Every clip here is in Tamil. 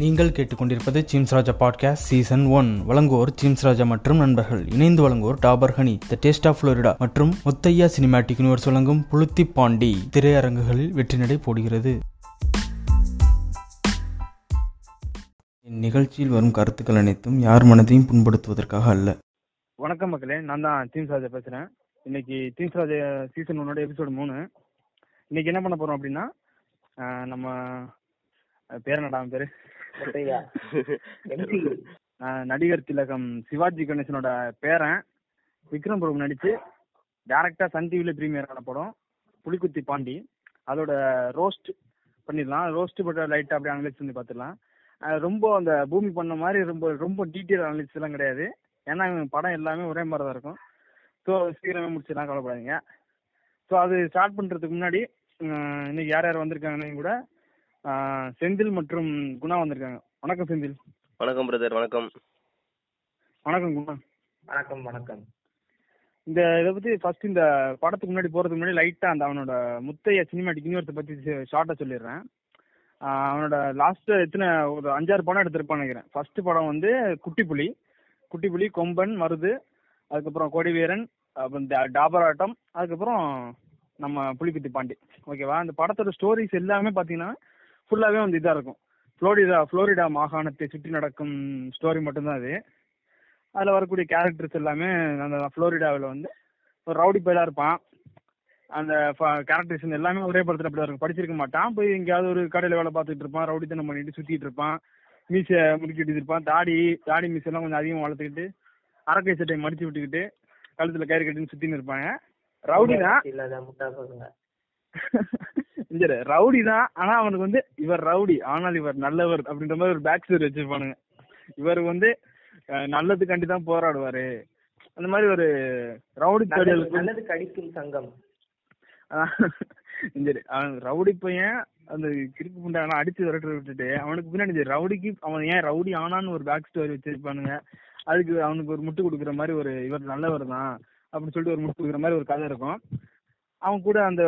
நீங்கள் கேட்டுக்கொண்டிருப்பது சீம்ஸ் ராஜா பாட்காஸ்ட் சீசன் ஒன் வழங்குவோர் சீம்ஸ் ராஜா மற்றும் நண்பர்கள். இணைந்து வழங்குவோர் Dabur honey the taste of Florida மற்றும் முத்தையா சினிமாட்டிக் யூனிவர்ஸ் வழங்கும் புளுத்தி பாண்டி திரையரங்குகளில் வெற்றி நடை போடுகிறது. இந்நிகழ்ச்சியில் வரும் கருத்துக்கள் அனைத்தும் யார் மனதையும் புண்படுத்துவதற்காக அல்ல. வணக்கம் மக்களே நான் தான் டீம்ஸ் ராஜா பேசுகிறேன் இன்னைக்கு டீம்ஸ் ராஜா சீசன் ஒன்னோட எபிசோடு மூணு. இன்னைக்கு என்ன பண்ண போகிறோம் அப்படின்னா நம்ம பேர் என்னடா பேரு. நடிகர் திலகம் சிவாஜி கணேசனோட பேரன். விக்ரம் பிரபு நடிச்சு டேரக்டா சன் டிவில ப்ரீமியர் ஆன படம் புலிக்குத்தி பாண்டி. அதோட ரோஸ்ட் பண்ணிடலாம். ரோஸ்ட் பட்ட லைட்டா அப்படியே அனலைஸ் பண்ணி பார்த்துடலாம். ரொம்ப அந்த பூமி பண்ண மாதிரி ரொம்ப ரொம்ப டீட்டெயில் அனலைஸ் எல்லாம் கிடையாது. ஏன்னா படம் எல்லாமே ஒரே மாதிரி தான் இருக்கும் ஸோ சீக்கிரமே முடிச்சிடலாம். கவலைப்படாதீங்க. ஸோ அது ஸ்டார்ட் பண்ணுறதுக்கு முன்னாடி இன்னைக்கு யார் யார் வந்திருக்காங்கன்னு கூட செந்தில் மற்றும் குணா வந்திருக்காங்க. வணக்கம் செந்தில். வணக்கம் பிரதர் வணக்கம். வணக்கம் குணா. வணக்கம் வணக்கம். இந்த இதை பத்தி ஃபர்ஸ்ட் இந்த படத்துக்கு முன்னாடி போறதுக்கு முன்னாடி லைட்டா அந்த அவனோட முத்தைய சினிமாட்டிக் யூனிவர்ஸை பத்தி ஷார்ட்டா சொல்லிடுறேன். அவனோட லாஸ்ட் எத்தனை ஒரு அஞ்சாறு படம் எடுத்திருப்பான்னு நினைக்கிறேன். ஃபர்ஸ்ட் படம் வந்து குட்டி புலி குட்டி புலி கொம்பன் மருது அதுக்கப்புறம் கொடிவீரன் அப்புறம் டா- டாபராட்டம் அதுக்கப்புறம் நம்ம புலிக்குத்தி பாண்டி. ஓகேவா அந்த படத்தோட ஸ்டோரிஸ் எல்லாமே பாத்தீங்கன்னா ஃபுல்லாவே வந்து இதா இருக்கும். ஃப்ளோரிடா ஃப்ளோரிடா மாகாணத்தை சுற்றி நடக்கும் ஸ்டோரி மட்டும்தான் அது அதில் வரக்கூடிய கேரக்டர்ஸ் எல்லாமே அந்த ஃப்ளோரிடாவில் வந்து ஒரு ரவுடி பயிலாக இருப்பான். அந்த கேரக்டர்ஸ் எல்லாமே ஒரே படத்தில் அப்படி இருக்கும். படிச்சிருக்க மாட்டான். போய் எங்கேயாவது ஒரு கடையில் வேலை பார்த்துட்டு இருப்பான். ரவுடித்தனம் பண்ணிட்டு சுற்றிட்டு இருப்பான். மீசை முடிக்கிட்டு இருப்பான். தாடி தாடி மீசை எல்லாம் கொஞ்சம் அதிகமாக வளர்த்துக்கிட்டு அரக்கை சட்டையை மடிச்சு விட்டுக்கிட்டு கழுத்தில் கயிறு கட்டின்னு சுற்றின்னு இருப்பாங்க. ரவுடி தான். இந்த ரவுடி தான். ஆனா அவனுக்கு வந்து இவர் ரவுடி. ஆனால் இவர் நல்லவர் அப்படின்ற மாதிரி ஒரு பேக் ஸ்டோரி வச்சிருப்பானுங்க. இவர் வந்து நல்லதுக்காண்டி தான் போராடுவாரு. அந்த மாதிரி ஒரு ரவுடி நல்லது கடிக்கும் சங்கம். சரி அவன் ரவுடி பையன் அந்த கிறுக்கு புண்டான அடிச்சு விரட்டு விட்டுட்டு அவனுக்கு பின்னாடி ரவுடிக்கு அவன் ஏன் ரவுடி ஆனான்னு ஒரு பேக் ஸ்டோரி வச்சிருப்பானுங்க. அதுக்கு அவனுக்கு ஒரு முட்டு கொடுக்குற மாதிரி ஒரு இவர் நல்லவர் தான் அப்படின்னு சொல்லிட்டு ஒரு முட்டு கொடுக்குற மாதிரி ஒரு கதை இருக்கும். அவன் கூட அந்த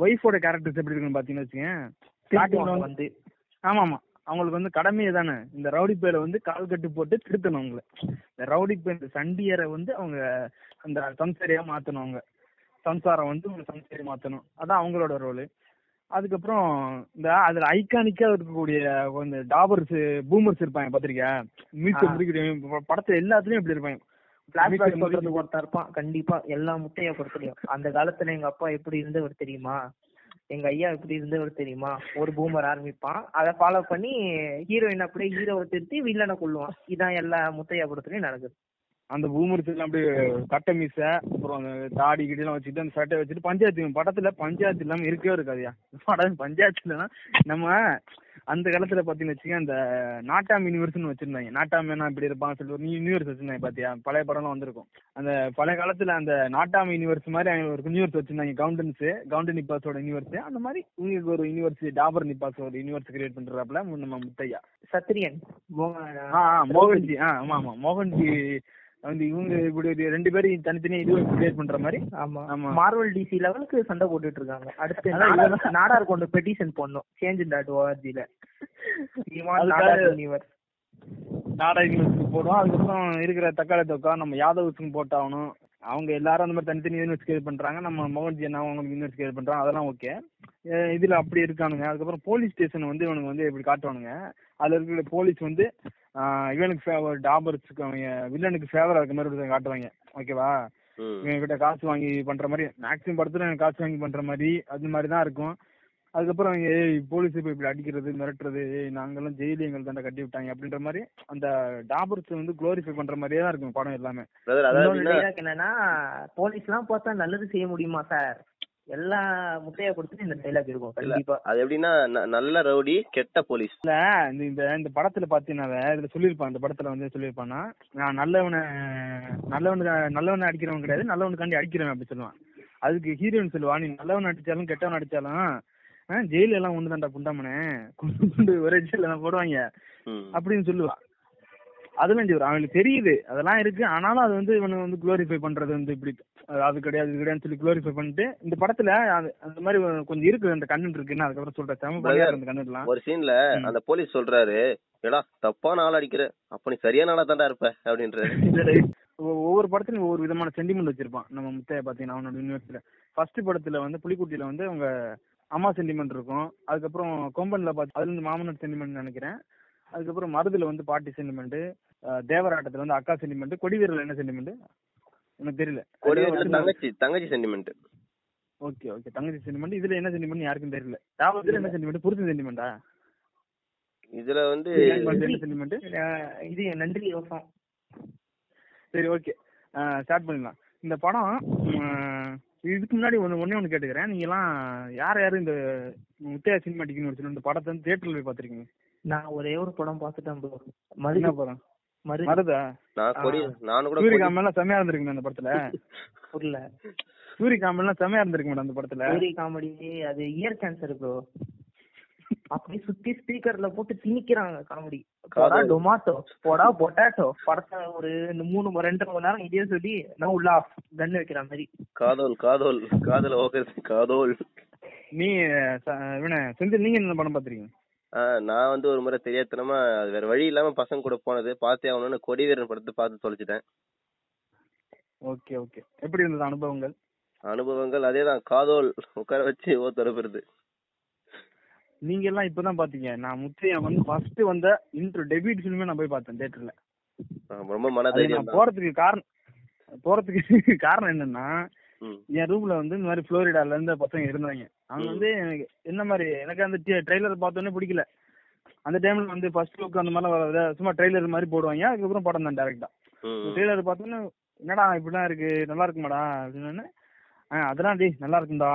ஒய்ஃபோட கேரக்டர்ஸ் எப்படி இருக்குன்னு பாத்தீங்கன்னு வச்சுக்கேன் வந்து ஆமா ஆமா அவங்களுக்கு வந்து கடமையே தானே. இந்த ரவுடி பேரை வந்து கால் கட்டு போட்டு திருத்தணும் அவங்கள. இந்த ரவுடி பேர் இந்த சண்டியரை வந்து அவங்க அந்த சம்சாரியா மாத்தணும் அவங்க. சம்சாரம் வந்து அவங்க சம்சாரி மாத்தணும். அதான் அவங்களோட ரோலு அதுக்கப்புறம் இந்த அதுல ஐகானிக்கா இருக்கக்கூடிய இந்த டாபர்ஸ் பூமர்ஸ் இருப்பாங்க ஆ. முடிக்கிற படத்துல எல்லாத்துலயும் இப்படி இருப்பாங்க. முறுக்கி- ஒருத்தன் இருப்பான். கண்டிப்பா எல்லா முட்டைய பொறுத்தலையும் அந்த காலத்துல எங்க அப்பா எப்படி இருந்தவர் தெரியுமா? எங்க ஐயா எப்படி இருந்தவர் தெரியுமா? ஒரு பூமர் ஆரம்பிப்பான். அதை ஃபாலோ பண்ணி ஹீரோயின் அப்படியே ஹீரோவை திருத்தி வில்லனை கொள்ளுவான் இதான் எல்லா முத்தையா படத்துலயும் நடக்குது. அந்த எல்லாம் அப்படியே கட்டை மீச அப்புறம் அந்த தாடி கிடி எல்லாம் வச்சுட்டு அந்த சட்டை வச்சுட்டு பஞ்சாயத்து படத்துல பஞ்சாயத்து இல்லாம இருக்கவே இருக்காதுயா படம் பஞ்சாயத்து இல்லைன்னா நம்ம அந்த காலத்துல பாத்தீங்கன்னு வச்சுக்க அந்த நாட்டாம் யூனிவர்ஸ்னு வச்சிருந்தாங்க. நாட்டாம் என்ன இப்படி இருப்பாங்க சொல்லி ஒரு யூனிவர்ஸ் வச்சிருந்தாங்க பாத்தியா? பழைய படம்லாம் வந்திருக்கும். அந்த பழைய காலத்துல அந்த நாட்டாம் யூனிவர்ஸ் மாதிரி ஒரு யூனிவர்ஸ் வச்சிருந்தாங்க. கவுண்டன்ஸ் கவுண்டன் நிப்பாஸோட யூனிவர்ஸ் அந்த மாதிரி இவங்களுக்கு ஒரு யூனிவர்ஸ் டாபர் நிப்பாஸ் ஒரு யூனிவர்ஸ் கிரியேட் பண்றாப்புல நம்ம முத்தையா. ஆ, மோகன்ஜி. ஆ ஆமா ஆமா. மோகன்ஜி வந்து இவங்க இப்படி ரெண்டு பேரும் தனித்தனியா இது கிரியேட் பண்ற மாதிரி. ஆமா. மார்வல் டிசி லெவலுக்கு சண்டை போட்டுட்டு இருக்காங்க. அடுத்து நாடார் கொண்டு பெட்டிஷன் போடணும். சேஞ்ச் டாட் ஓஆர்ஜில நாடா யூனிவர்சிட்டி போடுவோம். அதுக்கப்புறம் இருக்கிற தக்காளி தொக்கா நம்ம யாதவ்ஸுக்கும் போட்டாகணும். அவங்க எல்லாரும் அந்த மாதிரி தனித்தனி யூனிவர்ஸ் கிரியேட் பண்றாங்க. நம்ம மோகன்ஜி என்ன அவங்களுக்கு யூனிவர்ஸ் கிரியேட் பண்றாங்க. அதெல்லாம் ஓகே இதுல அப்படி இருக்கானுங்க. அதுக்கப்புறம் போலீஸ் ஸ்டேஷன் வந்து இவனுக்கு வந்து இப்படி காட்டுவானுங்க. அதுல இருக்கிற போலீஸ் வந்து ஆஹ் இவனுக்கு ஃபேவர் டாபர்ஸுக்கு அவங்க வில்லனுக்கு ஃபேவரா இருக்க மாதிரி ஒருத்தங்க காட்டுவாங்க. ஓகேவா. இவங்க கிட்ட காசு வாங்கி பண்ற மாதிரி மேக்ஸிமம் படத்துல எனக்கு காசு வாங்கி பண்ற மாதிரி அது மாதிரி தான் இருக்கும். அதுக்கப்புறம் அவங்க ஏய் போலீஸ் இப்ப இப்படி அடிக்கிறது மிரட்டுறது ஏய் நாங்கெல்லாம் ஜெயிலு எங்களை தாண்டா கட்டி விட்டாங்க அப்படின்ற மாதிரி அந்த டாபர்ஸ் வந்து குளோரிஃபை பண்ற மாதிரியே தான் இருக்கும் படம் எல்லாமே. என்னன்னா போலீஸ் எல்லாம் பார்த்தா நல்லது செய்ய முடியுமா சார் எல்லா முட்டையா கொடுத்துட்டு இந்த டைலாக் இருக்கும் கண்டிப்பா. அது எப்படின்னா நல்ல ரவுடி கெட்ட போலீஸ் இல்ல இந்த இந்த படத்துல பாத்தீங்கன்னா இதுல சொல்லியிருப்பான் இந்த படத்துல வந்து சொல்லியிருப்பான்னா நான் நல்லவனை நல்லவனு நல்லவனை அடிக்கிறவன் கிடையாது நல்லவனுக்காண்டி அடிக்கிறவன் அப்படி சொல்லுவான். அதுக்கு ஹீரோயின் சொல்லுவா நீ நல்லவன் அடிச்சாலும் கெட்டவன் அடிச்சாலும் ஜெயில எல்லாம் ஒண்ணு தான்டா குண்டாமனே. குண்டு ஒரே ஜெயில போடுவாங்க. அப்படின்னு சொல்லுவா. அதெல்லாம் சரி அவனுக்கு தெரியுது. அதெல்லாம் இருக்கு. ஆனாலும் அது வந்து இவனு வந்து குளோரிஃபை பண்றது வந்து இப்படி அது கிடையாது இது கிடையாதுன்னு சொல்லி குளோரிஃபை பண்ணிட்டு இந்த படத்துல அந்த மாதிரி கொஞ்சம் இருக்கு அந்த கண்டென்ட் இருக்குன்னு அதுக்கப்புறம் சொல்றேன். செம அந்த கண்டென்ட்லாம் ஒரு சீன்ல. அந்த போலீஸ் சொல்றாரு ஏடா தப்பான ஆள் அடிக்கிற? அப்ப நீ சரியான ஆளா தான்டா இருப்ப? அப்படின்றாரு. ஒ- ஒவ்வொரு படத்துலயும் ஒவ்வொரு விதமான சென்டிமெண்ட் வச்சிருப்பான். நம்ம முத்தைய பாத்தீங்கன்னா அவனோட யூனிவர்ஸ்ல ஃபர்ஸ்ட் படத்துல வந்து புலிக்குட்டியில வந்து அவங்க அம்மா சென்டிமெண்ட் இருக்கும். அதுக்கப்புறம் கொம்பன்ல பாத்து அதுல இருந்து மாமனார் சென்டிமெண்ட் நினைக்கிறேன். அதுக்கப்புறம் மருதுல வந்து பாட்டி சென்டிமெண்ட் தேவராட்டத்துல வந்து அக்கா சென்டிமெண்ட் கொடிவீரல என்ன சென்டிமெண்ட் எனக்கு தெரியல. கொடிவேரில தங்கச்சி தங்கச்சி சென்டிமெண்ட் ஓகே ஓகே தங்கச்சி சென்டிமெண்ட் இதுல என்ன சென்டிமெண்ட் யாருக்கும் தெரியல. தாவத்துல என்ன சென்டிமெண்ட் புரிஞ்ச சென்டிமெண்டா இதுல வந்து என்ன சென்டிமெண்ட் இது நன்றி யோசம். சரி ஓகே ஸ்டார்ட் பண்ணிடலாம். இந்த படம் இதுக்கு முன்னாடி ஒன்று ஒண்ணே ஒன்று கேட்டுக்கிறேன். நீங்க எல்லாம் யார் யார் இந்த முத்தையா சினிமாட்டிக் யூனிவர்சிட்டி இந்த படத்தை வந்து தியேட்டர்ல போய் பார்த்திருக்கீங்க? நான் ஒரே ஒரு படம் பார்த்துட்டேன் ப்ரோ மருது படம்? மருது. நான் கொடி நானும் கூட சூரிய காமெல்லாம் செமையா இருந்திருக்கு அந்த படத்துல. புரியல. சூரிய காமெல்லாம் செமையா இருந்திருக்கு மேடம் அந்த படத்துல. சூரிய காமெடி அது இயர் கேன்சர் ப்ரோ அப்படியே சுத்தி ஸ்பீக்கர்ல போட்டு திணிக்கிறாங்க காமெடி. போடா. டொமாட்டோ போடா பொட்டாட்டோ. படத்தை ஒரு மூணு மணி- ரெண்டு மணி நேரம் இதே சொல்லி நான் உள்ள கன் வைக்கிற மாதிரி. காதோல் காதோல். காதல ஓகே காதோல். நீ இவன செந்தில் நீங்க என்ன படம் பார்த்திருக்கீங்க? ஆஹ் நான் வந்து ஒரு முறை தெரியாதனமா அது வேற வழி இல்லாம பசங்க கூட போனது பார்த்தே ஆகணும்னு கொடிவீரன் படத்தை பார்த்து தொலைச்சிட்டேன். Okay okay. எப்படி இருந்தது அனுபவங்கள்? அனுபவங்கள் அதேதான். காதோல் உட்கார வச்சு ஓ தரப்புறது நீங்க எல்லாம் இப்பதான் பாத்தீங்க நான் முத்தையா வந்து ஃபர்ஸ்ட் வந்த இன்ட்ரோ டெபியூட் ஃபிலிமே நான் போய் பார்த்தேன் தியேட்டர்ல ரொம்ப மனதைரியம் போறதுக்கு காரணம் போறதுக்கு காரணம் என்னன்னா. என் ரூம்ல வந்து இந்த மாதிரி புளோரிடால இருந்து பசங்க இருந்தாங்க. அவங்க. வந்து எனக்கு என்ன மாதிரி எனக்கு அந்த ட்ரெய்லர் பார்த்தோன்னே பிடிக்கல. அந்த டைம்ல வந்து ஃபர்ஸ்ட் லுக் அந்த மாதிரிலாம் வராது. சும்மா ட்ரெய்லர் மாதிரி போடுவாங்க. அதுக்கப்புறம் படம் தான் டேரக்டா. ட்ரெய்லர் பார்த்தோன்னே என்னடா இப்படிலாம் இருக்கு. நல்லா இருக்குமாடா? அப்படின்னு அதெல்லாம் டேய் நல்லா இருக்கும்டா.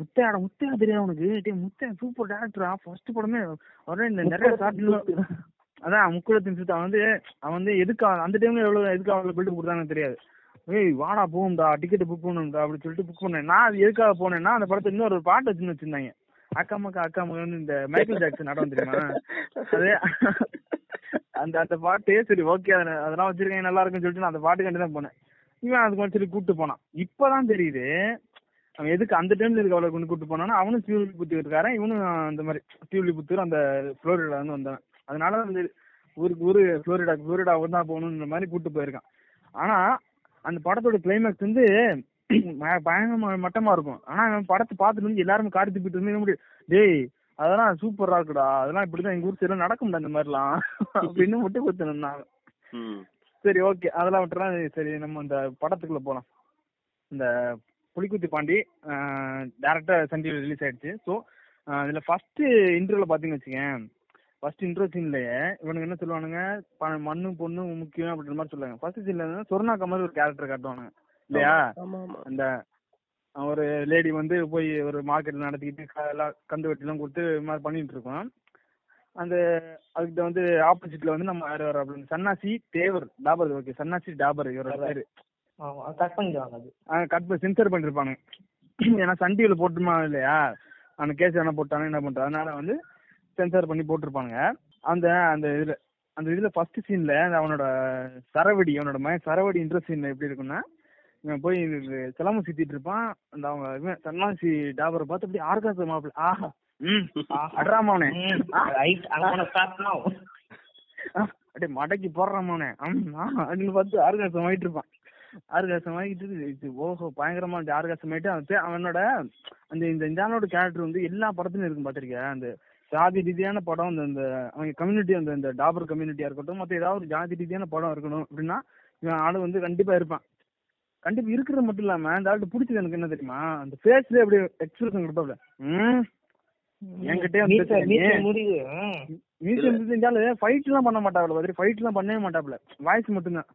முத்தையாடா முத்தையா தெரியும் உனக்கு? டேய் முத்தையா சூப்பர் டேரக்டரா ஃபர்ஸ்ட் படமே அவரே இந்த நிறைய ஷார்ட்ல அதான் முக்குளத்தின் சுத்து அவன் வந்து அவன் வந்து எதுக்கு அந்த டைம்ல எவ்வளவு எதுக்கு அவங்களுக்கு பில்டு கொடுத்தாங்கன்னு தெரியாது. ஏய் வாடா போகும்டா டிக்கெட் புக் பண்ணும்டா அப்படின்னு சொல்லிட்டு புக் பண்ணேன். நான் அது எதுக்காக போனேன்னா அந்த படத்துல இன்னொரு பாட்டு வச்சுன்னு வச்சிருந்தாங்க. அக்கா மக்கா அக்கா மகன் இந்த மைக்கேல் ஜாக்சன் நடந்து தெரியுமா? அதே அந்த அந்த பாட்டு சரி ஓகே அதெல்லாம் வச்சிருக்கேன் நல்லா இருக்குன்னு சொல்லிட்டு நான் அந்த பாட்டு தான் போனேன். இவன் அதுக்கு வந்து சரி கூப்பிட்டு போனான். இப்பதான் தெரியுது அவன் எதுக்கு அந்த டைம்ல இருக்க அவளை கொண்டு கூப்பிட்டு போனானா அவனும் டியூலி புத்தூர் இருக்காரன் இவனும் அந்த மாதிரி டியூலி புத்தூர் அந்த புளோரிடா வந்து வந்தவன். அதனால வந்து ஊருக்கு ஊரு புளோரிடா புளோரிடா தான் போகணுன்ற மாதிரி கூப்பிட்டு போயிருக்கான். ஆனா அந்த படத்தோட கிளைமேக்ஸ் வந்து பய- பயங்கரமா மட்டமா இருக்கும். ஆனா அவன் படத்தை பார்த்துட்டு வந்து எல்லாருமே காரி துப்பிட்டு இருந்து முடியும் டேய் அதெல்லாம் சூப்பரா இருக்குடா. அதெல்லாம் இப்படிதான் எங்க ஊர் சைடுல நடக்கும்டா இந்த மாதிரிலாம். அப்படின்னு விட்டு கொடுத்துருந்தாங்க. சரி ஓகே அதெல்லாம் விட்டுறலாம் சரி நம்ம இந்த படத்துக்குள்ள போலாம். இந்த புலிக்குத்தி பாண்டி டேரக்டா சன் டிவி ரிலீஸ் ஆயிடுச்சு. ஸோ இதுல ஃபர்ஸ்ட் இன்டர்வியூல பாத்தீங்கன்னு வச்சுக்கேன். ஃபர்ஸ்ட் இன்ட்ரோ சீன்லயே இவனுங்க என்ன சொல்லுவானுங்க? மண்ணு பொண்ணு முக்கியம் அப்படின்ற மாதிரி சொல்லுவாங்க. ஃபர்ஸ்ட் சீன்ல சொர்ணா கமல் ஒரு கேரக்டர் காட்டுவானுங்க. இல்லையா? அந்த ஒரு லேடி வந்து போய் ஒரு மார்க்கெட்ல நடத்திக்கிட்டு எல்லாம் கந்து வெட்டிலாம் கொடுத்து இது மாதிரி பண்ணிட்டு இருக்கோம். அந்த அதுக்கு வந்து ஆப்போசிட்ல வந்து நம்ம யார் வர அப்படின்னு சன்னாசி தேவர். டாபர் ஓகே சன்னாசி டாபர் இவரோட பேரு. கட் பண்ணிடுவாங்க அது. கட் பண்ணி சென்சர் பண்ணிருப்பாங்க ஏன்னா சன் டிவில போட்டுமா இல்லையா? அந்த கேஸ் என்ன போட்டாங்க என்ன பண்றாங்க அதனால வந்து சென்சார் பண்ணி போட்டிருப்பாங்க அந்த அந்த இதுல அந்த இதுல ஃபர்ஸ்ட் சீன்ல அவனோட சரவடி அவனோட மகன் சரவடி இன்ட்ரெஸ்ட் சீன்ல எப்படி இருக்குன்னா இவன் போய் சிலம்பு சுத்திட்டு இருப்பான். அந்த அவங்க இவன் சன்னாசி டாபரை பார்த்து அப்படியே ஆர்காச மாப்பிள்ள ஆஹா அட்ராமாவனே அப்படியே மடக்கி போடுறாமாவனே அப்படின்னு பார்த்து ஆர்காசம் ஆயிட்டு இருப்பான். ஆர்காசம் ஆகிட்டு ஓஹோ பயங்கரமா ஆர்காசம் ஆயிட்டு அவனோட அந்த இந்த இந்தானோட கேரக்டர் வந்து எல்லா படத்துலயும் இருக்கும் பாத்திருக்கியா? அந்த ஜாதி ரீதியான படம் இந்த இந்த அவங்க கம்யூனிட்டி அந்த இந்த டாபர் கம்யூனிட்டியா இருக்கட்டும் மத்த ஏதாவது ஒரு ஜாதி ரீதியான படம் இருக்கணும் அப்படின்னா இவன் ஆளு வந்து கண்டிப்பா இருப்பான். கண்டிப்பா இருக்கிறது மட்டும் இல்லாம அந்த ஆள்கிட்ட பிடிச்சது எனக்கு என்ன தெரியுமா? அந்த ஃபேஸ்ல அப்படி எக்ஸ்பிரஷன் கொடுப்பாப்ல. ம்? என்கிட்டயே. மியூசியம் செஞ்சாலும் ஃபைட் எல்லாம் பண்ண மாட்டாப்ல பதிரி ஃபைட் எல்லாம் பண்ணவே மாட்டாப்ல. வாய்ஸ் மட்டும்தான்.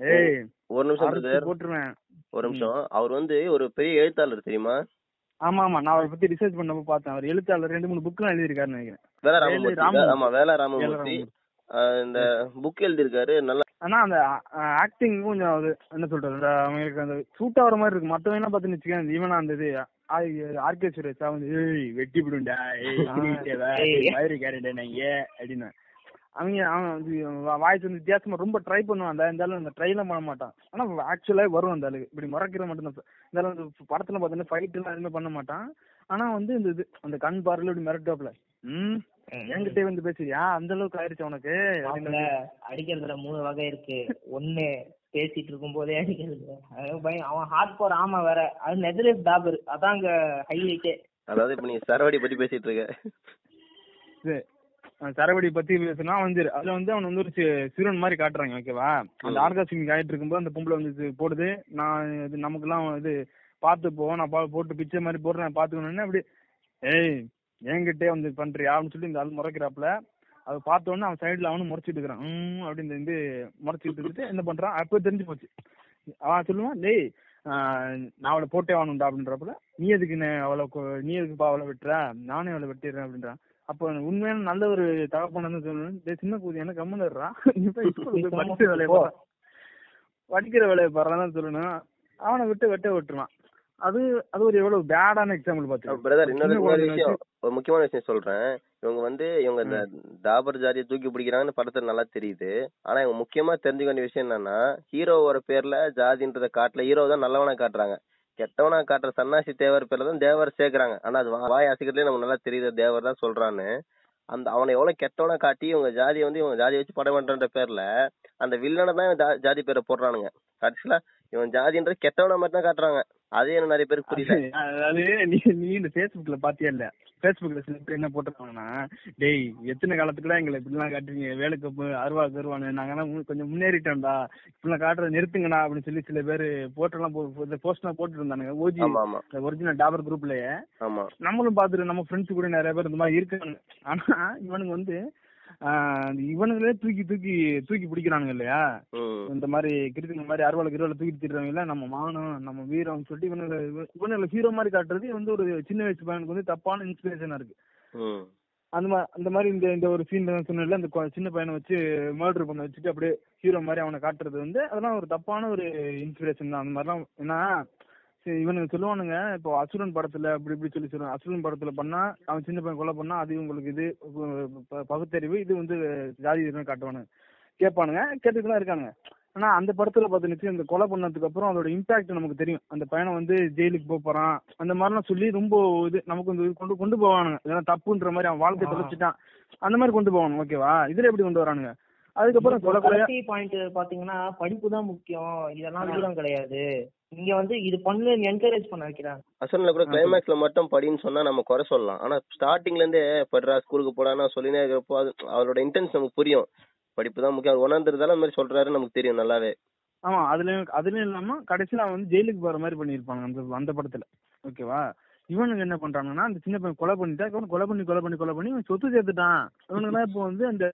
ஏய் ஒரு நிமிஷம் போட்டுருவேன். ஒரு நிமிஷம். அவர் வந்து ஒரு பெரிய எழுத்தாளர் தெரியுமா? ஆமா ஆமா நான் அவரை பத்தி ரிசர்ச் பண்ணப்ப பார்த்தேன். அவர் எழுத்தாளர் ரெண்டு மூணு புக்லாம் எழுதியிருக்காருன்னு நினைக்கிறேன். ஆமா வேல ராமமூர்த்தி இந்த புக் எழுதியிருக்காரு நல்லா ஆனா அந்த ஆக்டிங் கொஞ்சம் அது என்ன சொல்றது அந்த அவங்களுக்கு அந்த சூட் ஆகிற மாதிரி இருக்கு. மத்தவங்க எல்லாம் பார்த்து வச்சுக்கேன் இவனா அந்த இது ஆர்கே சுரேஷா வந்து வெட்டி விடுண்டா ஏய் கேரண்டா நீங்க அப்படின்னு. அவங்க அவன் வாய்ஸ் வந்து வித்தியாசமா ரொம்ப ட்ரை பண்ணுவான். அந்த இருந்தாலும் அந்த ட்ரைலாம் பண்ண மாட்டான். ஆனா ஆக்சுவலா வரும் அந்த ஆளுக்கு இப்படி முறைக்கிற மட்டும் தான் இருந்தாலும் அந்த படத்துல பார்த்தீங்கன்னா ஃபைட் எல்லாம் எதுவுமே பண்ண மாட்டான். ஆனா வந்து இந்த இது அந்த கண் பார்வையில இப்படி மிரட்டாப்ல ம்? என்கிட்டே வந்து பேசுறியா? அந்த அளவுக்கு ஆயிருச்சு உனக்கு? அடிக்கிறதுல மூணு வகை இருக்கு. ஒண்ணு பேசிட்டு இருக்கும் போதே அடிக்கிறது அவன் ஹார்ட் கோர் ஆமா வேற. அது நெதர்லேஸ் டாபர். அதான் அங்க ஹைலைட்டே அதாவது இப்ப நீ சரவடி பத்தி பேசிட்டு இருக்க. சரவடி பத்தி பேசுனா வந்து அதுல வந்து அவன் வந்து ஒரு சிறுவன் மாதிரி காட்டுறாங்க ஓகேவா? அந்த ம். ஆர்காஸ்டிங் ஆயிட்டு இருக்கும்போது அந்த பொம்பளை வந்து போடுது. நான் இது நமக்கெல்லாம் இது பார்த்து போவோம் நான் பா- போட்டு பிச்சை மாதிரி போடுறேன் பாத்துக்கணும்னு அப்படி ஏய் என்கிட்டே வந்து பண்றியா? அப்படின்னு சொல்லி இந்த ஆள் முறைக்கிறாப்புல. அதை பார்த்த உடனே அவன் சைடுல அவனும் முறைச்சிட்டு இருக்கிறான். ம் அப்படின்னு வந்து முறைச்சிட்டு இருந்துட்டு என்ன பண்றான்? அப்போ தெரிஞ்சு போச்சு. அவன் சொல்லுவான் டேய் நான் அவளை போட்டே ஆகணும்டா அப்படின்றப்பல. நீ எதுக்கு அவளை நீ எதுக்குப்பா அவளை வெட்டுற? நானே அவளை வெட்டிடுறேன் அப்படின்றான். அப்போ உண்மையான நல்ல ஒரு தகப்பன்னு சொல்லணும் சின்ன கூதி என்ன கம்முன்னுறா படிக்கிற வேலையை படிக்கிற வேலையை பாருன்னு சொல்லணும் அவனை விட்டு வெட்ட விட்டுருவான். அது அது ஒரு எவ்வளவு பேடான எக்ஸாம்பிள் பாத்து பிரதர் இன்னொரு விஷயம். ஒரு முக்கியமான விஷயம் சொல்றேன். இவங்க வந்து இவங்க இந்த டாபர் ஜாதியை தூக்கி பிடிக்கிறாங்கன்னு படத்துல நல்லா தெரியுது. ஆனா இவங்க முக்கியமா தெரிஞ்சுக்க வேண்டிய விஷயம் என்னன்னா ஹீரோவோட பேர்ல ஜாதின்றத காட்டல. ஹீரோ தான் நல்லவனா காட்டுறாங்க. கெட்டவனா காட்டுற சன்னாசி தேவர் பேர்ல தான் தேவர் சேர்க்கிறாங்க. ஆனா அது வா- வாய் அசைக்கிறதுலயே நமக்கு நல்லா தெரியுது. தேவர் தான் சொல்றான்னு. அந்த அவனை எவ்வளவு கெட்டவனா காட்டி இவங்க ஜாதியை வந்து இவங்க ஜாதி வச்சு படம் பண்றன்ற பேர்ல அந்த வில்லனை தான் இவன் ஜா- ஜாதி பேரை போடுறானுங்க. கடைசியில இவன் ஜாதின்றது கெட்டவனா மட்டும் தான் காட்டுறாங்க. அதே எனக்கு நிறைய பேருக்கு புரியல. அதாவது நீ நீ இந்த Facebookல பாத்தியா இல்ல? Facebookல சில பேர் என்ன போட்டிருக்காங்கன்னா டேய் எத்தனை காலத்துக்குலாம் எங்களை இப்படிலாம் காட்டுறீங்க? வேலைக்கு அருவா கருவானு நாங்கலாம் மு- கொஞ்சம் முன்னேறிட்டோம்டா. இப்படிலாம் காட்டுறத நிறுத்துங்கடா அப்படின்னு சொல்லி சில பேர் போட்டெல்லாம் போஸ்ட் எல்லாம் போட்டு இருந்தானுங்க ஓஜி ஒரிஜினல் டாபர் குரூப்லயே நம்மளும் பாத்துட்டு நம்ம ஃப்ரெண்ட்ஸ் கூட நிறைய பேர் இந்த மாதிரி இருக்காங்க. ஆனா இவனுங்க வந்து இவனுங்களே தூக்கி தூக்கி தூக்கி பிடிக்கிறானுங்க இல்லையா? இந்த மாதிரி கிருத்திங்க மாதிரி அறுவாலை கிருவாலை தூக்கி திட்டுறாங்கல்ல நம்ம மானம் நம்ம வீரம் சொல்லிட்டு இவனுங்க இவனுங்களை ஹீரோ மாதிரி காட்டுறது வந்து ஒரு சின்ன வயசு பையனுக்கு வந்து தப்பான இன்ஸ்பிரேஷனா இருக்கு. அந்த மாதிரி அந்த மாதிரி இந்த இந்த ஒரு சீன் சொன்னல அந்த சின்ன பையனை வச்சு மர்டர் பண்ண வச்சுட்டு அப்படியே ஹீரோ மாதிரி அவனை காட்டுறது வந்து அதெல்லாம் ஒரு தப்பான ஒரு இன்ஸ்பிரேஷன் தான். அந்த மாதிரிலாம் ஏன்னா சரி, இவனுங்க சொல்லுவானுங்க இப்போ அசுரன் படத்துல அப்படி இப்படி சொல்லி சொல்லுவாங்க. அசுரன் படத்துல பண்ணா அவன் சின்ன பையன் கொலை பண்ணா அது உங்களுக்கு இது பகுத்தறிவு இது வந்து ஜாதி காட்டுவானுங்க. கேட்பானுங்க தான் இருக்கானுங்க. ஆனா அந்த படத்துல பார்த்துனுச்சு இந்த கொலை பண்ணதுக்கு அப்புறம் அதோட இம்பாக்ட் நமக்கு தெரியும். அந்த பையனை வந்து ஜெயிலுக்கு போக போறான். அந்த மாதிரிலாம் சொல்லி ரொம்ப இது நமக்கு வந்து கொண்டு கொண்டு போவானுங்க. இதெல்லாம் தப்புன்ற மாதிரி அவன் வாழ்க்கை. தொலைச்சிட்டான். அந்த மாதிரி கொண்டு போவானுங்க ஓகேவா? இதுல எப்படி கொண்டு வரானுங்க? அதுக்கப்புறம் கடைசி பாயிண்ட் பாத்தீங்கன்னா படிப்பு தான் முக்கியம். இதெல்லாம் வீரம் கிடையாது. இங்க வந்து இது பண்ணு என்கரேஜ் பண்ண வைக்கிறாங்க அசன்ல கூட கிளைமேக்ஸ்ல மட்டும் படின்னு சொன்னா நம்ம குறை சொல்லலாம். ஆனா ஸ்டார்டிங்ல இருந்தே படுறா ஸ்கூலுக்கு போடானா சொல்லினே இருக்கிறப்போ அது அவரோட இன்டென்ஸ் நமக்கு புரியும். படிப்பு தான் முக்கியம். அவர் உணர்ந்துருந்தாலும் அந்த மாதிரி சொல்றாரு நமக்கு தெரியும் நல்லாவே. ஆமா அதுலயும் அதுலயும் இல்லாம கடைசியில அவன் வந்து ஜெயிலுக்கு போற மாதிரி பண்ணிருப்பாங்க அந்த அந்த படத்துல. ஓகேவா? இவனுங்க என்ன பண்றாங்கன்னா அந்த சின்ன பையன் கொலை பண்ணிட்டா இவன் கொலை பண்ணி கொலை பண்ணி கொலை பண்ணி இவன் சொத்து சேர்த்துட்டான். இவனுங்க இப்போ வந்து அந்த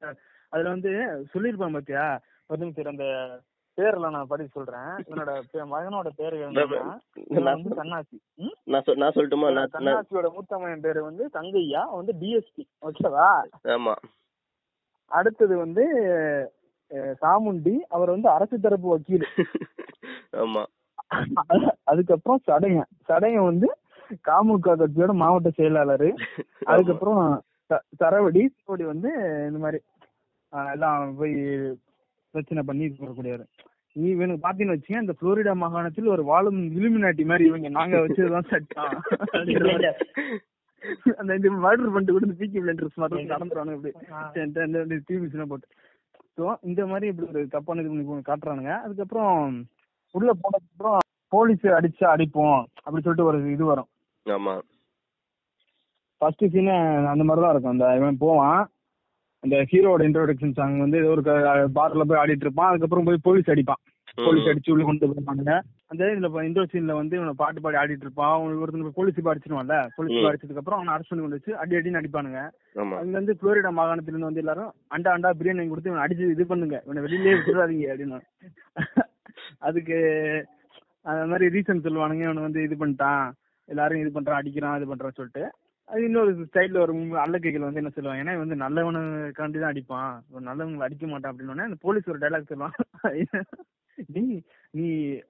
அதுல வந்து சொல்லியிருப்பான் பாத்தியா? ஒரு நிமிஷம் அந்த பேர்ல நான் படிச்சு சொல்றேன். பே- மகனோட பேரு வந்து சன்னாசி ம்? நான் சொல்- நான் சொல்லட்டுமா? சன்னாசியோட மூத்த மகன் பேரு வந்து தங்கையா? வந்து டிஎஸ்பி ஓகேவா? ஆமா. அடுத்தது வந்து சாமுண்டி. அவர் வந்து அரசு தரப்பு வக்கீல். ஆமா. அதுக்கப்புறம் சடையன். சடையன் வந்து காமுக கட்சியோட மாவட்ட செயலாளர். அதுக்கப்புறம் சரவடி வந்து இந்த மாதிரி எல்லாம் போய் பிரச்சனை பண்ணி இது பண்ணக்கூடியவர். நீ இவனுக்கு பாத்தீங்கன்னு வச்சுங்க இந்த புளோரிடா மாகாணத்தில் ஒரு வாழும் இலுமினாட்டி மாதிரி இவங்க நாங்க வச்சதுதான் சட்டம். அந்த இந்த மர்டர் பண்ணிட்டு கூட இந்த பீக்கி பிளண்டர்ஸ் மாதிரி நடந்துறானுங்க இப்படி. டிவிஸ்லாம் போட்டு. ஸோ இந்த மாதிரி இப்படி ஒரு தப்பான இது பண்ணி காட்டுறானுங்க. அதுக்கப்புறம் உள்ள போனதுக்கு அப்புறம் போலீஸ் அடிச்சா அடிப்போம் அப்படி சொல்லிட்டு ஒரு இது வரும். ஆமா. ஃபர்ஸ்ட் சீன் அந்த மாதிரி தான் இருக்கும். அந்த இவன் போவான் அந்த ஹீரோட இன்ட்ரோடக்ஷன் சாங் வந்து ஏதோ ஒரு பார்ல போய் ஆடிட்டு இருப்பான். அதுக்கப்புறம் போய் போலீஸ் அடிப்பான். போலீஸ் அடிச்சு உள்ள கொண்டு போயிருப்பாங்க அந்த இதுல இந்த சீன்ல வந்து இவனை பாட்டு பாடி ஆடிட்டு இருப்பான். அவன் ஒருத்தன் போலீஸ் போய் அடிச்சிருவான்ல? போலீஸ். அடிச்சதுக்கு அப்புறம் அவனை அரெஸ்ட் பண்ணி கொண்டு வச்சு அடி அடின்னு அடிப்பானுங்க. அங்க இருந்து புளோரிடா மாகாணத்துல இருந்து வந்து எல்லாரும் அண்டா அண்டா பிரியாணி கொடுத்து இவனை அடிச்சு இது பண்ணுங்க. இவனை வெளியிலே விட்டுறாதீங்க அப்படின்னு. அதுக்கு அந்த மாதிரி ரீசன் சொல்லுவானுங்க. இவனை வந்து இது பண்ணிட்டான். எல்லாரும் இது பண்றான் அடிக்கிறான் இது பண்றான்னு சொல்லிட்டு. அது இன்னொரு ஸ்டைல்ல ஒரு அல்லக்கைகள் வந்து என்ன சொல்லுவாங்க ஏன்னா இவன் வந்து நல்லவனுக்காண்டி தான் அடிப்பான். ஒரு நல்லவங்களை அடிக்க மாட்டான் அப்படின்னு அந்த போலீஸ் ஒரு டைலாக் சொல்லுவான். டேய் நீ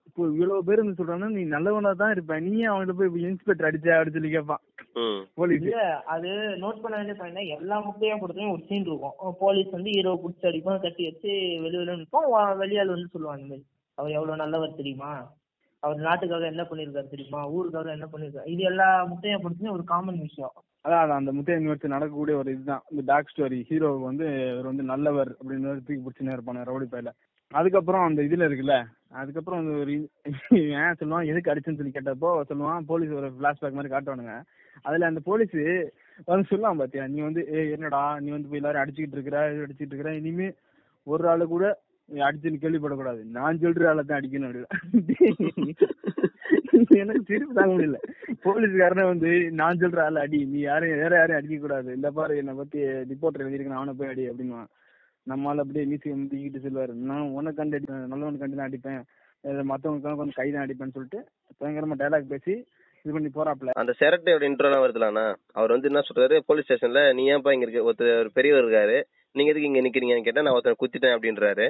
இப்போ இவ்வளவு பேர் வந்து சொல்றாங்கன்னா நீ நல்லவனா தான் இருப்ப. நீ அவன்கிட்ட போய் இன்ஸ்பெக்டர் அடிச்ச அப்படின்னு சொல்லி கேட்பான் போலீஸ் அது நோட் பண்ண வேண்டிய பாயிண்ட் எல்லா முட்டையும் கொடுத்துமே ஒரு சீன் இருக்கும். போலீஸ் வந்து ஹீரோ புடிச்சு அடிப்பான் கட்டி வச்சு வெளி வெளியே நிற்போம் வெளியாள் வந்து சொல்லுவான் இந்த மாதிரி. அவர் எவ்வளவு நல்லவர் தெரியுமா? அவர் நாட்டுக்காக என்ன பண்ணிருக்காரு தெரியுமா? ஊருக்காக என்ன பண்ணிருக்காரு? இது எல்லா முட்டையை கொடுத்துமே ஒரு காமன் விஷயம். அதான் அந்த முட்டையை யூனிவர்சிட்டி நடக்கக்கூடிய ஒரு இதுதான். இந்த பேக் ஸ்டோரி ஹீரோ வந்து இவர் வந்து நல்லவர் அப்படின்னு தூக்கி பிடிச்சுன்னு இருப்பான ரவுடி பையில. அதுக்கப்புறம் அந்த இதுல இருக்குல்ல அதுக்கப்புறம் அந்த ஒரு ஏன் சொல்லுவான்? எதுக்கு அடிச்சுன்னு சொல்லி கேட்டப்போ சொல்லுவான் போலீஸ் ஒரு பிளாஷ்பேக் மாதிரி காட்டுவானுங்க. அதுல அந்த போலீஸ் வந்து சொல்லுவான் பாத்தியா நீ வந்து ஏ என்னடா? நீ வந்து போய் எல்லாரும் அடிச்சுக்கிட்டு இருக்கிற இது அடிச்சுட்டு இருக்கிற. இனிமே ஒரு ஆளு கூட அடிச்சுன்னு கேள்விப்படக்கூடாது. நான் சொல்ற ஆளை தான் அடிக்கணும் அப்படி எனக்கு சிரிப்பு தாங்க முடியல. போலீஸ்காரனே வந்து நான் சொல்ற ஆள் அடி. நீ யாரையும் வேற யாரையும் அடிக்க கூடாது இந்த பாரு என்னை பத்தி ரிப்போர்ட் எழுதியிருக்கேன் அவனை போய் அடி அப்படின்னுவான். நம்மளால அப்படியே மீசி முந்திக்கிட்டு சொல்லுவாரு. நான் உனக்கு கண்டு அடிப்பேன் நல்லவனுக்கு கண்டு தான் அடிப்பேன். மத்தவங்களுக்கு கொஞ்சம் கை தான் அடிப்பேன்னு சொல்லிட்டு பயங்கரமா டைலாக் பேசி இது பண்ணி போறாப்ல அந்த செரட்டையோட இன்ட்ரோலாம் வருதுலாண்ணா. அவர் வந்து என்ன சொல்றாரு? போலீஸ் ஸ்டேஷன்ல நீ ஏன்ப்பா இங்க இருக்க? ஒருத்தர் ஒரு பெரியவர் இருக்காரு. நீங்க எதுக்கு இங்க நிக்கிறீங்கன்னு கேட்டா நான் ஒருத்தர் குத்திட்டேன் அப்படின்றாரு.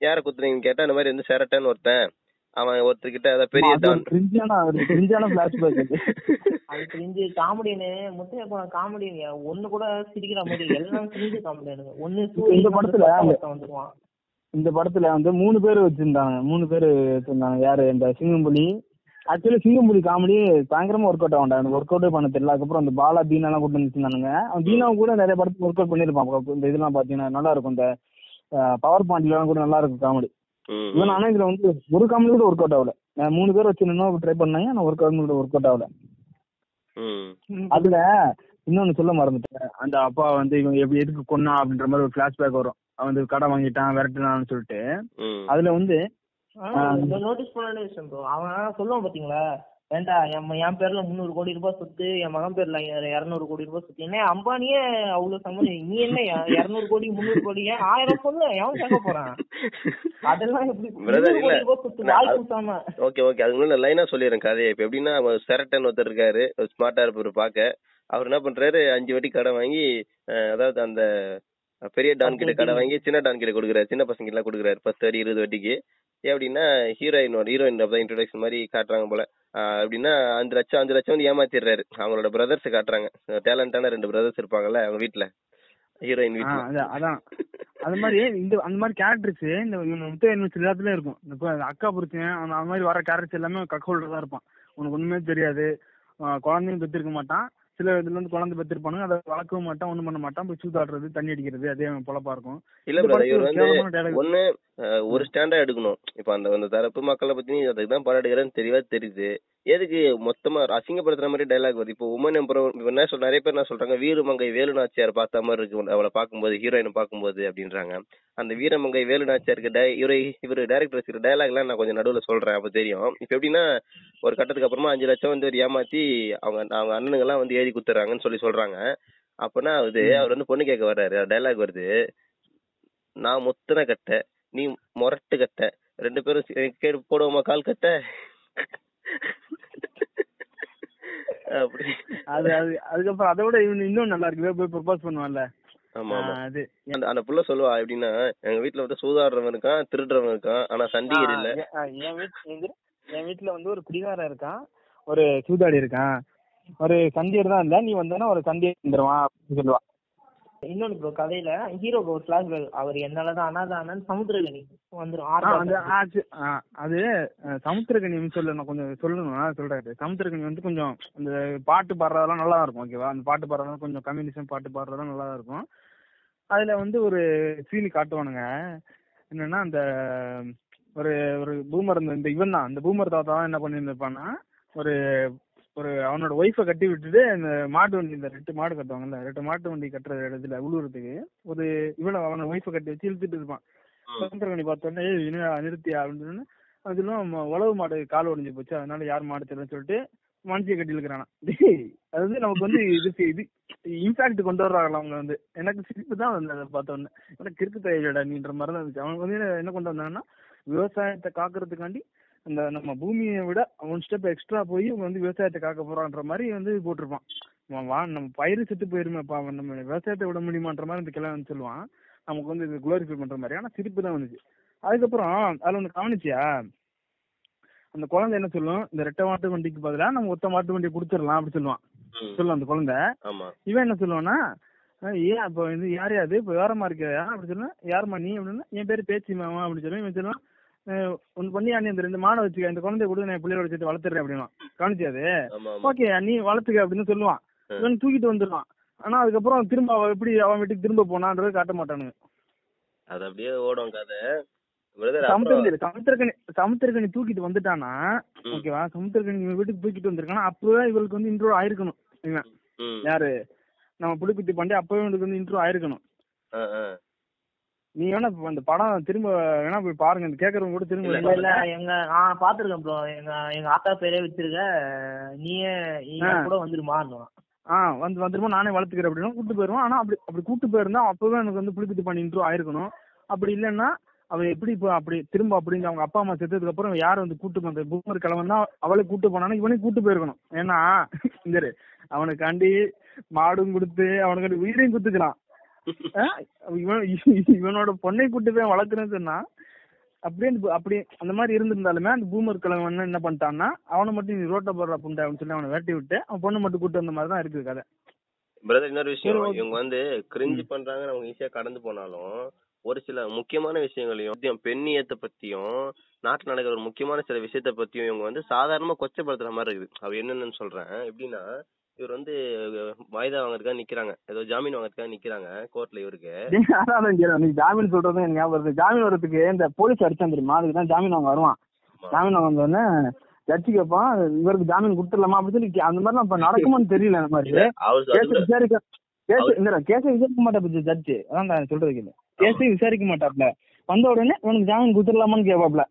யார குத்துறீங்கன்னு கேட்டா இந்த மாதிரி வந்து செரட்டைன்னு ஒருத்தன். அவன் ஒருத்தர்கிட்ட அதாவது பெரிய டான். கிரிஞ்சான கிரிஞ்சான பிளாஷ்பேக் அது. அது தெரிஞ்சு காமெடியனு முத்தைய காமெடியன் ஒண்ணு கூட சிரிக்கிற மாதிரி எல்லாம் தெரிஞ்சு காமெடியனுங்க ஒண்ணு இந்த படத்துல வந்துருவான். இந்த படத்துல வந்து மூணு பேர் வச்சிருந்தாங்க. மூணு பேர் வச்சிருந்தாங்க. யாரு? இந்த சிங்கம்புலி. ஆக்சுவலி சிங்கம்புலி காமெடி பயங்கரமா ஒர்க் அவுட் ஆகும் எனக்கு ஒர்க் அவுட்டே பண்ண தெரியல. அதுக்கப்புறம் அந்த பாலா பீனா எல்லாம் கூட்டு வச்சிருந்தானுங்க. அவன் பீனாவும் கூட நிறைய படத்துக்கு ஒர்க் அவுட் பண்ணிருப்பான். இந்த இதெல்லாம் பாத்தீங்கன்னா நல்லா இருக்கும். இந்த பவர் பாயிண்ட்ல எல்லாம் கூட நல்லா இருக்கும் காமெடி ம், இவன் ஆனா இதுல வந்து ஒரு காமெடி கூட ஒர்க் அவுட் ஆகல. நான் மூணு பேர் வச்சு இன்னும் ட்ரை பண்ணாங்க ஆனா ஒர்க் அவுட் கூட ஒர்க் அவுட் ஆகல. ம், அதுல இன்னொன்னு சொல்ல மறந்துட்டேன். அந்த அப்பா வந்து இவன் எப்படி எதுக்கு கொன்னா அப்படின்ற மாதிரி ஒரு பிளாஷ்பேக் வரும். அவன் வந்து கடை வாங்கிட்டான் விரட்டுனான்னு சொல்லிட்டு. அதுல வந்து நோட்டீஸ் பண்ண விஷயம். அவன் சொல்லுவான் பாத்தீங்களா? ஏன்டா என் பேர்ல முந்நூறு கோடி ரூபாய் சொத்து என் மகன் பேர்ல இருநூறு கோடி ரூபாய் சொத்து. என்ன அம்பானியே அவ்வளவு சம்பளம் நீ என்ன இருநூறு கோடி முந்நூறு கோடி ஏன் ஆயிரம் சொல்லு எவன் கேட்க போறான்? அதெல்லாம் எப்படி அது- ஓகே ஓகே முன்னாடி லைனா சொல்லிடுறேன் கதையை. இப்ப எப்படின்னா செரட்டன் ஒருத்தர் இருக்காரு. ஸ்மார்ட்டா இருப்பாரு பாக்க அவர் என்ன பண்றாரு அஞ்சு வாட்டி கடை வாங்கி அதாவது அந்த பெரிய டான் கிட்ட கடை வாங்கி சின்ன டான் கிட்ட கொடுக்குறாரு. சின்ன பசங்க எல்லாம் கொடுக்குறாரு. பத்து அடி இருபது வட்டிக்கு. எப்படின்னா ஹீரோயினோட ஹீரோயின் தான் இன்ட்ரோடக்ஷன் மாதிரி காட்டுறாங்க போல. ஆஹ் எப்படின்னா அஞ்சு லட்சம் அஞ்சு லட்சம் வந்து ஏமாத்திடுறாரு. அவங்களோட பிரதர்ஸ் காட்டுறாங்க. டேலண்டான ரெண்டு பிரதர்ஸ் இருப்பாங்கல்ல அவங்க வீட்ல. ஹீரோயின் ஆ, வீட்ல. அதான் அது மாதிரி இந்த அந்த மாதிரி கேரக்டர்ஸ் இந்த முத்தைய எல்லாத்துலயும் இருக்கும். இப்போ அக்கா புரிச்சேன் அந்த மாதிரி வர கேரக்டர்ஸ் எல்லாமே கக் ஹோல்டர் தான் இருப்பான். உனக்கு ஒண்ணுமே தெரியாது. குழந்தையும் பெற்றிருக்க மாட்டான். சில இதுல இருந்து குழந்தை பெற்றிருப்பானுங்க அதை வளர்க்கவும் மாட்டான் ஒண்ணும் பண்ண மாட்டான். போய் சூதாடுறது தண்ணி அடிக்கிறது அதே பொழப்பா இருக்கும். இல்ல வந்து. ஒண்ணு ஒரு ஸ்டாண்டா எடுக்கணும். இப்ப அந்த அந்த தரப்பு மக்களை பத்தி நீ அதுக்கு தான் படம் எடுக்கிறேன்னு தெரியவா தெரியுது. எதுக்கு மொத்தமா அசிங்கப்படுத்துற மாதிரி டைலாக் வருது? இப்போ உமன் எம்பரம் என்ன சொல்ற நிறைய பேர் என்ன சொல்றாங்க வீரமங்கை வேலுநாச்சியார் பார்த்த மாதிரி இருக்கு. அவளை பார்க்கும்போது ஹீரோயினை பார்க்கும்போது அப்படின்றாங்க. அந்த வீரமங்கை வேலுநாச்சியாருக்கு டை இவரு இவரு டேரக்டர் வச்சிருக்க டைலாக் எல்லாம் நான் கொஞ்சம் நடுவுல சொல்றேன் அப்ப தெரியும். இப்ப எப்படின்னா ஒரு கட்டத்துக்கு அப்புறமா அஞ்சு லட்சம் வந்து ஒரு ஏமாத்தி அவங்க அவங்க அண்ணனுங்க எல்லாம் வந்து எழுதி குத்துறாங்கன்னு சொல்லி சொல்றாங்க. அப்பனா இது அவர் வந்து பொண்ணு கேட்க வர்றாரு. டைலாக் வருது. நான் முத்துன கட்ட நீ முரட்டு கட்ட ரெண்டு பேரும் கேடு போடுவோமா கால் கட்ட? அது அது அதுக்கப்புறம் அதை விட இன்னும் நல்லா இருக்கு. போய் ப்ரொபோஸ் பண்ணுவான்ல. அந்த அந்த புள்ள சொல்லுவா எப்படின்னா எங்க வீட்ல வந்து சூதாடுறவன் இருக்கான் திருடுறவன் இருக்கான் ஆனா சண்டிகர் இல்ல. என் வீட் எங்க- என் வீட்டுல வந்து ஒரு குடிகாரன் இருக்கான். ஒரு சூதாடி இருக்கான். ஒரு சண்டியர் தான் இல்ல. நீ வந்தனா ஒரு சண்டியர் வந்துருவான் அப்படின்னு சொல்லுவா. இன்னொன்னு ப்ரோ கதையில ஹீரோக்கு ஒரு பிளாஷ் அவர் என்னாலதான் அனாதானு சமுத்திரகனி வந்துரும் அந்த அது அஹ், சமுத்திரக்கனி சொல்ல நான் கொஞ்சம் சொல்லணும் நான் சொல்றாரு சமுத்திரக்கனி வந்து கொஞ்சம் அந்த பாட்டு பாடுறதெல்லாம் நல்லா இருக்கும் ஓகேவா அந்த பாட்டு பாடுறதெல்லாம் கொஞ்சம் கம்யூனிசம் பாட்டு பாடுறதெல்லாம் நல்லா இருக்கும் அதுல வந்து ஒரு சீனி காட்டுவானுங்க. என்னன்னா அந்த ஒரு ஒரு பூமர் இந்த- இவன் தான் இந்த பூமர் தாத்தா தான் என்ன பண்ணிருப்பான்னா ஒரு ஒரு அவனோட ஒய்ஃபை கட்டி விட்டுட்டு இந்த மாட்டு வண்டி இந்த ரெண்டு மாடு கட்டுவாங்கல்ல ரெண்டு மாட்டு வண்டி கட்டுற இடத்துல உழுவுறதுக்கு ஒரு இவனை அவன ஒய்ஃபை கட்டி வச்சு இழுத்துட்டு இருப்பான். சமுத்திரக்கனி பார்த்தோன்னே வினயா நிறுத்தியா? அப்படின்னு சொன்னோன்னே, அவன் சொல்லுவான் "ம- உழவு மாடு கால் உடைஞ்சு போச்சு அதனால யார் மாடு தெரியலன்னு சொல்லிட்டு மனுஷிய கட்டி இழுக்கிறானா டேய், அது வந்து நமக்கு வந்து இது இது இம்பாக்ட் கொண்டு வர்றாங்களா அவங்க வந்து. எனக்கு சிரிப்பு தான் வந்து அதை பார்த்த உடனே. எனக்கு கிறுக்கு தேவையில்லடா நீன்ற மாதிரி தான் இருந்துச்சு. அவங்க வந்து என்ன கொண்டு வந்தாங்கன்னா விவசாயத்தை காக்குறதுக்காண்டி அந்த நம்ம பூமியை விட ஒன் ஸ்டெப் எக்ஸ்ட்ரா போய் இவங்க வந்து விவசாயத்தை காக்க போறான்ற மாதிரி வந்து போட்டிருப்பான். வா நம்ம பயிர் செத்து போயிருமேப்பா அவன் நம்ம விவசாயத்தை விட முடியுமான்ற மாதிரி இந்த கிழமை வந்து சொல்லுவான். நமக்கு வந்து இது குளோரிஃபை பண்ற மாதிரி. ஆனா சிரிப்பு தான் வந்துச்சு. அதுக்கப்புறம் அதுல ஒண்ணு கவனிச்சியா? அந்த குழந்தை என்ன சொல்லும்? இந்த ரெட்டை மாட்டு வண்டிக்கு பதிலா நம்ம ஒத்த மாட்டு வண்டி கொடுத்துடலாம் அப்படி சொல்லுவான். சொல்லும் அந்த குழந்தை. இவன் என்ன சொல்லுவான்னா ஏன் இப்போ இது யார் யாது இப்போ வேறமா இருக்கியா? அப்படி சொல்லுவேன். யாரும்மா நீ? அப்படின்னா என் பேர் பேச்சு மாமா அப்படின்னு சொல்லுவேன். இவன் சொல்லுவான் ஒண்ணு பண்ணி அண்ணி இந்த ரெண்டு மாடை வச்சுக்க இந்த குழந்தைய கொடுத்து நான் பிள்ளையோட வச்சுட்டு வளர்த்துறேன் அப்படின்னா. கவனிச்சாது ஓகே நீ வளர்த்துக்க அப்படின்னு சொல்லுவான். இவன் தூக்கிட்டு வந்துடுவான் ஆனா அதுக்கப்புறம் திரும்ப அவன் எப்படி அவன் வீட்டுக்கு திரும்ப போனான்றது காட்ட மாட்டானுங்க. அது அப்படியே ஓடும் கதை. சமுத்திரக்கணி தூக்கிட்டு வந்துட்டானா. ஓகேவா? சமுத்திரக்கணி வீட்டுக்கு தூக்கிட்டு வந்திருக்கானா அப்பவே இவளுக்கு வந்து இன்ட்ரோ ஆயிருக்கணும். இவன். யாரு? நம்ம புலிக்குத்தி பாண்டி அப்பவே இவனுக்கு வந்து இன்ட்ரோ ஆயிருக்கணும். நீ வேணா இப்ப அந்த படம் திரும்ப வேணா போய் பாருங்க. இந்த கேக்குறவங்க கூட திரும்ப இல்ல, இல்ல எங்க ஆ பாத்துருக்கேன் ப்ரோ எங்க எங்க ஆத்தா பேரே வச்சிருக்க. நீயே. கூட வந்துருமான்னு. ஆ வந்து வந்துருமா? நானே வளர்த்துக்கிறேன் அப்படின்னா கூட்டு போயிருவான். ஆனா அப்படி அப்படி கூட்டு போயிருந்தா அப்பவே எனக்கு வந்து புலிக்குத்தி பாண்டி இன்ட்ரோ ஆயிருக்கணும். அப்படி இல்லைன்னா அவன் எப்படி இப்போ அப்படி திரும்ப அப்படிங்க அவங்க அப்பா அம்மா செத்ததுக்கு அப்புறம் யார் வந்து கூட்டு போன பூமர் கிழவன் தான் அவளை கூட்டு போனானா இவனையும் கூட்டு போயிருக்கணும். ஏன்னா இந்த அவனுக்காண்டி மாடும் கொடுத்து அவனுக்காண்டி உயிரையும் குத்துக்கிறான் ஆ? இவன் இவனோட பொண்ணை கூட்டு போய் வளர்க்குறேன்னு சொன்னா அப்படியே இந்த- அப்படி அந்த மாதிரி இருந்திருந்தாலுமே அந்த பூமர் கிழவன் என்ன பண்ணிட்டான்னா அவனை மட்டும் நீ ரோட்ட போடுற புண்டை அப்படின்னு சொல்லி அவனை வெட்டி விட்டு அவன் பொண்ணை மட்டும் கூட்டு வந்த மாதிரி தான் இருக்குது கதை. பிரதர் இன்னொரு விஷயம். இவங்க வந்து கிரிஞ்சு பண்றாங்க அவங்க ஈஸியா கடந்து போனாலும் ஒரு சில முக்கியமான விஷயங்களையும் பெண்ணியத்தை பத்தியும் நாட்டுல நடக்கிற ஒரு முக்கியமான சில விஷயத்த பத்தியும் இவங்க வந்து சாதாரணமா கொச்சப்படுத்துற மாதிரி இருக்குது. அது என்னன்னு சொல்றேன். எப்படின்னா இவர் வந்து வாய்தா வாங்குறதுக்காக நிக்கிறாங்க. ஏதோ ஜாமீன் வாங்குறதுக்காக நிக்கிறாங்க கோர்ட்ல இவருக்கு. அதான். நீ ஜாமீன் சொல்றதும் எனக்கு ஞாபகம் வருது. ஜாமீன் வரதுக்கு இந்த போலீஸ் அடிச்சான் தெரியுமா? அதுக்கு தான் ஜாமீன் வாங்க வருவான். ஜாமீன் வாங்க வந்தோடனே ஜட்ஜி கேட்பான் இவருக்கு ஜாமீன் கொடுத்துடலாமா? அப்படின்னு சொல்லி அந்த மாதிரி இப்ப நடக்குமான்னு தெரியல அந்த மாதிரி. இல்ல, விசாரிக்க கேஸ் இந்த கேஸை விசாரிக்க மாட்டாப்ல ஜட்ஜி. அதான் நான் சொல்றது கேளு. கேஸையும் விசாரிக்க மாட்டாப்ல வந்த உடனே உனக்கு ஜாமீன் கொடுத்துடலாமான்னு கேட்பாப்ல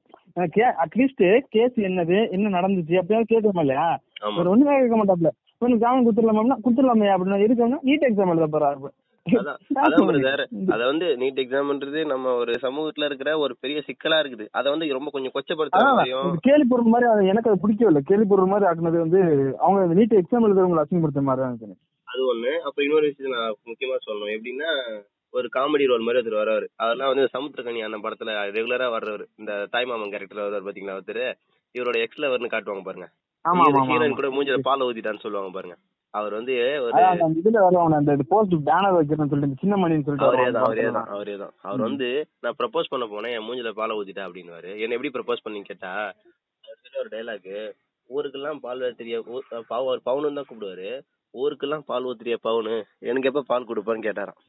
அட்லீஸ்ட் கேஸ் என்னது? என்ன நடந்துச்சு? அப்படியாவது கேட்கணுமா இல்லையா? ஒரு ஒண்ணுமே கேட்க மாட்டாப்ல உனக்கு ஜாமீன் கொடுத்துடலாமா கொடுத்துடலாமே அப்படின்னா இருக்கவங்க நீட் எக்ஸாம் எழுத போறாரு அத வந்து நீட் எக்ஸாம்ன்றது நம்ம ஒரு சமூகத்துல இருக்கிற ஒரு பெரிய சிக்கலா இருக்குது. அத வந்து ரொம்ப கொஞ்சம் இது கேலி பொருள் மாதிரி எனக்கு அது பிடிக்கவே இல்லை கேலி பொருள் மாதிரி ஆக்குனது வந்து அவங்க நீட் எக்ஸாம் எழுதுறவங்களை அசிங்கப்படுத்த மாதிரி தான் அது ஒண்ணு. அப்ப இன்னொரு விஷயம் நான் முக்கியமா சொல்லணும். எப்படின்னா ஒரு காமெடி ரோல் மாதிரி ஒருத்தர் வர்றாரு அதெல்லாம் வந்து சமுத்திரகனி அண்ணன் படத்துல ரெகுலரா வர்றவர். இந்த தாய்மாமன் கேரக்டர் வருவார் பாத்தீங்களா ஒருத்தர்? இவரோட எக்ஸ் லவர்னு காட்டுவாங்க பாருங்க. ஹீரோயின் கூட மூஞ்சில பால் ஊத்திட்டான்னு சொல்லுவாங்க பாருங்க. அவர் வந்து ஒரு அதான் அந்த இதுல வரவன அந்த போஸ்ட் பேனர் வைக்கிறேன்னு சொல்லிட்டு இந்த சின்ன மணின்னு சொல்லிட்டு அவரே தான் அவரே. தான் அவரே தான். அவர் வந்து நான் ப்ரப்போஸ் பண்ண போனேன் என் மூஞ்சில பாலை ஊத்திட்டா அப்படின்னுவாரு. என்ன எப்படி ப்ரப்போஸ் பண்ணி கேட்டா அவர் சொல்ல ஒரு டைலாக் ஊருக்கெல்லாம் பால் தெரிய பாவ பவுனு தான் கூப்பிடுவாரு. ஊருக்கெல்லாம் பால் ஊத்துறிய பவுனு? எனக்கு எப்ப பால் கொடுப்பான்னு கேட்டாராம்.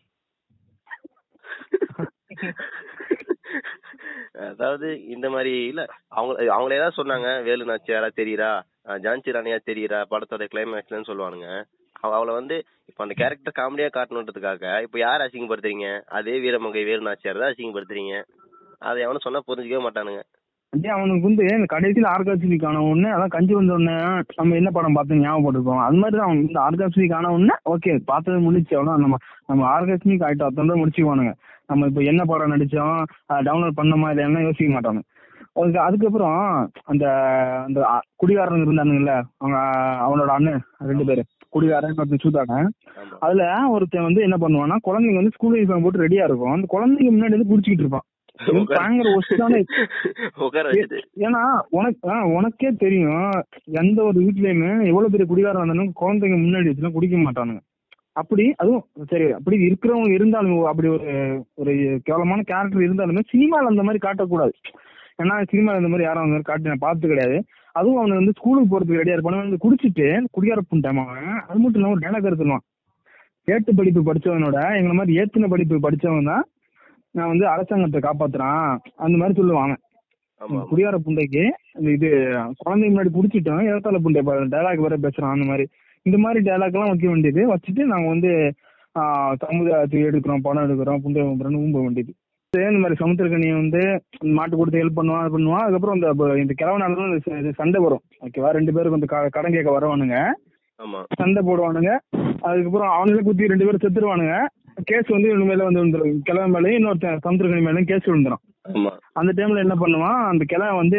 அதாவது இந்த மாதிரி இல்ல அவங்க அவங்களே ஏதாவது சொன்னாங்க வேலு நாச்சியாரா தெரியுறா ஜான்சி ராணியா தெரியுறா படத்தோட கிளைமேக்ஸ்லன்னு சொல்லுவானுங்க. அவளை வந்து இப்ப அந்த கேரக்டர் காமெடியா காட்டணுன்றதுக்காக இப்ப யார் அசிங்கப்படுத்துறீங்க? அதே வீரமங்கை வேலு நாச்சியார் தான் அசிங்கப்படுத்துறீங்க. அதை எவனும் சொன்னா புரிஞ்சுக்கவே மாட்டானுங்க. அவனுக்கு வந்து இந்த கடைசியில் ஆர்காசிக் ஆன உடனே அதான் கஞ்சி வந்த உடனே நம்ம என்ன படம் பார்த்து ஞாபகப்பட்டிருக்கோம் அது மாதிரி தான் அவன் இந்த ஆர்காஸ்மிக் ஆன ஒண்ணு ஓகே பார்த்தது முடிச்சு அவ்வளோ நம்ம நம்ம ஆர்காஸ்மிக் ஆயிட்டோம் அத்தனை முடிச்சுக்குவானுங்க. நம்ம இப்போ என்ன படம் நடிச்சோம் டவுன்லோட் பண்ணோமா இல்லைன்னா யோசிக்க மாட்டாங்க அதுக்கு அதுக்கப்புறம் அந்த அந்த குடிகாரனுங்க இருந்தானுங்கல்ல அவங்க அவனோட அண்ணன் ரெண்டு பேரு. குடிகாரன் ஒருத்தன் ஆமா. அதுல ஒருத்தன் வந்து என்ன பண்ணுவான்னா குழந்தைங்க வந்து ஸ்கூல் யூனிஃபார்ம் போட்டு ரெடியா இருக்கும். அந்த குழந்தைங்க முன்னாடி வந்து குடிச்சிக்கிட்டு இருப்பான். ஏன்னா உனக்கு உனக்கே தெரியும் எந்த ஒரு வீட்லயுமே எவ்வளவு பெரிய குடிகாரம் வந்தாலும் குழந்தைங்க முன்னாடி வச்சுலாம் குடிக்க மாட்டானுங்க. அப்படி அதுவும் சரி அப்படி இருக்கிறவங்க இருந்தாலும் அப்படி ஒரு ஒரு கேவலமான கேரக்டர் இருந்தாலுமே சினிமால அந்த மாதிரி காட்டக்கூடாது. ஏன்னா சினிமால இந்த மாதிரி யாரும் அந்த மாதிரி காட்டி நான் பார்த்து கிடையாது. அதுவும் அவன் வந்து ஸ்கூலுக்கு போறதுக்கு ரெடியா இருப்பான் வந்து குடிச்சிட்டு புண்டாம அவன் அது மட்டும் இல்லாம ஒரு டேலக் எடுத்துருவான் ஏட்டு படிப்பு படிச்சவனோட எங்களை மாதிரி ஏத்துன படிப்பு படிச்சவன் தான் நான் வந்து அரசாங்கத்தை காப்பாத்துறான் அந்த மாதிரி. ஆமா குடியார புண்டைக்கு இந்த இது குழந்தைங்க முன்னாடி குடிச்சிட்டோம் ஏத்தால புண்டை டைலாக் வேற பேசுறான் அந்த மாதிரி. இந்த மாதிரி டைலாக் எல்லாம் வைக்க வேண்டியது. வச்சுட்டு நாங்க வந்து ஆஹ், சமுதாயத்துக்கு எடுக்கிறோம் பணம் எடுக்கிறோம் புண்டை ஊம்புறோம்னு ஊம்ப வேண்டியது. இந்த மாதிரி சமுத்திரக்கனியை வந்து மாட்டு கொடுத்து ஹெல்ப் பண்ணுவான் அது பண்ணுவான் அதுக்கப்புறம் இந்த இந்த கிழவனால இந்த ச- இது சண்டை வரும். ஓகேவா ரெண்டு பேருக்கு வந்து க- கடன் கேட்க வரவானுங்க. சண்டை போடுவானுங்க. அதுக்கப்புறம் அவனுங்களே குத்தி ரெண்டு பேரும் செத்துருவானுங்க. கேஸ் வந்து இவனு மேல வந்து விழுந்துரும். கிழவன் மேலேயும் இன்னொருத்தன் சமுத்திரக்கனி மேலேயும் கேஸ் விழுந்துரும். அந்த டைம்ல என்ன பண்ணுவான்? அந்த கிழவன் வந்து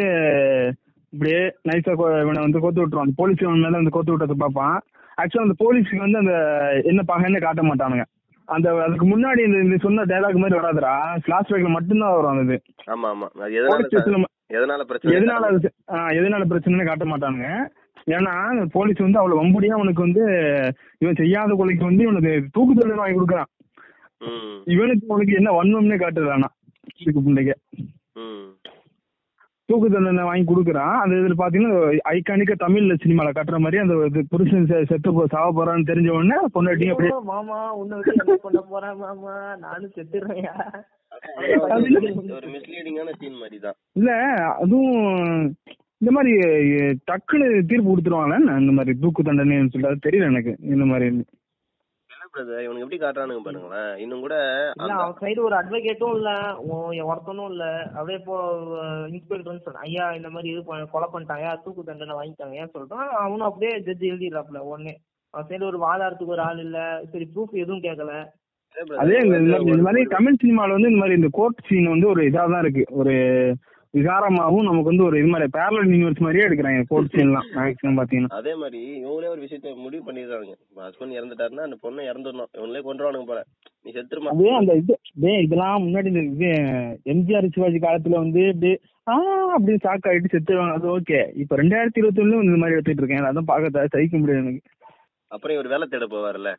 இப்படியே நைஸா இவனை வந்து கோத்து விட்டுருவான் அந்த போலீஸ் இவன் மேல வந்து கோத்து விட்டதை பார்ப்பான். ஆக்சுவலா அந்த போலீஸ்க்கு வந்து அந்த என்ன பகைன்னு காட்ட மாட்டானுங்க. அந்த அதுக்கு முன்னாடி இந்த சொன்ன டைலாக் மாதிரி வராதுடா. ஃபிளாஷ்பேக்ல மட்டும்தான் வரும் அந்த இது ஆமா ஆமா எதனால பிரச்சனை எதனால எதனால பிரச்சனைன்னு காட்ட மாட்டானுங்க. ஏன்னா போலீஸ் வந்து அவ்வளவு வம்புடியா அவனுக்கு வந்து இவன் செய்யாத கொலைக்கு வந்து இவனுக்கு தூக்கு தண்டனை வாங்கி கொடுக்குறான். இவனுக்கு உனக்கு என்ன வன்மம்னே காட்டுறானா இதுக்கு பிள்ளைங்க தூக்கு தண்டனை வாங்கி கொடுக்குறான். அந்த இதுல பாத்தீங்கன்னா ஐகானிக்கா தமிழ்ல சினிமால கட்டுற மாதிரி அந்த இது புருஷன் செ- செத்து சாவ போறான்னு தெரிஞ்ச உடனே பொண்டாட்டியும் அப்படியே மாமா உன்னை பண்ண போறேன் மாமா? நானும் செத்துடுறேன்யா. ஒரு மிஸ்லீடிங்கான சீன் மாதிரி தான் இல்ல அதுவும் இந்த மாதிரி டக்குன்னு தீர்ப்பு கொடுத்துருவாங்கல்ல இந்த மாதிரி தூக்கு தண்டனைன்னு சொல்லி அது தெரியல எனக்கு இந்த மாதிரி. பிரதர் இவனுக்கு எப்படி காட்டுறானுங்க பாருங்களேன். இன்னும் கூட அவன் சைடு ஒரு அட்வொகேட்டும் இல்ல உன் என் ஒருத்தனும் இல்ல. அப்படியே இப்போ இன்ஸ்பெக்டர்னு சொன்னான். ஐயா இந்த மாதிரி இது கொலை பண்ணிட்டாங்க. தூக்கு தண்டனை வாங்கிட்டாங்க. ஏன் சொல்றான் அவனும் அப்படியே ஜட்ஜ் எழுதிடுறாப்ல உடனே. அவன் சைடு ஒரு வாதாடுறதுக்கு ஒரு ஆள் இல்ல. சரி ப்ரூஃப் எதுவும் கேட்கல அதே இந்த மாதிரி- தமிழ் சினிமால வந்து இந்த மாதிரி இந்த கோர்ட் சீன் வந்து ஒரு இதா தான் இருக்கு. ஒரு விகாரமாவும் நமக்கு வந்து ஒரு இது மாதிரி பேரலல் யூனிவர்ஸ் மாதிரியே எடுக்கிறாங்க கோர்ட் சீன்லாம் மேக்ஸிமம் பாத்தீங்கன்னா அதே மாதிரி இவங்களே ஒரு விஷயத்த முடிவு பண்ணிடுறாங்க. ஹஸ்பண்ட் இறந்துட்டாருன்னா அந்த பொண்ணை இறந்துடணும். இவங்களே கொண்டுருவானுங்க போல. நீ செத்துருமா? அதே அந்த இது டேய் இதெல்லாம் முன்னாடி இந்த இது எம்ஜிஆர் சிவாஜி காலத்துல வந்து இப்படி ஆ அப்படின்னு ஷாக் ஆயிட்டு செத்துருவாங்க. அது ஓகே இப்ப ரெண்டாயிரத்தி இருபத்தி ஒண்ணுல இந்த மாதிரி எடுத்துட்டு இருக்கேன். அதான் பார்க்க சகிக்க முடியாது எனக்கு. அப்புறம் இவர் வேலை தேட போவார்ல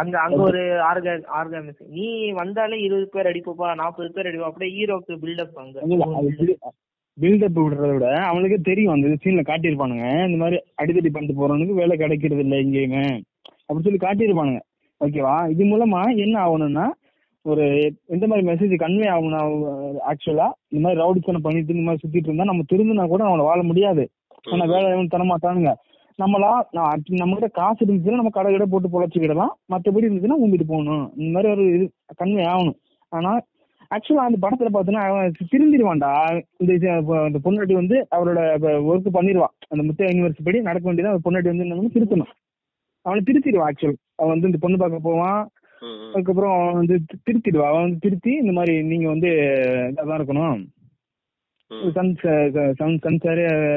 அங்க அங்க ஒரு ஆர்க ஆர்கானிஸ் நீ வந்தாலே இருபது பேர் அடிப்பப்பா நாற்பது பேர் அடிப்பா அப்படியே ஹீரோக்கு பில்டப் அங்க. பில்டப் விடுறத விட அவனுக்கே தெரியும் அந்த சீன்ல காட்டியிருப்பானுங்க. இந்த மாதிரி அடிதடி பண்ணிட்டு போறவனுக்கு வேலை கிடைக்கிறது இல்லை எங்கேயுமே. அப்படி சொல்லி காட்டியிருப்பானுங்க. ஓகேவா இது மூலமா என்ன ஆகணும்னா ஒரு எந்த மாதிரி மெசேஜ் கன்வே ஆகணும் ஆக்சுவலா இந்த மாதிரி ரவுடித்தனம் பண்ணிட்டு இந்த மாதிரி சுத்திட்டு இருந்தா நம்ம திரும்பினா கூட அவனை வாழ முடியாது. ஆனா வேலை எவனும் தர மாட்டானுங்க நம்மளா நம்ம கிட்ட காசு இருந்துச்சுன்னா நம்ம கடை கடை போட்டு பொழைச்சிக்கிடலாம். மத்தபடி இருந்துச்சுன்னா ஊம்பிட்டு போகணும். இந்த மாதிரி ஒரு இது கன்வே ஆகணும். ஆனா ஆக்சுவலா அந்த படத்துல பாத்தீங்கன்னா அவன் திருந்திடுவான்டா இந்த பொண்டாட்டி வந்து அவரோட ஒர்க் பண்ணிடுவான் அந்த முத்த யூனிவர்சிட்டி படி நடக்க வேண்டியது அந்த பொண்டாட்டி வந்து என்ன? திருத்தணும். அவனை திருத்திடுவான் ஆக்சுவல் அவன் வந்து இந்த பொண்ணு பார்க்க போவான். அதுக்கப்புறம் அவன் வந்து திருத்திடுவான் அவன் வந்து திருத்தி இந்த மாதிரி நீங்க வந்து இதான் இருக்கணும். சன் சன்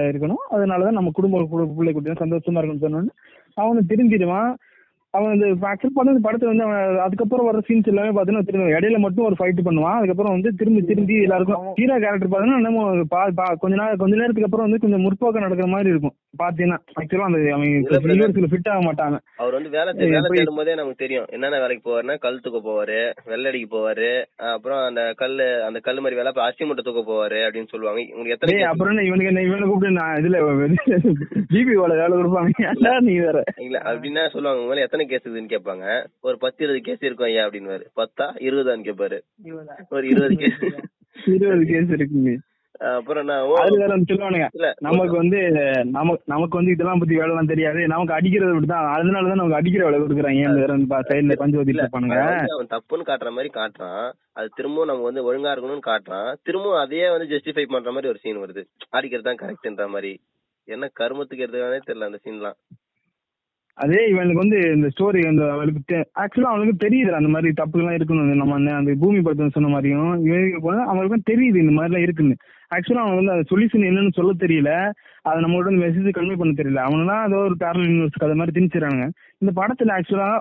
இருக்கணும். அதனாலதான் நம்ம குடும்ப பிள்ளை குட்டி சந்தோஷமா இருக்கணும்னு சொன்னோன்னு அவனு திரும்பிடுவான் அவன் இந்த ஆக்சுவல் பண்ண இந்த படத்தை வந்து அவன் அதுக்கப்புறம் வர சீன்ஸ் எல்லாமே பாத்தீங்கன்னா திரும்ப இடையில மட்டும் ஒரு ஃபைட் பண்ணுவான் அதுக்கப்புறம் வந்து திரும்பி திரும்பி எல்லாருக்கும் ஹீரோ கேரக்டர் பாத்தீங்கன்னா நம்ம கொஞ்ச நாள் கொஞ்ச நேரத்துக்கு அப்புறம் வந்து கொஞ்சம் முற்போக்கம் நடக்கிற மாதிரி இருக்கும் பாத்தீங்கன்னா ஆக்சுவலா அந்த brother. யூனிவர்ஸ்ல ஃபிட் ஆக மாட்டாங்க அவர் வந்து வேலை வேலை தேடும் போதே நமக்கு தெரியும் என்னென்ன வேலைக்கு போவாருன்னா கல் தூக்க போவாரு வெள்ளடிக்கு போவாரு அப்புறம் அந்த கல்லு அந்த கல் மாதிரி வேலை அப்புறம் அரிசி மூட்டை தூக்க போவாரு அப்படின்னு சொல்லுவாங்க உங்களுக்கு எத்தனை அப்புறம் இவனுக்கு என்ன இவனை கூப்பிட்டு நான் இதுல ஜிபி வேலை வேலை கொடுப்பாங்க நீ வேற இல்ல அப்படின்னா சொல்லுவாங்க உங்க மேல எத்தனை கேஸ் இருக்குதுன்னு கேட்பாங்க. ஒரு பத்து இருபது கேஸ் இருக்கும் ஐயா அப்படின்னு பத்தா இருபதான்னு கேட்பாரு. ஒரு இருபது கேஸ் இருபது கேஸ் இருக்குங்க அப்புறம் நமக்கு வந்து நமக்கு நமக்கு வந்து இதெல்லாம் பத்தி வேலை எல்லாம் தெரியாது. நமக்கு அடிக்கிறது விட்டுதான் அதனாலதான் நமக்கு அடிக்கிற வேலை கொடுக்குறாங்க. சைடுல பஞ்சு ஓதிட்டு இருப்பானுங்க அவன் தப்புன்னு காட்டுற மாதிரி காட்டுறான். அது திரும்பவும் நம்ம வந்து ஒழுங்கா இருக்கணும்னு காட்டுறான். திரும்பவும் அதையே வந்து ஜஸ்டிஃபை பண்ற மாதிரி ஒரு சீன் வருது. அடிக்கிறது தான் கரெக்ட்ன்ற மாதிரி. என்ன கருமத்துக்கு எடுத்துக்கானே தெரியல அந்த சீன்லாம் அதே இவனுக்கு வந்து இந்த ஸ்டோரி அந்த அவளுக்கு ஆக்சுவலா அவனுக்கு தெரியுது அந்த மாதிரி தப்புகள்லாம் இருக்குன்னு நம்ம அந்த- அந்த பூமி படத்துல சொன்ன மாதிரியும் இவனுக்கு போனா அவனுக்கும் தெரியுது இந்த மாதிரிலாம் இருக்குன்னு. ஆக்சுவலா அவன் வந்து அந்த சொல்யூஷன் என்னன்னு சொல்ல தெரியல. அதை நம்மளோட மெசேஜ் கன்வே பண்ண தெரியல. அவனா ஏதோ ஒரு பேரல் யூனிவர்ஸ் அதை மாதிரி திணிச்சிடறாங்க இந்த படத்துல ஆக்சுவலா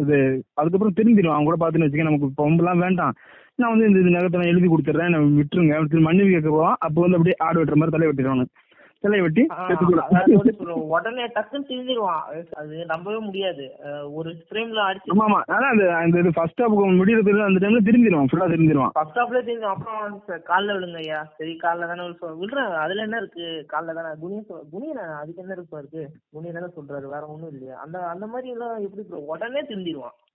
இது அதுக்கப்புறம் தெரிஞ்சிடும் அவன் கூட பாத்துன்னு வச்சுக்க நமக்கு பொம்பெல்லாம் வேண்டாம். நான் வந்து இந்த நகரத்தை நான் எழுதி கொடுத்துட்றேன் விட்டுருங்க. அடுத்து மன்னிப்பு கேட்க போவான் அப்போ வந்து அப்படியே ஆடு வெட்டுற மாதிரி தலை வெட்டிடுவானு தலை வெட்டி. உடனே டக்குன்னு திருந்திடுவான் அது நம்பவே முடியாது. ஒரு ஃப்ரேம்ல அடிச்சு ஆமா ஆமா. அதான் அந்த அந்த இது ஃபர்ஸ்ட் ஹாப் முடியறதுக்கு அந்த டைம்ல திரும்பிடுவான் ஃபுல்லா திரும்பிடுவான் ஃபர்ஸ்ட் ஹாப்ல தெரிஞ்சு அப்புறம் கால்ல விழுங்க ஐயா. சரி கால்ல தானே விழுறேன் அதுல என்ன இருக்கு? கால்ல தானே குனி சொல்- குனி என்ன, அதுக்கு என்ன இருக்கு இருக்கு குனி தானே சொல்றாரு. வேற ஒண்ணும் இல்லையா. அந்த அந்த மாதிரி எல்லாம் எப்படி? உடனே திருந்திடுவான் அ-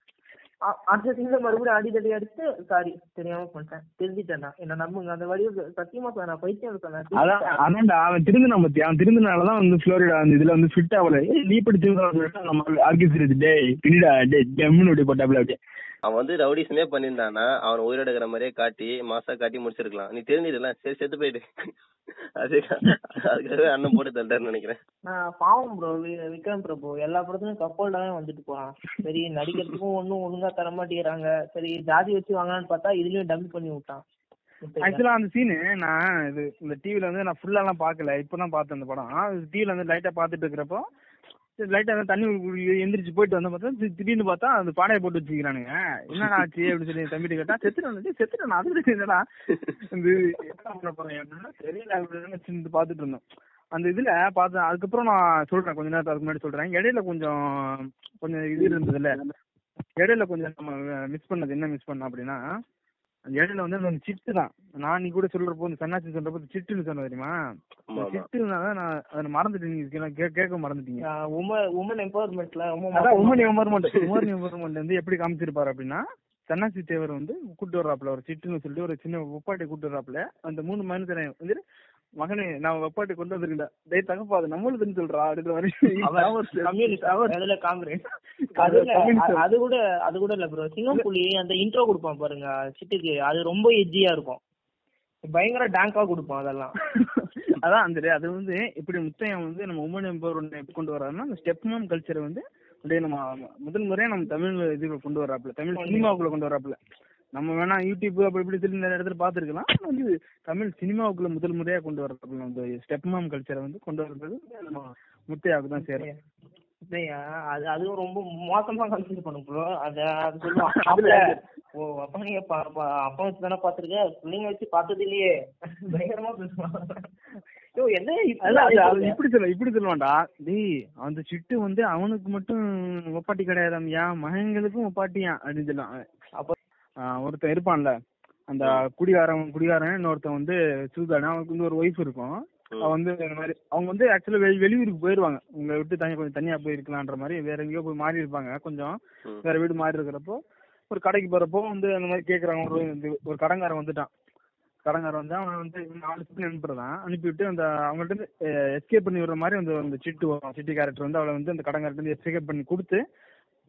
அடுத்த சீன்ல மறுபடியும் அடி தடி அடிச்சு சாரி தெரியாம பண்ணிட்டேன் திருந்திட்டேன் என்ன நம்புங்க. அந்த வழி சத்தியமா சொன்னேன் நான் பைத்தியம் சொன்னேன் அதான் அதான்டா அவன் திருந்தினா பத்தி. அவன் திருந்தினாலதான் வந்து ஃப்ளோரிடா அந்த இதுல வந்து ஃபிட் ஆகல. ஏய், நீ திருந்த நம்ம ஆர்கிஸ் டேய் பிடிடா டே ஜம்முன்னு அப்படி போட்டாப்ல அப்படியே. அவன் வந்து ரவுடிசமே பண்ணியிருந்தானா அவன் உயிரோட இருக்கிற மாதிரியே காட்டி மாசா காட்டி முடிச்சிருக்கலாம். நீ தெரிஞ்சிடல சரி செத்து போயிடு. அது அதுக்காகவே அண்ணன் போட்டு தந்தாருன்னு நினைக்கிறேன். நான் பாவம் ப்ரோ விக்ரம் பிரபு எல்லா படத்துலயும் கப்போல்டாவே வந்துட்டு போறான். சரி நடிக்கிறதுக்கும் ஒண்ணும் ஒழுங்கா தர மாட்டேங்கிறாங்க சரி ஜாதி வச்சு வாங்கலாம்னு பார்த்தா இதுலயும் டம்மி பண்ணி விட்டான். ஆக்சுவலா அந்த சீனு நான் இது இந்த டிவில வந்து நான் ஃபுல்லா எல்லாம் பார்க்கல. இப்பதான் பார்த்தேன் அந்த படம். டிவில வந்து லைட்டா பார்த்துட்டு இருக்கிறப்போ லைட்டா தண்ணி குடி- எந்திரிச்சு போயிட்டு வந்த பார்த்தா திடீர்னு பார்த்தா அந்த பானையை போட்டு வச்சுக்கிறானுங்க. என்னடா ஆச்சு அப்படின்னு சொல்லி தம்பிட்டு கேட்டா செத்துட்டு செத்துட்டு நான் அதுக்கு என்னடா? இந்த என்ன பண்ண தெரியல அப்படின்னு நினைச்சு பார்த்துட்டு இருந்தோம். அந்த இதுல பார்த்தேன் அதுக்கப்புறம் நான் சொல்றேன் கொஞ்ச நேரத்துக்கு முன்னாடி சொல்றேன். இடையில கொஞ்சம் கொஞ்சம் இது இருந்ததுல இடையில கொஞ்சம் நம்ம மிஸ் பண்ணது என்ன மிஸ் பண்ண அப்படின்னா அந்த இடையில வந்து அந்த சிட்டு தான். நான் நீ கூட சொல்றப்போ இந்த சன்னாச்சி சொல்றப்போ சிட்டுன்னு சொன்ன தெரியுமா? சிட்டுனா நான் அதை மறந்துட்டேன். நீங்க கேட்க மறந்துட்டீங்க. உமன் உமன் எம்பவர்மெண்ட்ல உமன் எம்பவர்மெண்ட் உமன் எம்பவர்மெண்ட் வந்து எப்படி காமிச்சிருப்பாரு அப்படின்னா சன்னாசி தேவர் வந்து கூட்டு வர்றாப்புல ஒரு சிட்டுன்னு சொல்லிட்டு ஒரு சின்ன ஒப்பாட்டை கூட்டு வர்றாப்புல அந்த மூணு மனுஷனை வந்து மகனே நான் ஒப்பாட்டை கொண்டு வந்திருக்கேன் டேய் தகப்பா அது நம்மளுதுன்னு சொல்றா அதுல காங்கிரஸ் அது கூட அது கூட இல்ல ப்ரோ சிங்கப்புலி அந்த இன்ட்ரோ கொடுப்பான் பாருங்க சிட்டுக்கு அது ரொம்ப எஜ்ஜியா இருக்கும். பயங்கர டேங்கா கொடுப்பான் அதெல்லாம். அதான் அந்த அது வந்து இப்படி முத்தையன் வந்து நம்ம உமன் எம்பவர்மெண்ட் எப்படி கொண்டு வர்றாருன்னா அந்த ஸ்டெப் மாம் கல்ச்சரை வந்து அப்படியே நம்ம முதல் முறையா நம்ம தமிழ் இதுல கொண்டு வர்றாப்புல தமிழ் சினிமாவுக்குள்ள கொண்டு வர்றாப்புல நம்ம வேணா யூடியூப் அப்படி இப்படி திரும்பி நிறைய இடத்துல பாத்துருக்கலாம் ஆனா வந்து தமிழ் சினிமாவுக்குள்ள முதல் முறையா கொண்டு வர்றாப்புல அந்த ஸ்டெப் மாம் கல்ச்சரை வந்து கொண்டு வர்றது நம்ம முத்தையாவுக்கு தான் சேரும். அது அதுவும் ரொம்ப மோசமா கன்சிடர் பண்ணும் ப்ரோ அத அது அப்ப, ஓ அப்பா நீங்க அப்பா வச்சு தானே பாத்துருக்க பிள்ளைங்க வச்சு பார்த்தது இல்லையே. பயங்கரமா அது இப்படி சொல்ல இப்படி சொல்லுவான்டா. டேய் அந்த சிட்டு வந்து அவனுக்கு மட்டும் ஒப்பாட்டி கிடையாதாம்யா? மகன்களுக்கும் ஒப்பாட்டியா அப்படின்னு சொல்லுவான். அப்ப ஒருத்தன் இருப்பான்ல அந்த குடிகாரன் குடிகாரன் இன்னொருத்தன் வந்து சூதாடு அவனுக்கு வந்து ஒரு ஒய்ஃப் இருக்கும். அவன் வந்து இந்த மாதிரி அவங்க வந்து ஆக்சுவலா வெளி வெளியூருக்கு போயிருவாங்க. உங்களை விட்டு தனி கொஞ்சம் தனியா போயிருக்கலான்ற மாதிரி வேற எங்கேயோ போய் மாறி இருப்பாங்க. கொஞ்சம். வேற வீடு மாறி இருக்கிறப்போ ஒரு கடைக்கு போறப்போ வந்து அந்த மாதிரி கேக்குறாங்க. ஒரு ஒரு கடங்காரன் வந்துட்டான். கடங்காரன் வந்து அவன் வந்து நாலு சிட்டு அனுப்புறதான் அனுப்பிவிட்டு அந்த அவங்கள்ட்ட இருந்து எஸ்கேப் பண்ணி விடுற மாதிரி அந்த அந்த சிட்டு வரும். சிட்டி கேரக்டர் வந்து அவளை வந்து அந்த கடங்காரன் வந்து எஸ்கேப் பண்ணி கொடுத்து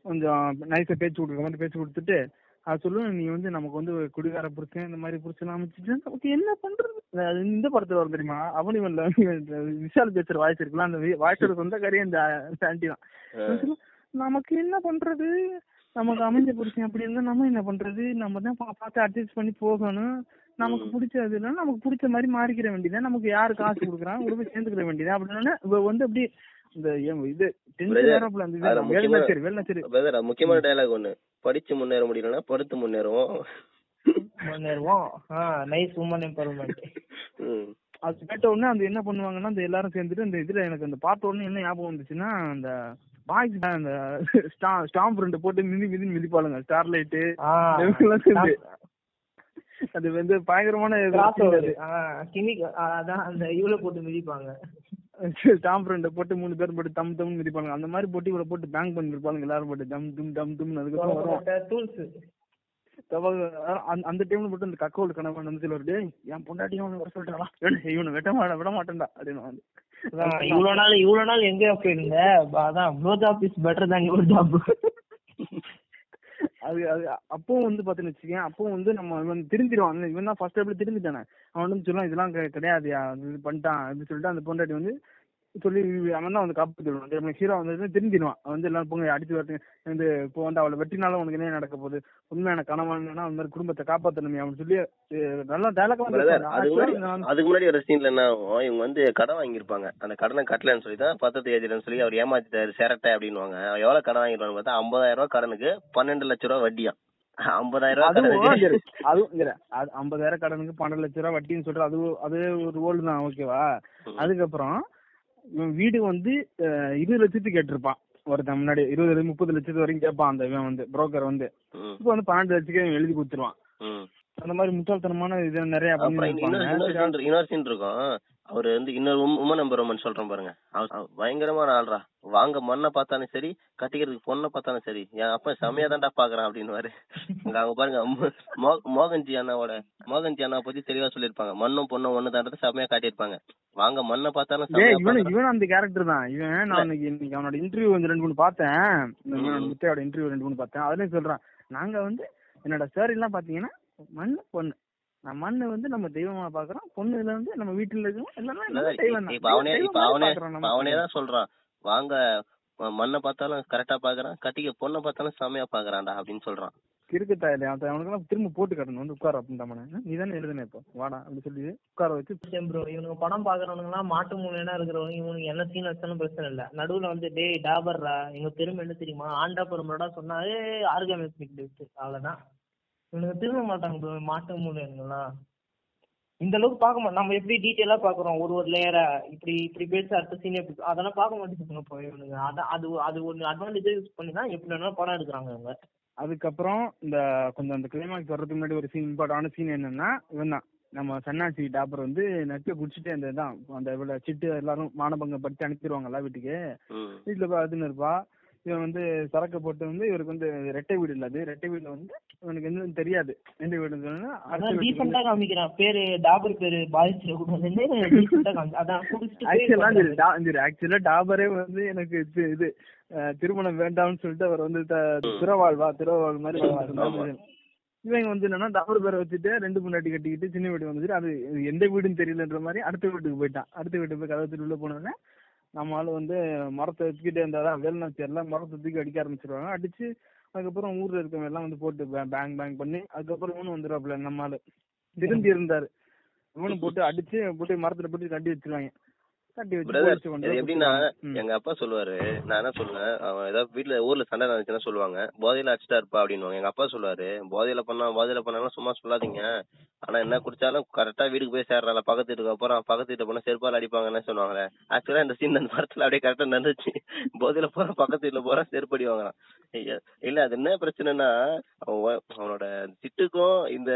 கொஞ்சம் நைஸா பேச்சு கொடுக்குற மாதிரி பேச்சு கொடுத்துட்டு அது சொல்லுவேன் நீ வந்து நமக்கு வந்து குடிகார புருஷன் இந்த மாதிரி புருஷன் அமைச்சிட்டு நமக்கு என்ன பண்றது? இந்த படத்துல வரும் தெரியுமா? அவனிவன்ல விஷால் பேசுற வாய்ஸ் இருக்குல்ல அந்த வாய்ஸோட சொந்த காரியம் இந்த ஆண்டி தான். நமக்கு என்ன பண்றது? நமக்கு அமைஞ்ச புருஷன் அப்படி இருந்தா நம்ம என்ன பண்றது? நம்ம தான் பார்த்து அட்ஜஸ்ட் பண்ணி போகணும். நமக்கு பிடிச்சது இல்ல நமக்கு பிடிச்ச மாதிரி மாறிக்கிற வேண்டியதான் நமக்கு யாரு காசு கொடுக்குறான்? உள்ள போய் சேர்ந்துக்கிற வேண்டியதான் அப்படின்னு வந்து அப்படி இந்த இது முக்கியமான டயலாக் ஒண்ணு. படிச்சு முன்னேற முடியலன்னா படுத்து முன்னேறுவோம். முன்னேறுவோம். Nice woman empowerment. அது கேட்ட உடனே அந்த என்ன பண்ணுவாங்கன்னா அந்த எல்லாரும் சேர்ந்துட்டு அந்த இதுல எனக்கு அந்த பார்த்த உடனே என்ன ஞாபகம் வந்துச்சுன்னா அந்த பாய்ஸ் அந்த ஸ்டாம்ப் ரெண்டு போட்டு மிதி மிதி மிதிப்பாளுங்க. ஸ்டார்லைட்டு அது வந்து பயங்கரமான அதான் அந்த இவ்வளவு போட்டு மிதிப்பாங்க. ஸ்டாம்ப் ரெண்டு போட்டு மூணு பேர் போட்டு தம் தம் மிதிப்பாங்க அந்த மாதிரி போட்டு இவ்வளவு போட்டு பேங்க் பண்ணிருப்பாங்க எல்லாரும் போட்டு. தம் தும் தம் தும் அதுக்கப்புறம் வரும். டூல்ஸ் அந்த- டைம்ல மட்டும் இந்த கக்கோல் கணவன் வந்து சொல்லுவாரு. டேய் என் பொண்டாட்டியும் அவனை வர சொல்லிட்டாளா? இவனை வெட்ட மாட்ட விட மாட்டேன்டா அப்படின்னு வந்து. இவ்வளவு நாள் இவ்வளவு நாள் எங்க போயிருந்த. அதான் flow job is better your job அது அது அப்பவும் வந்து பாத்துன்னு வச்சுக்கேன் அப்பவும் வந்து நம்ம இவன் திருந்திடுவான் இவன் தான் ஃபர்ஸ்ட் எப்படி திருந்திட்டானே அவன் வந்து சொல்லுவான் இதெல்லாம் கிடையாது இது பண்ணிட்டான். அப்படின்னு சொல்லிட்டு அந்த பொண்டாட்டி வந்து சொல்லி அவன் தான் வந்து காப்பாத்திடுவான் ஹீரோ வந்து திருந்திடுவான் வந்து எல்லாரும் போங்க அடிச்சு வரட்டு வந்து இப்போ வந்து அவளை வெட்டினாலும் உனக்கு என்ன நடக்க போகுது? உண்மையான கணவன்னா அந்த மாதிரி குடும்பத்தை காப்பாத்தணுமே அவன் சொல்லி நல்லா டைலாக் பிரதர் அதுக்கு முன்னாடி ஒரு சீன்ல என்ன ஆகும்? இவங்க வந்து கடன் வாங்கியிருப்பாங்க. அந்த கடனை கட்டலன்னு சொல்லி தான் பத்தத்து ஏஜிலன்னு சொல்லி அவர் ஏமாத்திட்டாரு சேரட்டை அப்படின்னுவாங்க. எவ்வளவு கடன் வாங்கிருவாங்க பார்த்தா ஐம்பதாயிரம் ரூபாய் கடனுக்கு பன்னெண்டு லட்ச ரூபாய் வட்டியா? ஐம்பதாயிரம் கடனுக்கு. ஐம்பதாயிரம் கடனுக்கு பன்னெண்டு லட்ச ரூபா வட்டின்னு சொல்ற அது அது ஒரு ரோல் தான் ஓகேவா. அதுக்கப்புறம் இவன் வீடு வந்து இருபது லட்சத்துக்கு கேட்டிருப்பான். ஒருத்தன் முன்னாடி இருபது முப்பது லட்சத்து வரைக்கும் கேட்பான் அந்த இவன் வந்து புரோக்கர் வந்து. இப்போ வந்து பன்னெண்டு லட்சத்துக்கு எழுதி கொடுத்துருவான். அந்த மாதிரி முட்டாள்தனமான இது நிறைய இன்னொரு இருக்கும். அவரு வந்து இன்னொரு உமன் நம்பர் சொல்றேன் பாருங்க. பயங்கரமான ஆள்ரா. வாங்க மண்ணை பார்த்தாலும் சரி கட்டிக்கிறதுக்கு பொண்ணை பார்த்தாலும் சரி என் அப்பா செமையா தான்டா பாக்குறான் அப்படின்னு அவங்க பாருங்க மோகன்ஜி அண்ணாவோட மோகன்ஜி அண்ணா பத்தி தெளிவா சொல்லிருப்பாங்க மண்ணும் பொண்ணும் ஒண்ணு தான்றது செமையா காட்டியிருப்பாங்க. வாங்க மண்ணை பார்த்தாலும் இவன் அந்த கேரக்டர் தான். இவன் நான் இன்னைக்கு அவனோட இன்டர்வியூ வந்து ரெண்டு மூணு பார்த்தேன். முத்தையோட இன்டர்வியூ ரெண்டு மூணு பார்த்தேன். அதுலயும் சொல்றான் நாங்க வந்து என்னோட சார் எல்லாம் பாத்தீங்கன்னா மண்ணு பொண்ணு. மண்ணு வந்து நம்ம தெய்வமா பாக்குறோம் பொண்ணுல வந்து நம்ம வீட்டுல இருக்கோம் எல்லாமே தெய்வம். இப்ப அவனே இப்ப தான் சொல்றான். வாங்க மண்ணை பார்த்தாலும் கரெக்டா பாக்குறான் கட்டிக்க பொண்ணை பார்த்தாலும் செமையா பாக்குறான்டா அப்படின்னு சொல்றான். கிறுக்கு தாயில அவனுக்கு திரும்ப போட்டு காட்டணும். வந்து உட்கார அப்படின்னு நீ தானே எழுதுன இப்போ? வாடா அப்படி சொல்லி உட்கார வச்சு ப்ரோ இவனுங்க படம் பாக்குறவனுங்க எல்லாம் மாட்டு மூலையா இருக்கிறவங்க. இவனுக்கு என்ன சீன் வச்சாலும் பிரச்சனை இல்ல. நடுவுல வந்து டேய் டாபர்ரா எங்க பெருமை என்ன தெரியுமா? ஆண்டா பெருமைடா சொன்னா ஏ அவ்வளவுதான். இவனுங்க திரும்ப மாட்டாங்க ப்ரோ மாட்டு மூலைங்கெல்லாம் இந்த அளவுக்கு பார்க்க மாட்டோம் நம்ம எப்படி டீட்டெயிலா பாக்குறோம் ஒரு ஒரு லேயரா இப்படி இப்படி பேச அடுத்த சீன் எப்படி அதெல்லாம் பார்க்க மாட்டேங்குது இப்போ இவனுங்க. அதான் அது அது ஒரு அட்வான்டேஜ் யூஸ் பண்ணி தான் எப்படி வேணாலும் படம் எடுக்கிறாங்க இவங்க. அதுக்கப்புறம் இந்த கொஞ்சம் அந்த கிளைமாக்ஸ் வர்றதுக்கு முன்னாடி ஒரு சீன் இம்பார்ட்டான சீன் என்னன்னா இவன் தான் நம்ம சன்னாசி டாப்பர் வந்து நெக்க குடிச்சிட்டு அந்த இதான் அந்த இவ்வளவு சிட்டு எல்லாரும் மானபங்கம் படிச்சு அனுப்பிடுவாங்கல்ல வீட்டுக்கு. வீட்டுல போய் அதுன்னு இருப்பா. இவன் வந்து சரக்கு போட்டு வந்து இவருக்கு வந்து ரெட்டை வீடு இல்ல அது ரெட்டை வீடுல வந்து இவனுக்கு எதுவும் தெரியாது. எந்த அடுத்த அதான் டீசெண்டா காமிக்கிறான். பேரு டாபர் பேரு காமி அதான் ஆக்சுவலா டாபரே வந்து எனக்கு இது இது திருமணம் வேண்டாம்னு சொல்லிட்டு அவர் வந்து த- திறவாழ்வா திறவாழ் மாதிரி. இவங்க வந்து என்னன்னா டாபர் பேரை வச்சுட்டு ரெண்டு முன்னாடி கட்டிக்கிட்டு சின்ன வீடு வந்துட்டு அது எந்த வீடுன்னு தெரியலன்ற மாதிரி அடுத்த வீட்டுக்கு போயிட்டான். அடுத்த வீட்டுக்கு போய் கதவை திறந்து உள்ள போனோடனே நம்ம ஆள் வந்து மரத்தை வச்சுக்கிட்டே இருந்தாதான் வேலுநாச்சியர்ல மரத்தை தூக்கி அடிக்க ஆரம்பிச்சிருவாங்க. அடிச்சு அதுக்கப்புறம் ஊர்ல இருக்கவங்க எல்லாம் வந்து போட்டு பேங் பேங் பண்ணி அதுக்கப்புறம் இவனு வந்துடுவாப்ல நம்ம ஆளு. திரும்பி இருந்தாரு. இவனு போட்டு அடிச்சு போட்டு மரத்துல போட்டு கட்டி வச்சிருவாங்க. எப்படின்னா. எங்க அப்பா சொல்லுவாரு நான் என்ன சொல்லுவேன் அவன் ஏதாவது வீட்டுல ஊர்ல சண்டை நடந்துச்சுன்னா சொல்லுவாங்க போதையில அடிச்சிட்டா இருப்பா அப்படின்னு எங்க அப்பா சொல்லுவாரு போதையில பண்ணா போதையில பண்ணாலும் சும்மா சொல்லாதீங்க. ஆனா என்ன குடிச்சாலும் கரெக்டா வீட்டுக்கு போய் சேர்றால பக்கத்து வீட்டுக்கு அப்புறம் பக்கத்து வீட்டு போனா செருப்பால் அடிப்பாங்கன்னு சொல்லுவாங்களே. ஆக்சுவலா இந்த சீன் அந்த படத்துல அப்படியே கரெக்டா நடந்துச்சு. போதையில போற பக்கத்து வீட்டுல போறா செருப்பு அடி வாங்குறான். ஐயா, இல்ல அது என்ன பிரச்சனைனா அவனோட திட்டுக்கும் இந்த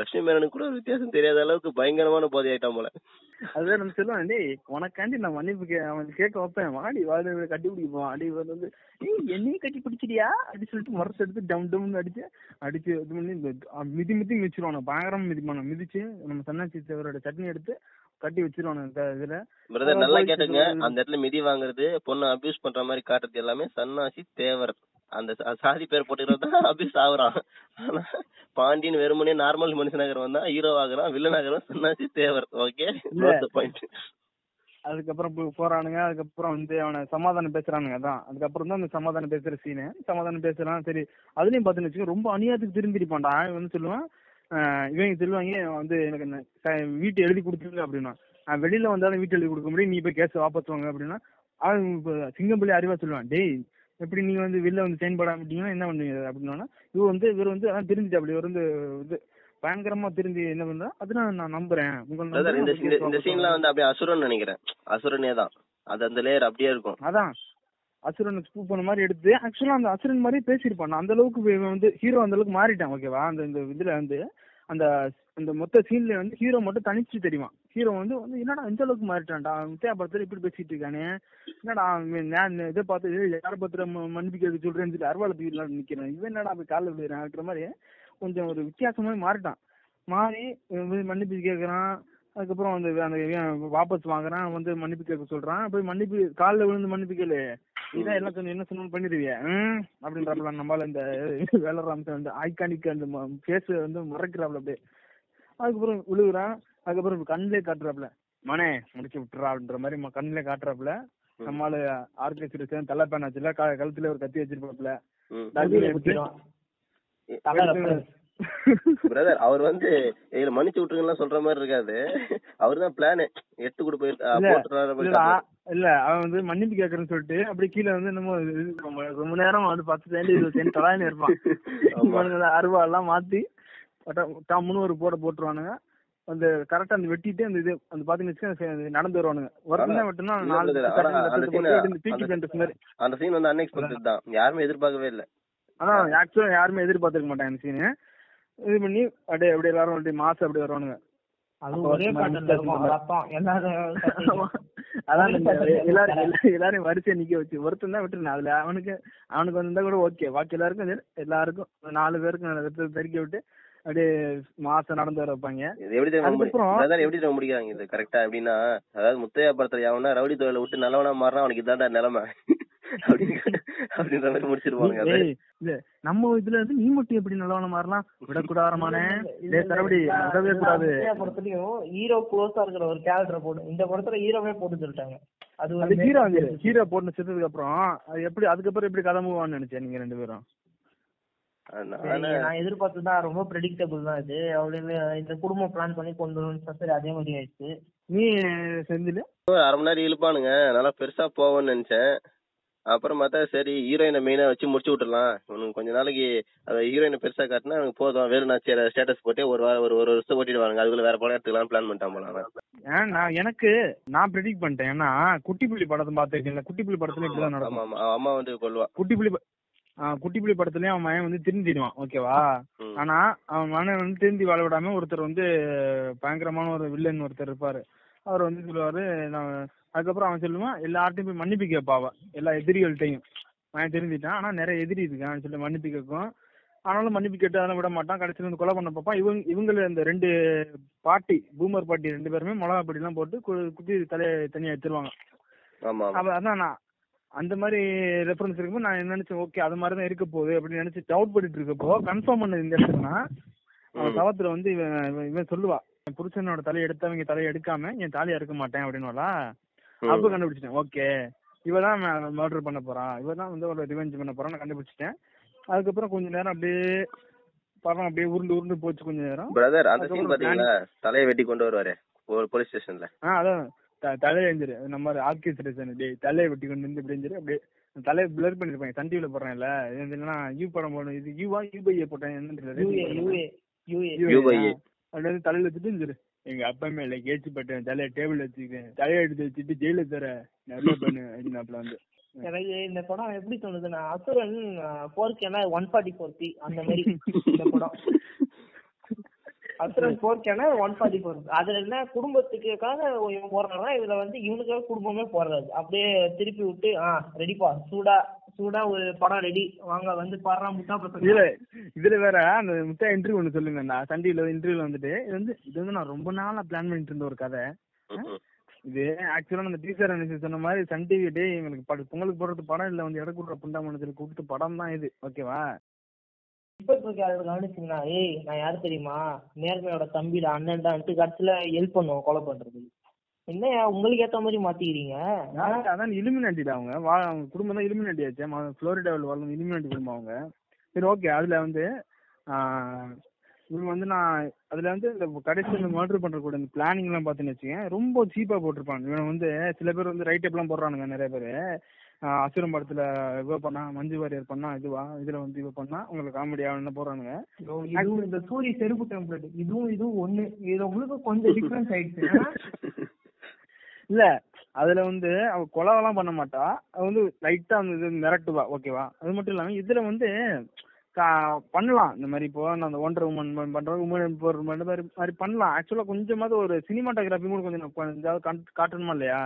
லட்சுமி மேனனுக்கு கூட வித்தியாசம் தெரியாத அளவுக்கு பயங்கரமான போதை ஆயிட்டான் போல. அதுதான் நம்ம சொல்லுவான் உனக்காண்டி நான் மன்னிப்பு கே அவன் கேட்க வைப்பேன். வாடி வாடி கட்டி பிடிப்போம் அடி வந்து ஏய் என்னையும் கட்டி பிடிச்சிட்டியா? அப்படி சொல்லிட்டு மரத்தை எடுத்து டம் டம்னு அடிச்சு அடிச்சு இது பண்ணி மிதி மிதி மிதிச்சிருவானு. பயங்கரமா மிதிப்பானு. மிதிச்சு நம்ம சன்னாச்சி தேவரோட சட்னி எடுத்து கட்டி வச்சிருவானு இந்த இதுல. பிரதர் நல்லா கேட்டுங்க. அந்த இடத்துல மிதி வாங்குறது பொண்ணு அபியூஸ் பண்ற மாதிரி காட்டுறது எல்லாமே சன்னாசி தேவர். அந்த சாதி பேர் போட்டுக்கிறது தான் அபியூஸ் ஆகுறான். ஆனா பாண்டியன் வெறுமனே நார்மல் மனுஷனாகிறவன் தான் ஹீரோ ஆகுறான் வில்லன் ஆகுறான் சன்னாசி தேவர். ஓகே பாயிண்ட் அதுக்கப்புறம் போறானுங்க. அதுக்கப்புறம் வந்து அவனை சமாதானம் பேசுறானுங்க. அதான். அதுக்கப்புறம் தான் அந்த சமாதானம் பேசுற சீனு சமாதானம் பேசுறான். சரி அதுலயும் பாத்துன்னு வச்சுக்கோ ரொம்ப அநியாயத்துக்கு திருந்திருப்பான்டா. அவன் வந்து சொல்லுவான் இவங்க சொல்லுவாங்க வந்து எனக்கு வீட்டு எழுதி கொடுத்துருங்க அப்படின்னா. நான் வெளியில வந்தாலும் வீட்டு எழுதி கொடுக்க முடியும். நீ போய் கேஸ் வாபஸ் வாங்க அப்படின்னா அவன் சிங்கம்பள்ளி அறிவா சொல்லுவான். டேய் எப்படி நீங்க வந்து வெளில வந்து செயல்படாமட்டீங்கன்னா என்ன பண்ணுவீங்க? அப்படின்னா இவர் வந்து இவர் வந்து அதான் தெரிஞ்சுட்டு அப்படி இவர் வந்து இது பயங்கரமா திரும்பி என்ன பண்றா அதனால நான் நம்புறேன். இந்த சீன்ல. வந்து அப்படியே அசுரன் நினைக்கிறேன். அசுரனே தான். அது அந்த லேயர் அப்படியே இருக்கும். அதான். அசுரன் ஸ்கூப் பண்ண மாதிரி எடுத்து ஆக்சுவலா அந்த அசுரன் மாதிரி பேசியிருப்பான். அந்த அளவுக்கு வந்து ஹீரோ அந்த அளவுக்கு மாறிட்டான் ஓகேவா அந்த இந்த இதுல வந்து அந்த அந்த மொத்த சீன்ல வந்து ஹீரோ மட்டும் தனிச்சு தெரியுமா ஹீரோ வந்து வந்து என்னடா இந்த அளவுக்கு மாறிட்டான்டா? முத்தையா படத்துல இப்படி பேசிட்டு இருக்கானே? என்னடா நான் இதை பார்த்து யார பத்திர மன்னிப்பு கேட்க சொல்றேன்னு சொல்லி அருவாளை தூக்கிடலாம் நிக்கிறேன். இவன் என்னடா அப்படி காலில் விழுறான்ற மாதிரி கொஞ்சம் ஒரு வித்தியாசமா மாறிட்டான். மாறி மன்னிப்பு கேட்கறான் அதுக்கப்புறம் அந்த அந்த வாபஸ் வாங்குறான். வந்து மன்னிப்பு கேட்க சொல்றான். போய் மன்னிப்பு காலில் விழுந்து மன்னிப்பு கேளு. இதான் எல்லாம் கொஞ்சம் என்ன சொன்னாலும் பண்ணிடுவிய? அப்படின்றப்பல நம்மளால இந்த வேலராமத்தை வந்து ஐகானிக் அந்த ஃபேஸ் வந்து மறைக்கிறாப்ல அப்படியே. அதுக்கப்புறம் விழுகுறான். அதுக்கப்புறம் கண்ணிலே காட்டுறாப்ல மனே முடிச்சு விட்டுறா அப்படின்ற மாதிரி கண்ணிலே காட்டுறாப்ல நம்மளால ஆர்கெஸ்ட்ரா சேர்ந்து தலை பேன் வச்சுல கழுத்துல ஒரு கத்தி வச்சிருப்பாப்ல பிரதர் அவர் வந்து இதுல மன்னிச்சு விட்டுருங்கலாம் சொல்ற மாதிரி இருக்காது. அவர் தான் பிளான் எடுத்து கொடு போய் இல்ல, அவன் வந்து மன்னிப்பு கேக்குறேன்னு சொல்லிட்டு அப்படி கீழே வந்து நம்ம ரொம்ப நேரம் வந்து பத்து சென்ட் இருபது சென்ட் தலாயின்னு இருப்பான். அருவா எல்லாம் மாத்தி டம்முன்னு ஒரு போட போட்டுருவானுங்க. அந்த கரெக்டா அந்த வெட்டிட்டு அந்த இது அந்த பாத்தீங்கன்னு நடந்து வருவானுங்க. ஒருத்தன் வெட்டினா நாலு அந்த சீன் வந்து அன்எக்ஸ்பெக்டட் தான். யாருமே எதிர்பார்க்கவே இல்ல. அதான் ஆக்சுவலா யாருமே எதிர்பார்த்திருக்க மாட்டாங்க இந்த சீனு இது பண்ணி அப்படியே அப்படியே எல்லாரும் அப்படியே மாசம் அப்படியே வருவானுங்க. வந்து எல்லாரும் அதான் வரிசையா நிக்க வச்சு. ஒருத்தன் தான் விட்டுருந்தேன். அதுல அவனுக்கு அவனுக்கு வந்திருந்தா கூட ஓகே பாக்கி எல்லாருக்கும் எல்லாருக்கும் நாலு பேருக்கும் தெறிக்க விட்டு அப்படியே மாசம் நடந்து வர வைப்பாங்க. இது எப்படி brother, எப்படி தெரியுமா முடிக்கிறாங்க இது கரெக்டா எப்படின்னா அதாவது முத்தையா படத்துல எவனா ரவுடி தொழில விட்டு நல்லவனா மாறினா அவனுக்கு இதாண்டா நிலைமை. அப்படின்னு அப்படின்ற மாதிரி முடிச்சிருவாங்க இல்ல நம்ம இதுல இருந்து நீ மட்டும் எப்படி நல்லவன மாறலாம்? விடக்கூடாரமானே தரபடி விடவே கூடாது. படத்துலயும் ஹீரோ க்ளோஸா இருக்கிற ஒரு கேரக்டர் போட்டு இந்த படத்துல ஹீரோவே போட்டு சொல்லிட்டாங்க. அது அது ஹீரோ ஹீரோ போட்டு செத்ததுக்கு அப்புறம் அது எப்படி அதுக்கப்புறம் எப்படி கதை மூவான்னு நினைச்சேன் நீங்க ரெண்டு பேரும்? நான் எதிர்பார்த்ததுதான் ரொம்ப ப்ரெடிக்டபிள் தான் இது. அவளுமே இந்த குடும்பம் பிளான் பண்ணி கொண்டு வந்து சரி அதே மாதிரி ஆயிடுச்சு. நீ செந்தில்? ஒரு அரை மணி நேரம் இழுப்பானுங்க. நல்லா பெருசா போவோம்னு நினைச்சேன். அப்புறம் பார்த்தா சரி ஹீரோயினை மெயினா வச்சு முடிச்சு விட்டுறலாம் இவனுக்கு கொஞ்ச நாளைக்கு அந்த ஹீரோயினை பெருசா காட்டினா எனக்கு போதும். வேறு நான் ஸ்டேட்டஸ் போட்டு ஒரு வாரம் ஒரு ஒரு வருஷம் ஓட்டிடுவாங்க அதுக்குள்ள வேற படம் எடுத்துக்கலாம் பிளான் பண்ணிட்டான் போல நான் எனக்கு நான் ப்ரெடிக்ட் பண்ணிட்டேன். ஏன்னா குட்டி புள்ளி படத்தை பார்த்துருக்கீங்களா குட்டி புள்ளி படத்துல இப்படிதான் நடக்கும். ஆமா அம்மா வந்து கொல்லுவா. குட்டி புள்ளி குட்டி புள்ளி படத்துலயும் அவன் மகன் வந்து திருந்திடுவான் ஓகேவா. ஆனா அவன் மகனை வந்து திருந்தி வாழ விடாம ஒருத்தர் வந்து பயங்கரமான ஒரு வில்லன் ஒருத்தர் இருப்பாரு. அவர் வந்து சொல்லுவாரு நான் அதுக்கப்புறம் அவன் சொல்லுவான் எல்லார்ட்டையும் போய் மன்னிப்பு கேட்பா அவ எல்லா எதிரிகள்ட்டையும். அவன் திருந்திட்டான் ஆனா நிறைய எதிரி இருக்கு. அவன் சொல்லி மன்னிப்பு கேட்கும். ஆனாலும் மன்னிப்பு கேட்டு அதெல்லாம் விட மாட்டான். கடைசியில வந்து கொலை பண்ண பார்ப்பான். இவங்க இவங்கள இந்த ரெண்டு பாட்டி பூமர் பாட்டி ரெண்டு பேருமே மிளகா பொடி எல்லாம் போட்டு குத்தி தலையை தனியா எடுத்துருவாங்க. அதான் நான் அந்த மாதிரி ரெஃபரன்ஸ் இருக்கும்போது நான் என்ன நினைச்சேன் ஓகே அது மாதிரி தான் இருக்க போகுது அப்படின்னு நினைச்சு டவுட் பண்ணிட்டு இருக்கப்போ கன்ஃபார்ம் பண்ணது இந்த இடத்துலனா அவன் ம். சவத்துல வந்து இவன் இவன் சொல்லுவா என் புருஷனோட தலையை எடுத்தவங்க தலையை எடுக்காம என் தாலியா இருக்க மாட்டேன் அப்படின்னுவாளா? ம். அப்ப கண்டுபிடிச்சிட்டேன். ஓகே. இவ தான் மர்டர் பண்ண போறான். இவ தான் வந்து ஒரு ரிவெஞ்ச் பண்ண போறான்னு கண்டுபிடிச்சிட்டேன். அதுக்கப்புறம் கொஞ்ச நேரம் அப்படியே படம் அப்படியே உருண்டு உருண்டு போச்சு கொஞ்ச நேரம். பிரதர் அந்த சீன் பாத்தீங்களா தலையை வெட்டி கொண்டு வருவாரு. ஒரு போலீஸ் ஸ்டேஷன்ல ஆ அதான். த- தலையை எழுந்திரு நம்ம ஆர்கெஸ்ட்ரேஷன் டே தலையை வெட்டி கொண்டு வந்து இப்படி எழுந்திரு அப்படியே தலையை பிளர் பண்ணிருப்பாங்க. சன் டிவில போடுறேன்ல என்னன்னா யூ படம் போடணும். இது யூவா யூபைஏ போட்டேன் என்னன்னு தெரியல. U A U A UA. அப்படி வந்து தலையில வச்சுட்டு இருந்துரு எங்க அப்பா மேல கேச்சு பட்டேன். தலையை டேபிள் வச்சுக்கேன் தலையை எடுத்து வச்சுட்டு ஜெயில தர. நல்ல பண்ணு அப்படின்னாப்ல வந்து. எனக்கு இந்த படம் எப்படி தோணுதுன்னா அசுரன் போர்க்கு ஒன் ஃபார்ட்டி ஃபோர் பி அந்த மாதிரி இந்த படம். போர்க்கு ஏன்னா ஒன் ஃபார்ட்டி ஃபோர் அதுல என்ன குடும்பத்துக்காக இவன் போடுறான்னா இதுல வந்து இவனுக்காக குடும்பமே போடுறாது அப்படியே திருப்பி விட்டு ஆ ரெடிப்பா சூடா சூடா ஒரு படம் ரெடி வாங்க வந்து பாடுறா முட்டா இதுல பசங்க. இதுல வேற அந்த முட்டா இன்டர்வியூ ஒண்ணு சொல்லுங்க. நான் சன் டிவில இன்டர்வியூல வந்துட்டு இது வந்து இது வந்து நான் ரொம்ப நாளா பிளான் பண்ணிட்டு இருந்த ஒரு கதை. இது ஆக்சுவலா அந்த டீச்சர் அனிசி சொன்ன மாதிரி சன் டிவி டே எங்களுக்கு பட- பொங்கலுக்கு போடுறது படம் இல்ல வந்து இடக்கூட புண்டாமனத்தில் கூப்பிட்டு படம் தான் இது ஓகேவா இப்ப ஏய் நான் யாரு தெரியுமா? நேர்மையோட தம்பிடா அண்ணன் தான் கடைசியில ஹெல்ப் பண்ணுவோம் கொலை பண்றது. என்ன உங்களுக்கு ஏத்த மாதிரி மாத்திக்கிறீங்க? ஆ? அதான் தான் அவங்க. வா அவங்க குடும்பம் தான் இலுமினாட்டி ஆச்சு. புளோரிடாவில் வாழும் இலுமினாட்டி குடும்பம் அவங்க. சரி ஓகே அதுல வந்து இவங்க வந்து நான் அதுல வந்து இந்த கடைசி இந்த மர்டர் பண்ற கூட இந்த பிளானிங் எல்லாம் பாத்துன்னு வச்சுக்கேன் ரொம்ப சீப்பா போட்டிருப்பாங்க. இவன் வந்து சில பேர் வந்து ரைட் எல்லாம் போடுறானுங்க நிறைய பேர். அசுரம் படத்துல இவ பண்ணா மஞ்சு வாரியர் பண்ணா இதுவா? இதுல வந்து இவ பண்ணா உங்களுக்கு காமெடி ஆகணும்னு போடுறானுங்க ஐயோ, இதுவும் இந்த சூரிய செருப்பு டெம்ப்ளேட் இதுவும் இதுவும் ஒண்ணு. இது உங்களுக்கு கொஞ்சம் டிஃபரன்ஸ் ஆயிடுச்சு? இல்ல அதுல வந்து அவ கொலவெல்லாம் பண்ண மாட்டா. அவ வந்து லைட்டா அந்த இது மிரட்டுவா ஓகேவா அது மட்டும் இல்லாம இதுல வந்து பண்ணலாம். இந்த மாதிரி இப்போ அந்த ஒன்றரை உமன் பண்றேன் உமன் மாதிரி மாதிரி பண்ணலாம். ஆக்சுவலா கொஞ்சமாவது ஒரு சினிமாட்டோகிராஃபி கூட கொஞ்சம் கொஞ்சம் காட்டு- காட்டணுமா இல்லையா?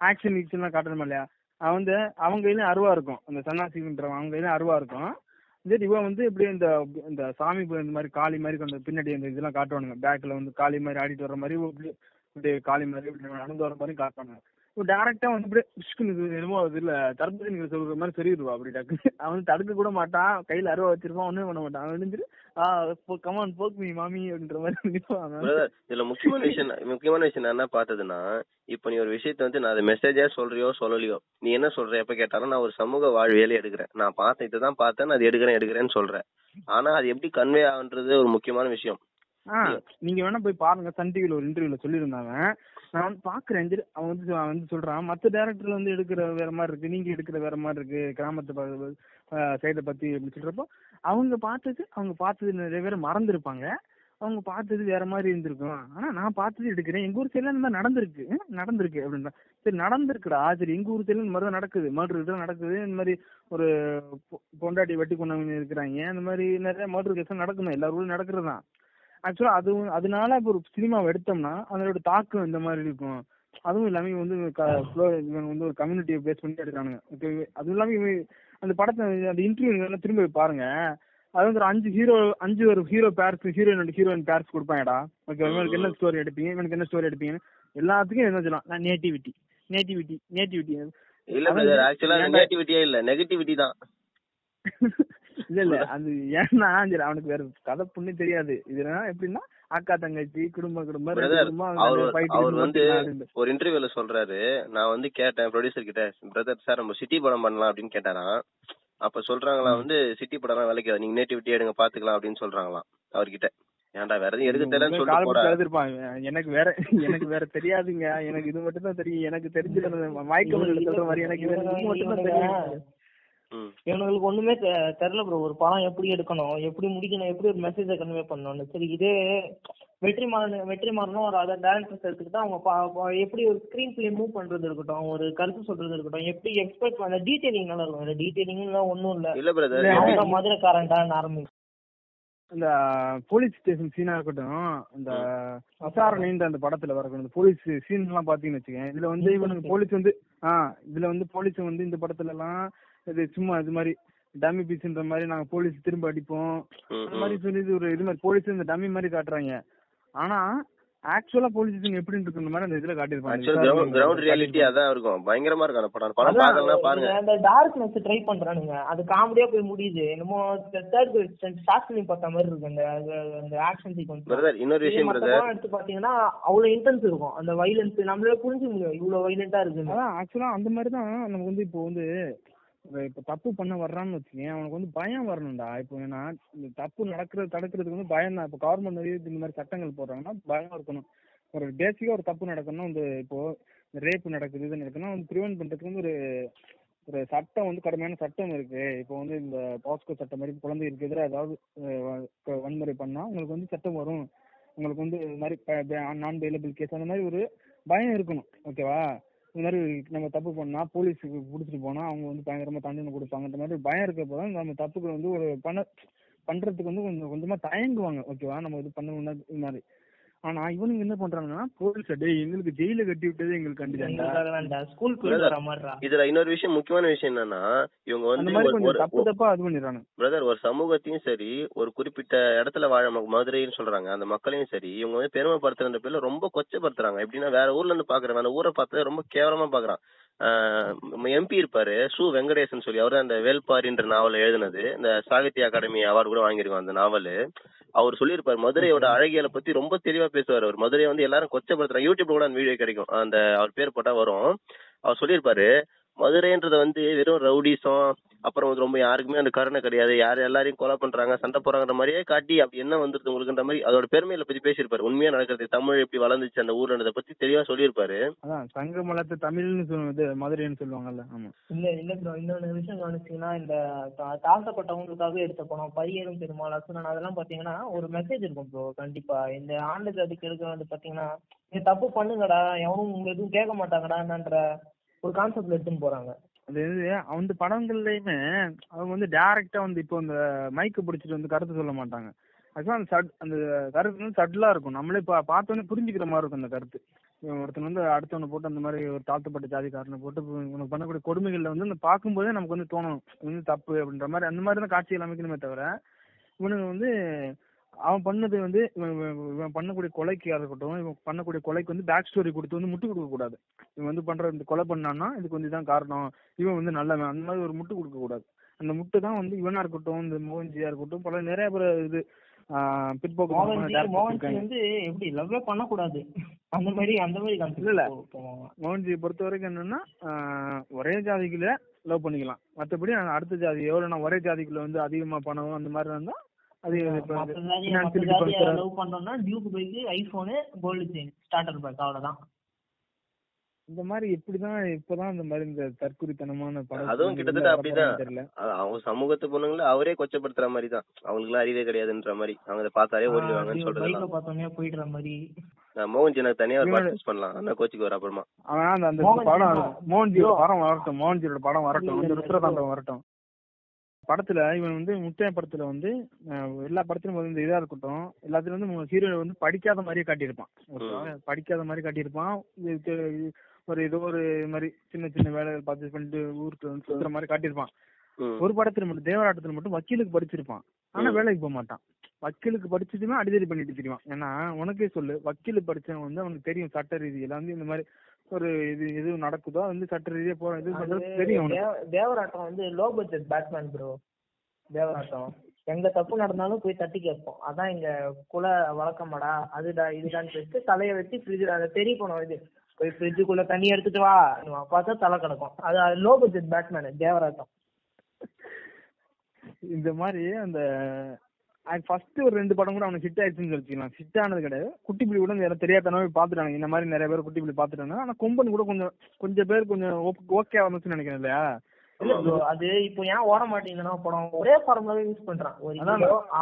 ஆக்ஷன் கீக்ஷன்லாம் காட்டணுமா இல்லையா? வந்து அவங்க கையிலயும் அருவா இருக்கும். அந்த சன்னாசின்றவன் அவங்க கையிலயும் அருவா இருக்கும். இதே இவன் வந்து இப்படி இந்த இந்த சாமி இந்த மாதிரி காளி மாதிரி கொஞ்சம் பின்னாடி இந்த இதெல்லாம் காட்டுவானுங்க. பேக்ல வந்து காளி மாதிரி ஆடிட்டு வர மாதிரி இப்படி இப்படி காளி மாதிரி இப்படி நடந்து வர மாதிரி காட்டுவானுங்க. டேரக்டா வந்து என்னமோ அது இல்ல. தர்பதி நீங்க சொல்ற மாதிரி சொல்லிடுவா அப்படி டக்கு அவன் தடுக்க கூட மாட்டான். கையில அருவா வச்சிருப்பான். ஒண்ணுமே பண்ண மாட்டான். அவன் எழுந்துட்டு ஆ கமான் போக் மீ மாமி அப்படின்ற மாதிரி இதுல முக்கியமான விஷயம் முக்கியமான விஷயம் நான் என்ன பார்த்ததுன்னா இப்ப நீ ஒரு விஷயத்த வந்து நான் அதை மெசேஜா சொல்றியோ சொல்லலையோ நீ என்ன சொல்ற எப்ப கேட்டாலும் நான் ஒரு சமூக வாழ்வியல் எடுக்கிறேன். நான் பார்த்தேன் இதுதான் பார்த்தேன் நான் அது எடுக்கிறேன் எடுக்கிறேன்னு சொல்றேன். ஆனா அது எப்படி கன்வே ஆகுன்றது ஒரு முக்கியமான விஷயம். நீங்க வேணா போய் பாருங்க. சன் டிவில ஒரு இன்டர்வியூல சொல்லியிருந்தாங்க நான் வந்து பாக்குறேன். அவன் வந்து அவன் வந்து சொல்றான். மத்த டேரக்டர்ல வந்து எடுக்கிற வேற மாதிரி இருக்கு. நீங்க எடுக்கிற வேற மாதிரி இருக்கு. கிராமத்து சைட பத்தி அப்படி சொல்றப்போ அவங்க பார்த்தது அவங்க பார்த்தது நிறைய பேர் மறந்துருப்பாங்க. அவங்க பார்த்தது வேற மாதிரி இருந்திருக்கும். ஆனா நான் பார்த்தது எடுக்கிறேன். எங்க ஊர் சைட்ல இந்த மாதிரி நடந்திருக்கு. நடந்திருக்கு அப்படின்னா சரி நடந்திருக்குடா. சரி எங்க ஊர் சைட்ல இந்த மாதிரி தான் நடக்குது. மர்டர் இதெல்லாம் நடக்குது. இந்த மாதிரி ஒரு பொ- பொண்டாட்டி வெட்டி கொண்டவங்க இருக்கிறாங்க. இந்த மாதிரி நிறைய மர்டர் கேஸ் நடக்குமே. எல்லா ஊர்லயும் நடக்கிறது தான் ஆக்சுவலா அது அதனால இப்போ ஒரு சினிமாவை எடுத்தோம்னா அதோட தாக்கம் இந்த மாதிரி இருக்கும்? அதுவும் இல்லாம இவங்க வந்து இவங்க வந்து ஒரு கம்யூனிட்டியை பேஸ் பண்ணி எடுக்கிறானுங்க ஓகே அதுவும் இல்லாம இவங்க அந்த படத்தை அந்த இன்டர்வியூ திரும்ப பாருங்க. அது வந்து ஒரு அஞ்சு ஹீரோ அஞ்சு ஒரு hero pairs heroine heroine pairs கொடுப்பாங்கடா. Okay இவனுக்கு என்ன ஸ்டோரி எடுப்பீங்க? இவனுக்கு என்ன ஸ்டோரி எடுப்பீங்க எல்லாத்துக்கும் என்ன சொல்லலாம் நான் நேட்டிவிட்டி நேட்டிவிட்டி நேட்டிவிட்டி இல்ல ஆக்சுவலா நெகட்டிவிட்டியே இல்ல. நெகட்டிவிட்டி தான். இல்ல இல்ல. அது ஏன்னா சரி அவனுக்கு வேற கதை புண்ணு தெரியாது. இதுனா எப்படின்னா அக்கா தங்கச்சி குடும்ப குடும்பம் அவர் வந்து ஒரு இன்டர்வியூல சொல்றாரு. நான் வந்து கேட்டேன் ப்ரொடியூசர் கிட்ட பிரதர் சார் நம்ம சிட்டி படம் பண்ணலாம் அப்படின்னு கேட்டாராம். அப்ப சொல்றாங்களாம் வந்து சிட்டி படம் வேலைக்கு நீங்க நேட்டிவிட்டி எடுங்க பாத்துக்கலாம் அப்படின்னு சொல்றாங்களாம் அவர்கிட்ட. ஏன்டா வேற எதுவும் எடுக்க தெரியலன்னு சொல்லிட்டு எழுதிருப்பான் எனக்கு வேற எனக்கு வேற தெரியாதுங்க. எனக்கு இது மட்டும் தான் தெரியும். எனக்கு தெரிஞ்சது மயக்கம் சொல்ற மாதிரி எனக்கு இது மட்டும் தான் தெரியும். இவனுங்களுக்கு ஒண்ணுமே தெ- தெரியல ப்ரோ ஒரு படம் எப்படி எடுக்கணும்? எப்படி முடிக்கணும்? எப்படி ஒரு மெசேஜை கன்வே பண்ணணும்னு? சரி இதே வெற்றிமாறன் வெற்றிமாறனும் ஒரு அதர் டேரக்டர்ஸ் எடுத்துக்கிட்டா அவங்க எப்படி ஒரு ஸ்கிரீன் பிளே மூவ் பண்றது இருக்கட்டும் ஒரு கருத்து சொல்றது இருக்கட்டும் எப்படி எக்ஸ்பெக்ட் பண்ண டீடைலிங் நல்லா இருக்கும். இந்த டீடைலிங் ஒண்ணும் இல்ல. இல்ல பிரதர் இல்ல, அவங்க மதுரைக்காரன்டா ஆரம்பிக்கும். இந்த போலீஸ் ஸ்டேஷன் சீனா இருக்கட்டும் இந்த விசாரணைன்ற அந்த படத்துல வரக்கூடிய இந்த போலீஸ் சீன் எல்லாம் பாத்தீங்கன்னு வச்சுக்கேன். இதுல வந்து இவனுக்கு போலீஸ் வந்து ஆ இதுல வந்து போலீஸ் வந்து இந்த படத்துல எல்லாம் இது சும்மா இது மாதிரி டம்மி பீஸ்ன்ற மாதிரி நாங்க போலீஸ் திரும்ப அடிப்போம். அந்த மாதிரி சொல்லி இது ஒரு இது மாதிரி போலீஸ் இந்த டம்மி மாதிரி காட்டுறாங்க. ஆனா ஆக்சுவலா போலீஸ் எப்படி இருக்குன்ற மாதிரி அந்த இதுல ஆக்சுவலா காட்டியிருப்பாங்க. கிரவுண்ட் ரியாலிட்டி அதான் இருக்கும். பயங்கரமா இருக்கும் அந்த படம். படம் பாக்கலாம் பாருங்க. இந்த டார்க்னஸ் ட்ரை பண்றானுங்க. அது காமெடியா போய் முடியுது. என்னமோ தேர்ட் ஸ்டார்ட் பண்ணி பார்த்த மாதிரி இருக்கு. அந்த அந்த ஆக்ஷன் சீக்வன்ஸ் பிரதர் இன்னொரு விஷயம் பிரதர் எடுத்து பாத்தீங்கன்னா அவ்வளவு இன்டென்ஸ் இருக்கும். அந்த வைலன்ஸ் நம்மளால புரிஞ்சுக்க முடியும். இவ்வளவு வைலண்டா இருக்குன்னு. அதான் ஆக்சுவலா அந்த மாதிரி தான் நமக்கு வந்து இப்போ வந்து இப்ப தப்பு பண்ண வர்றான்னு வச்சுக்கேன் அவனுக்கு வந்து பயம் வரணும்டா. இப்போ ஏன்னா இந்த தப்பு நடக்கிறது தடுக்கிறதுக்கு வந்து பயம் தான். இப்போ கவர்மெண்ட் வந்து இந்த மாதிரி சட்டங்கள் போடுறாங்கன்னா பயம் இருக்கணும். ஒரு பேசிக்கா ஒரு தப்பு நடக்கணும் வந்து இப்போ ரேப் நடக்குது இது நடக்குதுன்னா வந்து ப்ரிவென்ட் பண்றதுக்கு வந்து ஒரு ஒரு சட்டம் வந்து கடுமையான சட்டம் இருக்கு. இப்போ வந்து இந்த பாஸ்கோ சட்டம் மாதிரி குழந்தைகளுக்கு எதிராக ஏதாவது வ- வன்முறை பண்ணா உங்களுக்கு வந்து சட்டம் வரும். உங்களுக்கு வந்து இது மாதிரி நான் பெயிலபிள் கேஸ் அந்த மாதிரி ஒரு பயம் இருக்கணும். ஓகேவா இந்த மாதிரி நம்ம தப்பு பண்ணா போலீஸுக்கு பிடிச்சிட்டு போனா அவங்க வந்து பயங்கரமா தண்டனை கொடுப்பாங்கன்ற மாதிரி பயம் இருக்கப்போ தான் நம்ம தப்புக்கு வந்து ஒரு பண்ண பண்றதுக்கு வந்து கொஞ்சம் கொஞ்சமா தயங்குவாங்க. ஓகேவா? நம்ம இது பண்ணணும்னா இது மாதிரி. ஆனா இவனுங்க என்ன பண்றாங்கன்னா போலீஸ் டேய் எங்களுக்கு ஜெயில கட்டி விட்டது எங்களுக்கு ஸ்கூல் மாதிரிடா. இதுல இன்னொரு விஷயம் முக்கியமான விஷயம் என்னன்னா இவங்க வந்து தப்பு தப்பா அது பண்ணிடுறாங்க பிரதர் ஒரு சமூகத்தையும் சரி ஒரு குறிப்பிட்ட இடத்துல வாழ மதுரைன்னு சொல்றாங்க அந்த மக்களையும் சரி இவங்க வந்து பெருமைப்படுத்துற பேர்ல ரொம்ப கொச்சப்படுத்துறாங்க. எப்படின்னா வேற ஊர்ல இருந்து பாக்குறவன் அந்த ஊரை பார்த்து ரொம்ப கேவலமா பாக்குறான். எம்பி இருப்பாரு. சு வெங்கடேசன் சொல்லி அவர் அந்த வேல்பாரின்ற நாவல் எழுதினது. இந்த சாகித்ய அகாடமி அவார்டு கூட வாங்கியிருக்கோம் அந்த நாவல். அவர் சொல்லியிருப்பாரு மதுரையோட அழகியலை பத்தி ரொம்ப தெளிவா பேசுவார் அவர். மதுரையை வந்து எல்லாரும் கொச்சப்படுத்துறாங்க. யூடியூப்ல கூட அந்த வீடியோ கிடைக்கும். அந்த அவர் பேர் போட்டா வரும். அவர் சொல்லியிருப்பாரு மதுரைன்றது வந்து வெறும் ரவுடிசம் அப்புறம் வந்து ரொம்ப யாருக்குமே அந்த கருணை கிடையாது. யார் எல்லாரையும் கொலை பண்றாங்க சண்டை போறாங்கன்ற மாதிரியே காட்டி அப்படி என்ன வந்துருது உங்களுக்குன்ற மாதிரி அதோட பெருமையில பத்தி பேசியிருப்பாரு. உண்மையா நடக்கிறது தமிழ் எப்படி வளர்ந்துச்சு அந்த ஊர்ன்றதை பத்தி தெளிவா சொல்லியிருப்பாரு. அதான் சங்க மலத்து தமிழ்னு சொல்லுவது மதுரைன்னு சொல்லுவாங்கல்ல ஆமா. இல்ல இல்ல ப்ரோ இன்னொரு விஷயம் கவனிச்சீங்கன்னா இந்த தாழ்த்தப்பட்டவங்களுக்காக எடுத்த படம் பரியரும் பெருமாள் அசுரன் அதெல்லாம் பாத்தீங்கன்னா ஒரு மெசேஜ் இருக்கும் ப்ரோ கண்டிப்பா. இந்த ஆண்டு ஜாதிக்கு எடுக்க வந்து பாத்தீங்கன்னா நீ தப்பு பண்ணுங்கடா எவனும் உங்க எதுவும் கேட்க மாட்டாங்கடான்ற ஒரு கான்செப்ட்ல எடுத்துன்னு போறாங்க. அது அந்த படங்கள்லயுமே அவங்க வந்து டைரக்டா வந்து இப்போ அந்த மைக்கை பிடிச்சிட்டு வந்து கருத்து சொல்ல மாட்டாங்க. ஆக்சுவலா அந்த சட் அந்த கருத்து வந்து சட்டிலா இருக்கும். நம்மளே பா பார்த்தோன்னே புரிஞ்சுக்கிற மாதிரி இருக்கும் அந்த கருத்து. ஒருத்தன் வந்து அடுத்தவனை போட்டு அந்த மாதிரி ஒரு தாழ்த்தப்பட்ட ஜாதிக்காரனை போட்டு உனக்கு பண்ணக்கூடிய கொடுமைகள்ல வந்து அந்த பார்க்கும்போதே நமக்கு வந்து தோணும் இது வந்து தப்பு அப்படின்ற மாதிரி அந்த மாதிரி தான் காட்சிகள் அமைக்கணுமே தவிர இவனுங்க வந்து அவன் பண்ணது வந்து இவன் பண்ணக்கூடிய கொலைக்கு இருக்கட்டும் இவன் பண்ணக்கூடிய கொலைக்கு வந்து பேக் ஸ்டோரி கொடுத்து வந்து முட்டு கொடுக்க கூடாது. இவன் வந்து பண்ற இந்த கொலை பண்ணான்னா இதுக்கு வந்து இதான் காரணம். இவன் வந்து நல்லவன். அந்த மாதிரி ஒரு முட்டு கொடுக்க கூடாது. அந்த முட்டு தான் வந்து இவனா இருக்கட்டும் இந்த மோகன்ஜியா இருக்கட்டும் பல நிறைய பேர் இது வந்து எப்படி லவ்வே பண்ணக்கூடாது? அந்த மாதிரி அந்த மாதிரி இல்ல, மோகன்ஜியை பொறுத்த வரைக்கும் என்னன்னா ஒரே ஜாதிக்குள்ள லவ் பண்ணிக்கலாம். மற்றபடி அடுத்த ஜாதி எவ்வளவு ஒரே ஜாதிக்குள்ள வந்து அதிகமா பணம் அந்த மாதிரி இருந்தா அது இப்ப மத்த ஜாதி finance மத்த க்கு ஜாதியை கொடுக்குற- லவ் பண்றோம்னா Duke bike iPhone gold chain starter pack அவ்வளவுதான். இந்த மாதிரி இப்படிதான் இப்பதான் இந்த மாதிரி இந்த தற்குறித்தனமான படம் அதுவும் கிட்டத்தட்ட அப்படிதான். அவங்க சமூகத்து பொண்ணுங்கள அவரே கொச்சப்படுத்துற மாதிரி தான் அவங்களுக்கு அறிவே கிடையாதுன்ற மாதிரி. அவங்க அதை பார்த்தாலே ஓடிடுவாங்கன்னு பார்த்தோன்னே போயிடுற மாதிரி. நான் மோகன்ஜி எனக்கு தனியா ஒரு பர்ச்சேஸ் பண்ணலாம். ஆனா கோச்சிக்கு வர அப்புறமா. அவன் அந்த அந்த படம். மோகன்ஜியோட படம் வரட்டும். மோகன்ஜியோட படம் வரட்டும். ருத்ரதாண்டவம் வரட்டும். படத்துல இவன் வந்து முத்தைய படத்துல வந்து எல்லா படத்திலும் வந்து இதா இருக்கட்டும் எல்லாத்துலயும் வந்து ஹீரோ வந்து படிக்காத மாதிரியே காட்டியிருப்பான்? படிக்காத மாதிரி காட்டியிருப்பான். ஒரு ஏதோ ஒரு மாதிரி சின்ன சின்ன வேலைகள் பர்ச்சேஸ் பண்ணிட்டு ஊருக்கு வந்து சுத்துற மாதிரி காட்டியிருப்பான். ஒரு படத்துல மட்டும் தேவராட்டத்துல மட்டும் வக்கீலுக்கு படிச்சிருப்பான். ஆனா. வேலைக்கு போக மாட்டான். வக்கீலுக்கு படிச்சதுமே அடிதடி பண்ணிட்டு தெரியும் ஏன்னா உனக்கே சொல்லு வக்கீல் படிச்சவன் வந்து அவனுக்கு தெரியும் சட்ட ரீதியில வந்து இந்த மாதிரி ஒரு இது எது நடக்குதோ வந்து சட்ட ரீதியா போற இது தெரியும் தேவராட்டம் வந்து low budget Batman bro Devarattam. எங்க தப்பு நடந்தாலும் போய் தட்டி கேட்போம். அதான் எங்க குல வழக்கமாடா அதுடா இதுடான்னு சொல்லிட்டு தலையை வச்சு ஃப்ரிட்ஜ் அதை தெரிய போனோம் இது. போய் ஃப்ரிட்ஜுக்குள்ள தண்ணி எடுத்துட்டு வா பார்த்தா தலை கிடக்கும். அது லோ பட்ஜெட் பேட்மேன் தேவராட்டம். இந்த மாதிரி அந்த ஃபர்ஸ்ட் ஒரு ரெண்டு படம் கூட அவனுக்கு ஹிட் ஆயிடுச்சுன்னு வச்சுக்கலாம் ஹிட் ஆனது கிடையாது. குட்டி புலி கூட யாரும் தெரியாதனவே பாத்துட்டாங்க இந்த மாதிரி நிறைய பேர் குட்டி புலி பாத்துட்டாங்க ஆனா கொம்பன் கூட கொஞ்சம் கொஞ்சம் பேர் கொஞ்சம் ஓகே ஆரம்பிச்சுன்னு நினைக்கிறேன் இல்லையா? அது இப்போ ஏன் ஓட மாட்டேங்குதுன்னா படம் ஒரே ஃபார்முலாவே யூஸ் பண்றான்.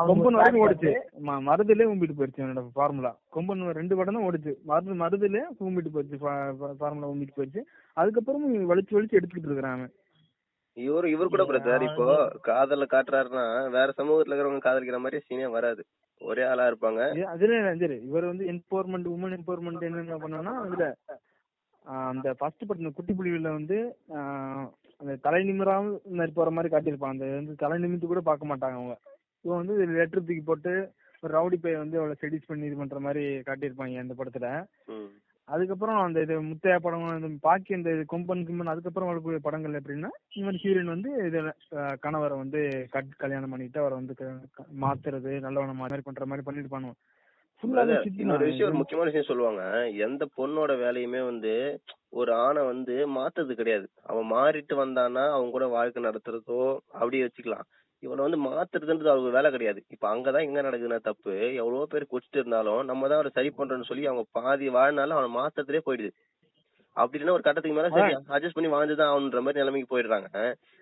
கொம்பன் வரைக்கும் ஓடிச்சு. பண்ணிட்டு, ம- மருதுலயே கும்பிட்டு போயிருச்சு என்னோட ஃபார்முலா கொம்பன் ரெண்டு படம் தான் ஓடிச்சு. மருது மருதுல கும்பிட்டு போயிருச்சு ஃபார்முலா கும்பிட்டு போயிருச்சு. அதுக்கப்புறம் வலிச்சு வலிச்சு எடுத்துக்கிட்டு இருக்கிறான் அவன். இவரு இவர் கூட பிரதர் இப்போ காதல காட்டுறாருன்னா வேற சமூகத்துல இருக்கிறவங்க காதலிக்கிற மாதிரி சீனே வராது. ஒரே ஆளா இருப்பாங்க. அதுல சரி இவர் வந்து எம்பவர்மெண்ட் உமன் எம்பவர்மெண்ட் என்னென்ன பண்ணோம்னா அதுல அந்த ஃபர்ஸ்ட் பட் குட்டி புலிவில வந்து அந்த தலை நிமிராம போற மாதிரி காட்டியிருப்பாங்க. அந்த வந்து தலை நிமித்து கூட பார்க்க மாட்டாங்க அவங்க. இவன் வந்து லெட்டர் தூக்கி போட்டு ஒரு ரவுடி பைய வந்து அவளை செடிஸ் பண்ணி இது பண்ற மாதிரி காட்டியிருப்பாங்க அந்த படத்துல. அதுக்கப்புறம் அந்த இது முத்தையா படம் இந்த பாக்கி இந்த இது கொம்பன் கிம்பன் அதுக்கப்புறம் வரக்கூடிய படங்கள் எப்படின்னா இவன் ஹீரோயின் வந்து இது கணவரை வந்து கட் கல்யாணம் பண்ணிட்டு அவரை வந்து மாத்துறது நல்லவன மாதிரி பண்ற மாதிரி பண்ணிட்டு பண்ணுவோம் Brother, இன்னொரு விஷயம் ஒரு முக்கியமான விஷயம் சொல்லுவாங்க. எந்த பொண்ணோட வேலையுமே வந்து ஒரு ஆணை வந்து மாத்துறது கிடையாது. அவன் மாறிட்டு வந்தானா அவங்க கூட வாழ்க்கை நடத்துறதோ அப்படியே வச்சுக்கலாம். இவனை வந்து மாத்துறதுன்றது அவங்க வேலை கிடையாது. இப்ப அங்கதான் எங்க நடக்குதுன்னா தப்பு. எவ்வளவோ பேர் குடிச்சிட்டு இருந்தாலும் நம்ம தான் அவரை சரி பண்றோம்னு சொல்லி அவங்க பாதி வாழ்நாளும் அவனை மாத்துறதுலே போயிடுது. அப்படின்னா ஒரு கட்டத்துக்கு மேல சரி அட்ஜஸ்ட் பண்ணி வாழ்ந்துதான் ஆகணுன்ற மாதிரி நிலைமைக்கு போயிடுறாங்க.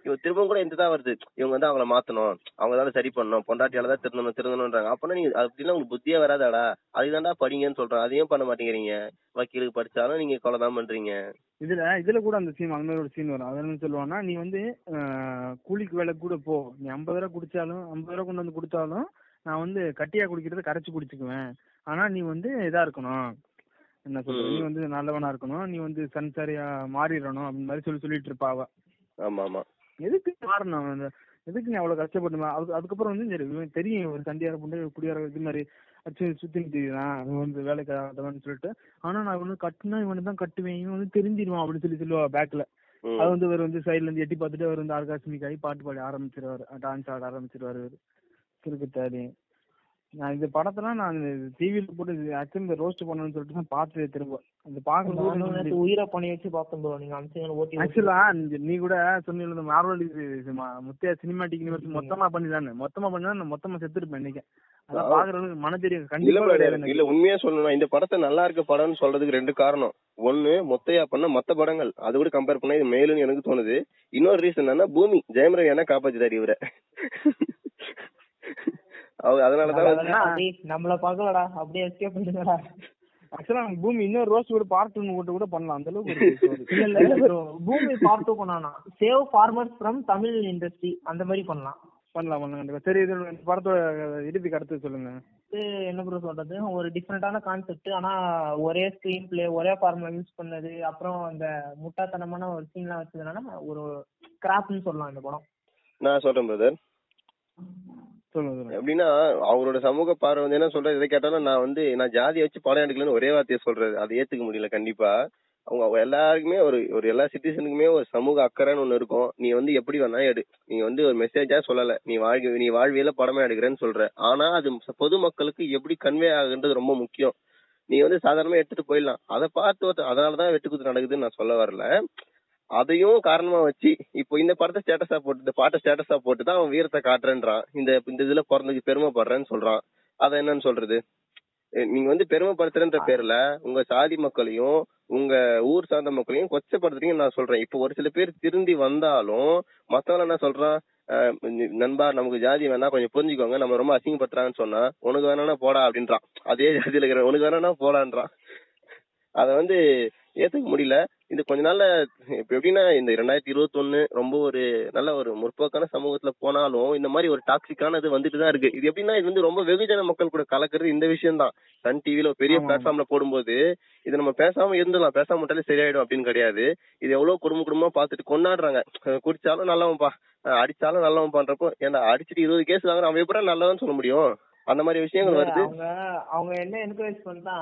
இவன் திரும்ப கூட இந்த தான் வருது. இவங்க வந்து அவங்கள மாத்தணும். அவங்க தான் சரி பண்ணணும். பொண்டாட்டியால தான் திருந்தணும் திருந்தணும்ன்றாங்க. அப்பனா நீங்க அப்படின்னா உங்களுக்கு புத்தியே வராதாடா? அதுதான்டா படிங்கன்னு சொல்றேன் அதையும் பண்ண மாட்டேங்கிறீங்க. வக்கீலுக்கு படிச்சாலும் நீங்க கொலை தான் பண்றீங்க. இதுல இதுல கூட அந்த சீன் அந்த மாதிரி ஒரு சீன் வரும். அது என்ன சொல்லுவான்னா நீ வந்து கூலிக்கு வேலை கூட போ. நீ ஐம்பது ரூபா குடிச்சாலும் ஐம்பது ரூபா கொண்டு வந்து கொடுத்தாலும் நான் வந்து கட்டியா குடிக்கிறத கரைச்சு குடிச்சுக்குவேன். ஆனா நீ வந்து இதா இருக்கணும். என்ன சொல்ற நீ வந்து நல்லவனா இருக்கணும். நீ வந்து சன்சாரியா மாறிடணும் அப்படின்னு மாதிரி சொல்லி சொல்லிட்டு இருப்பா அவ. ஆமா ஆமா எதுக்கு மாறணும் அந்த எதுக்கு நீ அவ்வளவு கஷ்டப்பட்டு அதுக்கு அதுக்கப்புறம் வந்து சரி தெரியும் ஒரு சண்டியார பொண்ணு குடியார இது மாதிரி அச்சு சுத்தின்னு தெரியுதான் இவன் வந்து வேலைக்கு ஆகாதவன்னு சொல்லிட்டு ஆனா நான் இவனு கட்டுனா இவனை தான் கட்டுவேன். இவன் வந்து தெரிஞ்சிருவான் அப்படின்னு சொல்லி சொல்லுவா பேக்ல. அது வந்து இவர் வந்து சைடுல இருந்து எட்டி பார்த்துட்டு அவர் வந்து ஆர்காஸ்மிக் ஆகி பாட்டு பாடி ஆரம்பிச்சிருவாரு. டான்ஸ் ஆட ஆரம்பிச்சிருவாரு இவரு. கிறுக்குத்தாடி நான் இந்த படத்தெல்லாம் நான் டிவியில போட்டு ஆக்சுவலி இந்த ரோஸ்ட் பண்ணணும்னு சொல்லிட்டு தான் பார்த்தது திரும்ப அந்த நேத்து உயிரை பண்ணி வச்சு பார்த்தேன் bro. நீங்க அம்சங்களை ஓட்டி. ஆக்சுவலா நீ கூட சொன்னீங்க இந்த மார்வல் முத்தையா சினிமாட்டிக் யூனிவர்ஸ் மொத்தமா பண்ணிதானே? மொத்தமா பண்ணா நான் மொத்தமா செத்துருப்பேன் இன்னைக்கு அதான் பாக்குறவங்களுக்கு மன தெரியும் இல்ல கண்டிப்பா. இல்ல உண்மையா சொல்லணும்னா இந்த படத்தை நல்லா இருக்க படம்னு சொல்றதுக்கு ரெண்டு காரணம். ஒண்ணு மொத்தையா பண்ண மத்த படங்கள். அது கூட கம்பேர் பண்ணா இது மேலுன்னு எனக்கு தோணுது. இன்னொரு ரீசன் என்னன்னா பூமி ஜெயம் ரவி என்ன காப்பாத்திட்டாரு இவரை. நம்மள பாக்கலடா அப்படியே எஸ்கேப் ஆக்சுவலா பூமி இன்னொரு ரோஸ் கூட பார்ட் போட்டு கூட பண்ணலாம். அந்த அளவுக்கு. இல்ல இல்ல. பூமி பார்ட் டூ பண்ணானா. Save farmers from Tamil industry அந்த மாதிரி பண்ணலாம். பண்ணலாம் பண்ணலாம் கண்டிப்பா. சரி இது படத்தோட இறுதி கருத்து சொல்லுங்க. என்ன ப்ரோ சொல்றது? ஒரு டிஃப்ரெண்டான கான்செப்ட் ஆனா ஒரே ஸ்கிரீன் பிளே ஒரே ஃபார்முலா யூஸ் பண்ணது அப்புறம் அந்த முட்டாத்தனமான ஒரு சீன்லாம் வச்சதுனால ஒரு கிராப்னு சொல்லலாம் இந்த படம். நான் சொல்றேன் பிரதர் சொல்லுங்க சொல்லுங்க எப்படின்னா அவங்களோட சமூக பார்வை வந்து என்ன சொல்றது எதை கேட்டாலும் நான் வந்து நான் ஜாதியை வச்சு படம் எடுக்கலன்னு ஒரே வார்த்தையை சொல்றது. அதை ஏத்துக்க முடியல கண்டிப்பா. அவங்க அவங்க எல்லாருக்குமே ஒரு ஒரு எல்லா சிட்டிசனுக்குமே ஒரு சமூக அக்கறைன்னு ஒண்ணு இருக்கும். நீ வந்து எப்படி வேணா எடு. நீ வந்து ஒரு மெசேஜா சொல்லல. நீ வாழ்க்கை நீ வாழ்வியல படமா எடுக்கிறேன்னு சொல்ற. ஆனா அது பொதுமக்களுக்கு எப்படி கன்வே ஆகுன்றது ரொம்ப முக்கியம். நீ வந்து சாதாரணமா எடுத்துட்டு போயிடலாம். அதை பார்த்து அதனாலதான் வெட்டுக்குத்து நடக்குதுன்னு நான் சொல்ல வரல. அதையும் காரணமா வச்சு இப்போ இந்த படத்தை ஸ்டேட்டஸா போட்டு இந்த பாட்டை ஸ்டேட்டஸா போட்டு தான் அவன் வீரத்தை காட்டுறேன்றான். இந்த இந்த இதுல பிறந்ததுக்கு பெருமைப்படுறேன்னு சொல்றான். அத என்னன்னு சொல்றது? நீங்க வந்து பெருமைப்படுத்துறன்ற பேர்ல உங்க சாதி மக்களையும் உங்க ஊர் சார்ந்த மக்களையும் கொச்சப்படுத்துறீங்கன்னு நான் சொல்றேன். இப்போ ஒரு சில பேர் திருந்தி வந்தாலும் மத்தவங்க என்ன சொல்றான்? நண்பா நமக்கு ஜாதி வேணா கொஞ்சம் புரிஞ்சுக்கோங்க நம்ம ரொம்ப அசிங்கப்படுத்துறாங்கன்னு சொன்னா உனக்கு வேணானா போடா அப்படின்றான். அதே ஜாதியில இருக்கிற உனக்கு வேணானா போடான்றான். அத வந்து ஏத்துக்க முடியல? இது கொஞ்ச நாள்ல இப்ப எப்படின்னா இந்த ரெண்டாயிரத்தி இருபத்தி ஒண்ணு ரொம்ப ஒரு நல்ல ஒரு முற்போக்கான சமூகத்துல போனாலும் இந்த மாதிரி ஒரு டாக்ஸிக்கான இது வந்துட்டு தான் இருக்கு. இது எப்படின்னா இது வந்து ரொம்ப வெகுஜன மக்கள் கூட கலக்குறது இந்த விஷயம் தான் சன் டிவில ஒரு பெரிய. பிளாட்ஃபார்ம்ல போடும்போது இது நம்ம பேசாம இருந்துடலாம். பேசாம விட்டாலே சரியாயிடும் அப்படின்னு கிடையாது. இது எவ்வளவு குடும்ப குடும்பமா பாத்துட்டு கொண்டாடுறாங்க. குடிச்சாலும் நல்லவன்பா அடிச்சாலும் நல்லவன் பண்றப்போ ஏன்டா அடிச்சிட்டு இருபது கேஸ் வாங்குறான் அவன் எப்படி நல்லவன் சொல்ல முடியும்? அந்த மாதிரி விஷயங்கள் வருது. அவங்க அவங்க என்ன என்கரேஜ் பண்ணா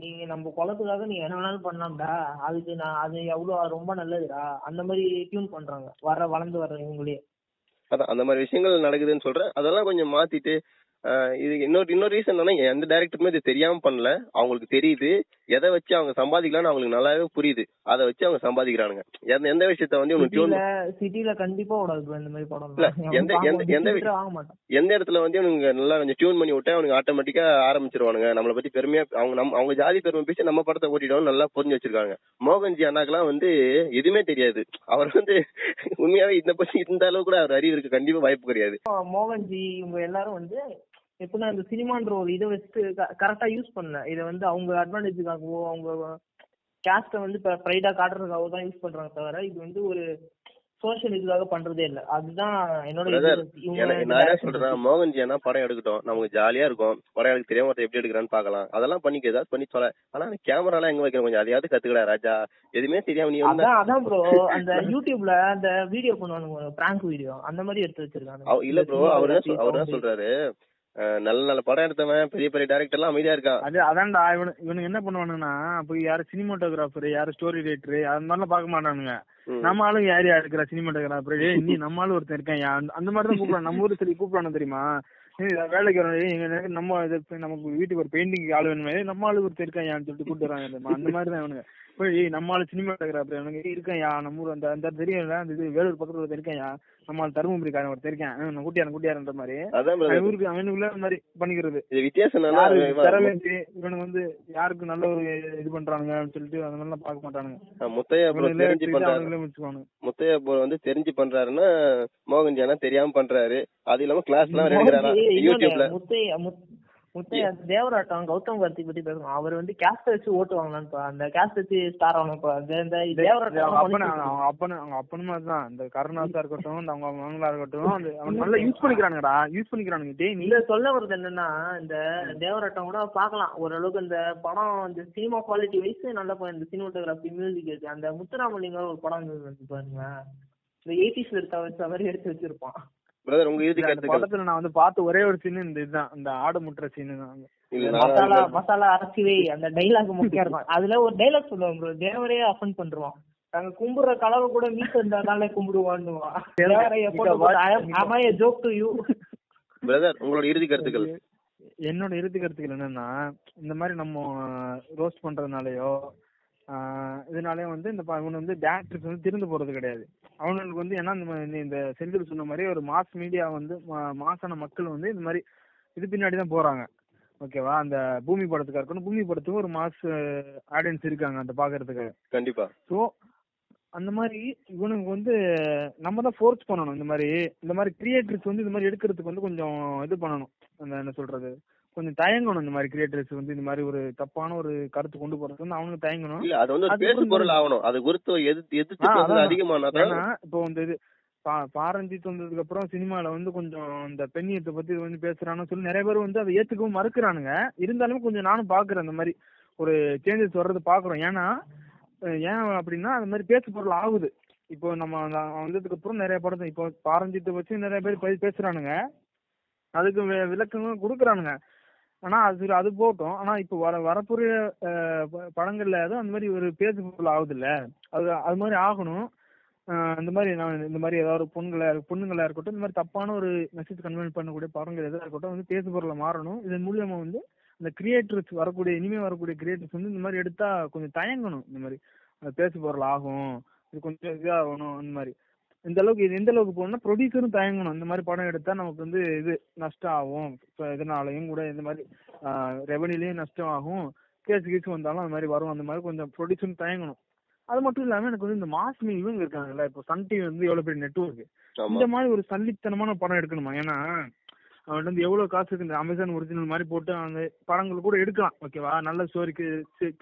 நீங்க நம்ம குளத்துக்காக நீ என்ன வேணாலும் பண்ணலாம்டா. அதுக்கு நான் அது எவ்வளவு ரொம்ப நல்லதுடா. அந்த மாதிரி டியூன் பண்றாங்க. வர வளர்ந்து வர்ற இவங்களே. அதான் அந்த மாதிரி விஷயங்கள் நடக்குதுன்னு சொல்றேன் அதெல்லாம் கொஞ்சம் மாத்திட்டு இது இன்னொரு இன்னொரு ரீசன் என்னன்னா எந்த டைரக்டருமே இது தெரியாம பண்ணல. அவங்களுக்கு தெரியுது. எதை வச்சு அவங்க சம்பாதிக்கலாம்னு அவங்களுக்கு நல்லாவே புரியுது. அதை வச்சு அவங்க சம்பாதிக்கிறானுங்க. எந்த எந்த விஷயத்த வந்து சிட்டில கண்டிப்பா ஓடாது bro இந்த மாதிரி படம் இல்ல, எந்த- எந்த- எந்த எந்த இடத்துல வந்து இவனுங்க நல்லா கொஞ்சம் டியூன் பண்ணி விட்டா அவனுக்கு ஆட்டோமேட்டிக்கா ஆரம்பிச்சிருவானுங்க. நம்மளை பத்தி பெருமையா அவங்க நம்ம அவங்க ஜாதி பெருமை பேசி நம்ம படத்தை ஓட்டிடுவோம் நல்லா புரிஞ்சு வச்சிருக்காங்க. மோகன்ஜி அண்ணாக்கெல்லாம் வந்து எதுவுமே தெரியாது. அவர் வந்து உண்மையாவே இந்த பத்தி இந்த அளவு கூட அவர் அறிவு இருக்கு. கண்டிப்பா வாய்ப்பு கிடையாது. மோகன்ஜி இவங்க எல்லாரும் வந்து எப்படின்னா இந்த சினிமான்ற ஒரு இதை வச்சுட்டு கரெக்டா யூஸ் பண்ணல. இதை வந்து அவங்க அட்வான்டேஜுக்காகவோ அவங்க கேஸ்ட வந்து ப்ரைடா காட்டுறதுக்காகவோ தான் யூஸ் பண்றாங்க தவிர இது வந்து ஒரு சோஷியல் இதுக்காக பண்றதே இல்ல. அதுதான் என்னோட என்ன சொல்றேன் மோகன்ஜி அண்ணா படம் எடுக்கட்டும். நமக்கு ஜாலியா இருக்கும். படம் எனக்கு தெரியாம ஒருத்தன் எப்படி எடுக்கிறான்னு பாக்கலாம் அதெல்லாம் பண்ணிக்க ஏதாவது பண்ணி சொல்ல ஆனா கேமரா எல்லாம் எங்க வைக்கிற கொஞ்சம் அதையாவது கத்துக்கடா ராஜா. எதுவுமே தெரியாம நீ அதான் ப்ரோ அந்த யூடியூப்ல அந்த வீடியோ பண்ணுவானுங்க பிராங்க் வீடியோ அந்த மாதிரி எடுத்து வச்சிருக்காங்க இல்ல ப்ரோ அவர் என்ன அவர் என்ன சொல்றாரு? நல்ல நல்ல படம் எடுத்தவன் பெரிய பெரிய டைரக்டர் எல்லாம் அமைதியா இருக்கான் அது அதான்டா இவனு இவனுங்க என்ன பண்ணுவானுங்கன்னா போய் யாரு சினிமாட்டோகிராஃபர் யாரு ஸ்டோரி ரைட்டர் அது மாதிரிலாம் பார்க்க மாட்டானுங்க. நம்ம ஆளுங்க யார் யார் இருக்கிறா சினிமாட்டோகிராஃபர் நீ நம்ம ஆளு ஒருத்தன் இருக்கான் அந்த- அந்த மாதிரி தான் கூப்பிடுறான் நம்ம ஊர் சரி கூப்பிடுறானு தெரியுமா? வேலைக்கு எங்க நம்ம இது நமக்கு வீட்டுக்கு ஒரு பெயிண்டிங் ஆள் வேணுமே? நம்ம ஆளு ஒருத்தர் இருக்கான் சொல்லிட்டு கூப்பிட்டு வராங்க தெரியுமா? அந்த மாதிரி தான் இவனுங்க. போய் நம்ம ஆளு சினிமாட்டோகிராஃபர் எனக்கு இருக்கான் யா நம்ம ஊர் அந்த அந்த தெரியும்ல அந்த இது வேலூர் பக்கத்துல ஒருத்தர் இருக்கான் யா. நம்ம ஆள் தருமபுரிக்காரன் ஒருத்தர் இருக்கேன். அவன் குட்டியாரன் குட்டியாரன்ற மாதிரி. அவன் ஊருக்கு அந்த மாதிரி பண்ணிக்கிறது. வித்தியாசம் இவனுக்கு வந்து யாருக்கு நல்ல ஒரு இது பண்றானுங்க அப்படின்னு சொல்லிட்டு அந்த மாதிரிலாம் பார்க்க மாட்டானுங்க. முத்தையா தெரிஞ்சு முடிச்சுக்குவானுங்க. முத்தையா ப்ரோ வந்து தெரிஞ்சு பண்றாருன்னா மோகன்ஜி அண்ணா தெரியாம பண்றாரு. அது இல்லாம கிளாஸ் எல்லாம் எடுக்கிறாரா? யூடியூப்ல தேவராட்டம் கௌதம் கார்த்திக் பத்தி பேசணும். அவர் வந்து கேஸ்ட் வச்சு ஓட்டு வாங்கலாம்ப்பா அந்த கேஸ்ட் வச்சு ஸ்டார் ஆகணும்ப்பா இந்த இந்த தேவராட்டம் அவங்க அப்பனு அவங்க அப்பனு மாதிரி தான். இந்த கருணாசா இருக்கட்டும் இந்த அவங்க அவங்களா இருக்கட்டும் அந்த அவன் நல்லா யூஸ் பண்ணிக்கிறானுங்கடா. யூஸ் பண்ணிக்கிறானுங்க. டேய் நீ இல்ல சொல்ல வருது என்னன்னா இந்த தேவராட்டம் கூட பார்க்கலாம். ஓரளவுக்கு இந்த படம் இந்த சினிமா குவாலிட்டி வைஸ் நல்லா இந்த சினிமாட்டோகிராஃபி மியூசிக் இருக்கு அந்த முத்துராமலிங்கம் ஒரு படம் வந்து பாருங்க இந்த எயிட்டிஸ்ல எடுத்த மாதிரி எடுத்து வச்சிருப்பான். பிரதர் உங்க இறுதி கருத்துக்கள். படத்துல நான் வந்து பார்த்த ஒரே ஒரு சீன் இந்த இதுதான் இந்த ஆடு முட்டுற சீன் தான். மசாலா மசாலா அரைச்சிவே அந்த டைலாக் முக்கியம் இருக்கும். அதுல ஒரு டைலாக் சொல்லுவாங்க ப்ரோ தேவரே அஃபன் பண்றோம் நாங்க கும்பிடுற கலவை கூட தேவரைய போட்டு அமாய ஜோக் டு யூ பிரதர் உங்களோட இறுதி கருத்துக்கள். என்னோட இறுதி கருத்துக்கள் என்னன்னா இந்த மாதிரி நம்ம ரோஸ்ட் பண்றதுனாலயோ ஆஹ் இதனாலயே வந்து இந்த இவனு வந்து டேரக்டர்ஸ் வந்து திருந்து போறது கிடையாது. அவனுக்கு வந்து ஏன்னா இந்த செந்தில் சொன்ன மாதிரி ஒரு மாஸ் மீடியா வந்து மாசான மக்கள் வந்து இந்த மாதிரி இது பின்னாடி தான் போறாங்க. ஓகேவா அந்த பூமி படத்துக்கா இருக்கணும் பூமி படத்துக்கு ஒரு மாஸ் ஆடியன்ஸ் இருக்காங்க அந்த பாக்குறதுக்கு. கண்டிப்பா. ஸோ அந்த மாதிரி இவனுக்கு வந்து நம்ம தான் ஃபோர்ஸ் பண்ணணும் இந்த மாதிரி இந்த மாதிரி கிரியேட்டர்ஸ் வந்து இந்த மாதிரி எடுக்கிறதுக்கு வந்து கொஞ்சம் இது பண்ணணும். அந்த என்ன சொல்றது? கொஞ்சம் தயங்கணும் இந்த மாதிரி கிரியேட்டர்ஸ் வந்து இந்த மாதிரி ஒரு தப்பான ஒரு கருத்து கொண்டு போறதுக்கு வந்து அவனுக்கு தயங்கணும். இல்ல அது வந்து பேசு பொருள் ஆகணும். அது குறித்து எதிர்த்து எதிர்த்து. அதிகமானாதான் இப்போ வந்து இது பாரஞ்சித் வந்ததுக்கு அப்புறம் சினிமால வந்து கொஞ்சம் இந்த பெண்ணியத்தை பத்தி வந்து பேசுறான்னு சொல்லி நிறைய பேர் வந்து அதை ஏத்துக்கவும் மறுக்கிறானுங்க. இருந்தாலும் கொஞ்சம் நானும் பாக்குறேன் இந்த மாதிரி ஒரு சேஞ்சஸ் வர்றது பாக்குறோம். ஏன்னா ஏன் அப்படின்னா அந்த மாதிரி பேசு பொருள் ஆகுது. இப்போ நம்ம அந்த வந்ததுக்கு அப்புறம் நிறைய படத்தை இப்போ பாரஞ்சித்தை வச்சு நிறைய பேர் பேசுறானுங்க. அதுக்கு விளக்கங்களும் கொடுக்குறானுங்க. ஆனா அது அது போட்டோம். ஆனா இப்போ வர வரப்புற ப- படங்கள்ல ஏதோ அந்த மாதிரி ஒரு பேசு பொருள் ஆகுது இல்ல அது அது மாதிரி ஆகணும். இந்த மாதிரி நான் இந்த மாதிரி ஏதாவது ஒரு பொண்ணுங்களா பொண்ணுங்களா இருக்கட்டும் இந்த மாதிரி தப்பான ஒரு மெசேஜ் கன்வென்ட் பண்ணக்கூடிய படங்கள் எதாக இருக்கட்டும் வந்து பேசு பொருளை மாறணும். இதன் மூலியமா வந்து அந்த கிரியேட்டர்ஸ் வரக்கூடிய இனிமே வரக்கூடிய கிரியேட்டர்ஸ் வந்து இந்த மாதிரி எடுத்தா கொஞ்சம் தயங்கணும். இந்த மாதிரி அது பேசு பொருள் ஆகும். இது கொஞ்சம் இதாகணும் அந்த மாதிரி. இந்த அளவுக்கு இது எந்த அளவுக்கு போகணும்னா ப்ரொடியூசரும் தயங்கணும். இந்த மாதிரி படம் எடுத்தா நமக்கு வந்து இது நஷ்டம் ஆகும் இப்போ இதனாலையும் கூட இந்த மாதிரி ரெவன்யூலையும் நஷ்டம் ஆகும் கேஸ் கீஸ் வந்தாலும் அந்த மாதிரி வரும். அந்த மாதிரி கொஞ்சம் ப்ரொடியூசரும் தயங்கணும். அது மட்டும் இல்லாம எனக்கு வந்து இந்த மாஸ் இவங்க இருக்காங்கல்ல. இப்போ சன் டிவி வந்து எவ்வளவு பெரிய நெட்வொர்க் ஆமா. இந்த மாதிரி ஒரு சல்லித்தனமான படம் எடுக்கணுமா? ஏன்னா அவன்கிட்ட வந்து எவ்வளவு காசு இருக்கு? இந்த அமேசான் ஒரிஜினல் மாதிரி போட்டு அந்த படங்கள் கூட எடுக்கலாம். ஓகேவா? நல்ல ஸ்டோரிக்கு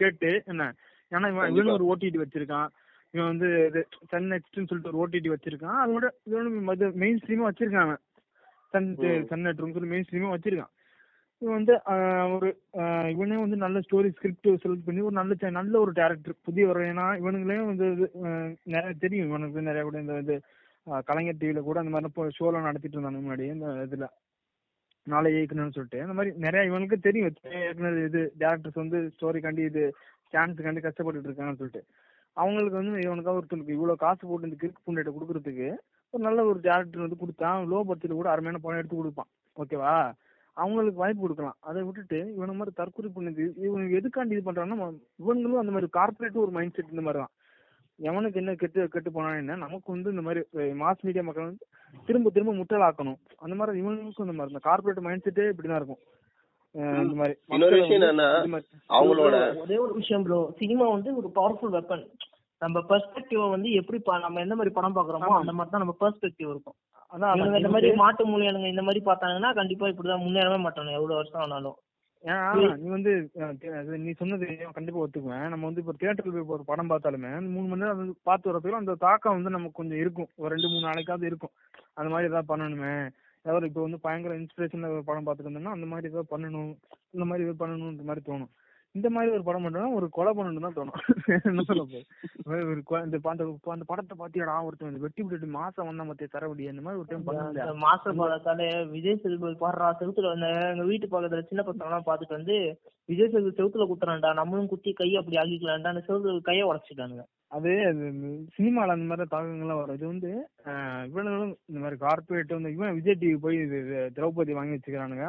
கேட்டு என்ன? ஏன்னா. இவன் ஒரு ஓடிடி வச்சிருக்கான். இவன் வந்து இது சன் நெக்ஸ்ட்னு சொல்லிட்டு ஒரு ஓடிடி வச்சிருக்கான். அதோட இதோட மெயின் ஸ்ட்ரீமா வச்சிருக்கான் அவன். சன். சன் நெட்னு சொல்லி மெயின் ஸ்ட்ரீமா வச்சிருக்கான். இவன் வந்து ஒரு இவனே வந்து நல்ல ஸ்டோரி ஸ்கிரிப்ட் செலக்ட் பண்ணி ஒரு நல்ல நல்ல ஒரு டேரக்டர் புதிய வர ஏன்னா இவனுங்களே வந்து நிறைய தெரியும். இவனுக்கு நிறைய கூட இந்த இது கலைஞர் டிவில கூட அந்த மாதிரி ஷோலாம் நடத்திட்டு இருந்தாங்க முன்னாடி இந்த இதுல. நாளை இயக்குனர்னு சொல்லிட்டு. அந்த மாதிரி நிறைய இவனுக்கு தெரியும். இயக்குனர் இது டேரக்டர்ஸ் வந்து ஸ்டோரி கண்டி இது சான்ஸ் கண்டி கஷ்டப்பட்டுட்டு இருக்காங்கன்னு சொல்லிட்டு. அவங்களுக்கு வந்து இவனுக்காக ஒருத்தருக்கு இவ்வளவு காசு போட்டு இந்த கிறுக்கு புண்டையிட்ட கொடுக்கறதுக்கு ஒரு நல்ல ஒரு டேரக்டர் வந்து கொடுத்தா லோ பட்ஜெட்ல கூட அருமையான படம் எடுத்து கொடுப்பான். ஓகேவா அவங்களுக்கு வாய்ப்பு கொடுக்கலாம். அதை விட்டுட்டு இவன மாதிரி தற்கொலை பண்ணுது இவங்க எதுக்காண்டி இது பண்றாங்கன்னா இவங்களும் அந்த மாதிரி கார்பரேட் ஒரு மைண்ட் செட் இந்த மாதிரி தான். எவனுக்கு என்ன கெட்டு கெட்டு போனா என்ன நமக்கு வந்து இந்த மாதிரி மாஸ் மீடியா மக்கள் வந்து திரும்ப திரும்ப முட்டலாக்கணும் அந்த மாதிரி இவங்களுக்கும் இந்த மாதிரி இந்த கார்பரேட் மைண்ட் செட்டே இப்படிதான் இருக்கும். இன்னொரு விஷயம் என்னன்னா அவங்களோட bro, ஒரே ஒரு விஷயம் ப்ரோ சினிமா வந்து ஒரு பவர்ஃபுல் வெப்பன் நம்ம பெர்ஸ்பெக்டிவ் வந்து எப்படி பா- நம்ம எந்த மாதிரி படம் பாக்குறோமோ. அந்த மாதிரி தான் நம்ம பெர்ஸ்பெக்டிவ் இருக்கும். அதான் இந்த மாதிரி மாட்டு மூலியானுங்க இந்த மாதிரி பார்த்தாங்கன்னா கண்டிப்பா இப்படிதான் முன்னேறவே மாட்டானு எவ்வளவு வருஷம் ஆனாலும். நீ வந்து நீ சொன்னது கண்டிப்பா ஒத்துக்குவேன். நம்ம வந்து இப்போ தியேட்டர்ல போய் ஒரு படம் பார்த்தாலுமே மூணு மணி நேரம் வந்து பார்த்து வரதுக்குள்ள அந்த தாக்கம் வந்து நமக்கு கொஞ்சம் இருக்கும். ஒரு ரெண்டு மூணு நாளைக்காவது இருக்கும். அந்த மாதிரி ஏதாவது பண்ணணுமே. ஏதாவது இப்போ வந்து பயங்கர இன்ஸ்பிரேஷன்ல ஒரு படம் பார்த்துட்டு இருந்தோம்னா அந்த மாதிரி ஏதாவது பண்ணணும் இந்த மாதிரி ஏதாவது பண்ணணுன்ற மாதிரி தோணும். இந்த மாதிரி ஒரு படம் பண்ணோம்னா ஒரு கொலை பண்ணணும் தான் தோணும். என்ன சொல்ல? ஒரு இந்த அந்த அந்த படத்தை பாத்தியாடா ஒருத்தன் இந்த வெட்டி விட்டுட்டு மாசம் வந்தா மத்திய தரவடி அந்த மாதிரி ஒரு டைம் பண்ணல. மாஸ்டர் பாடத்தாலே விஜய் சேதுபதி பாடுறா செவுத்துல வந்து எங்க வீட்டு பக்கத்துல சின்ன பசங்க எல்லாம் பாத்துட்டு வந்து விஜய் சேது செவுத்துல குத்துறான்டா நம்மளும் குத்தி கையை அப்படி ஆகிக்கலாம்டா அந்த செவுத்துல கையை உடச்சிட்டானுங்க. அது சினிமால அந்த மாதிரி தாக்கங்கள்லாம் வரும். இது வந்து இவனுங்களும் இந்த மாதிரி கார்பரேட் வந்து இவன் விஜய் டிவி போய் இது திரௌபதி வாங்கி வச்சுக்கிறானுங்க.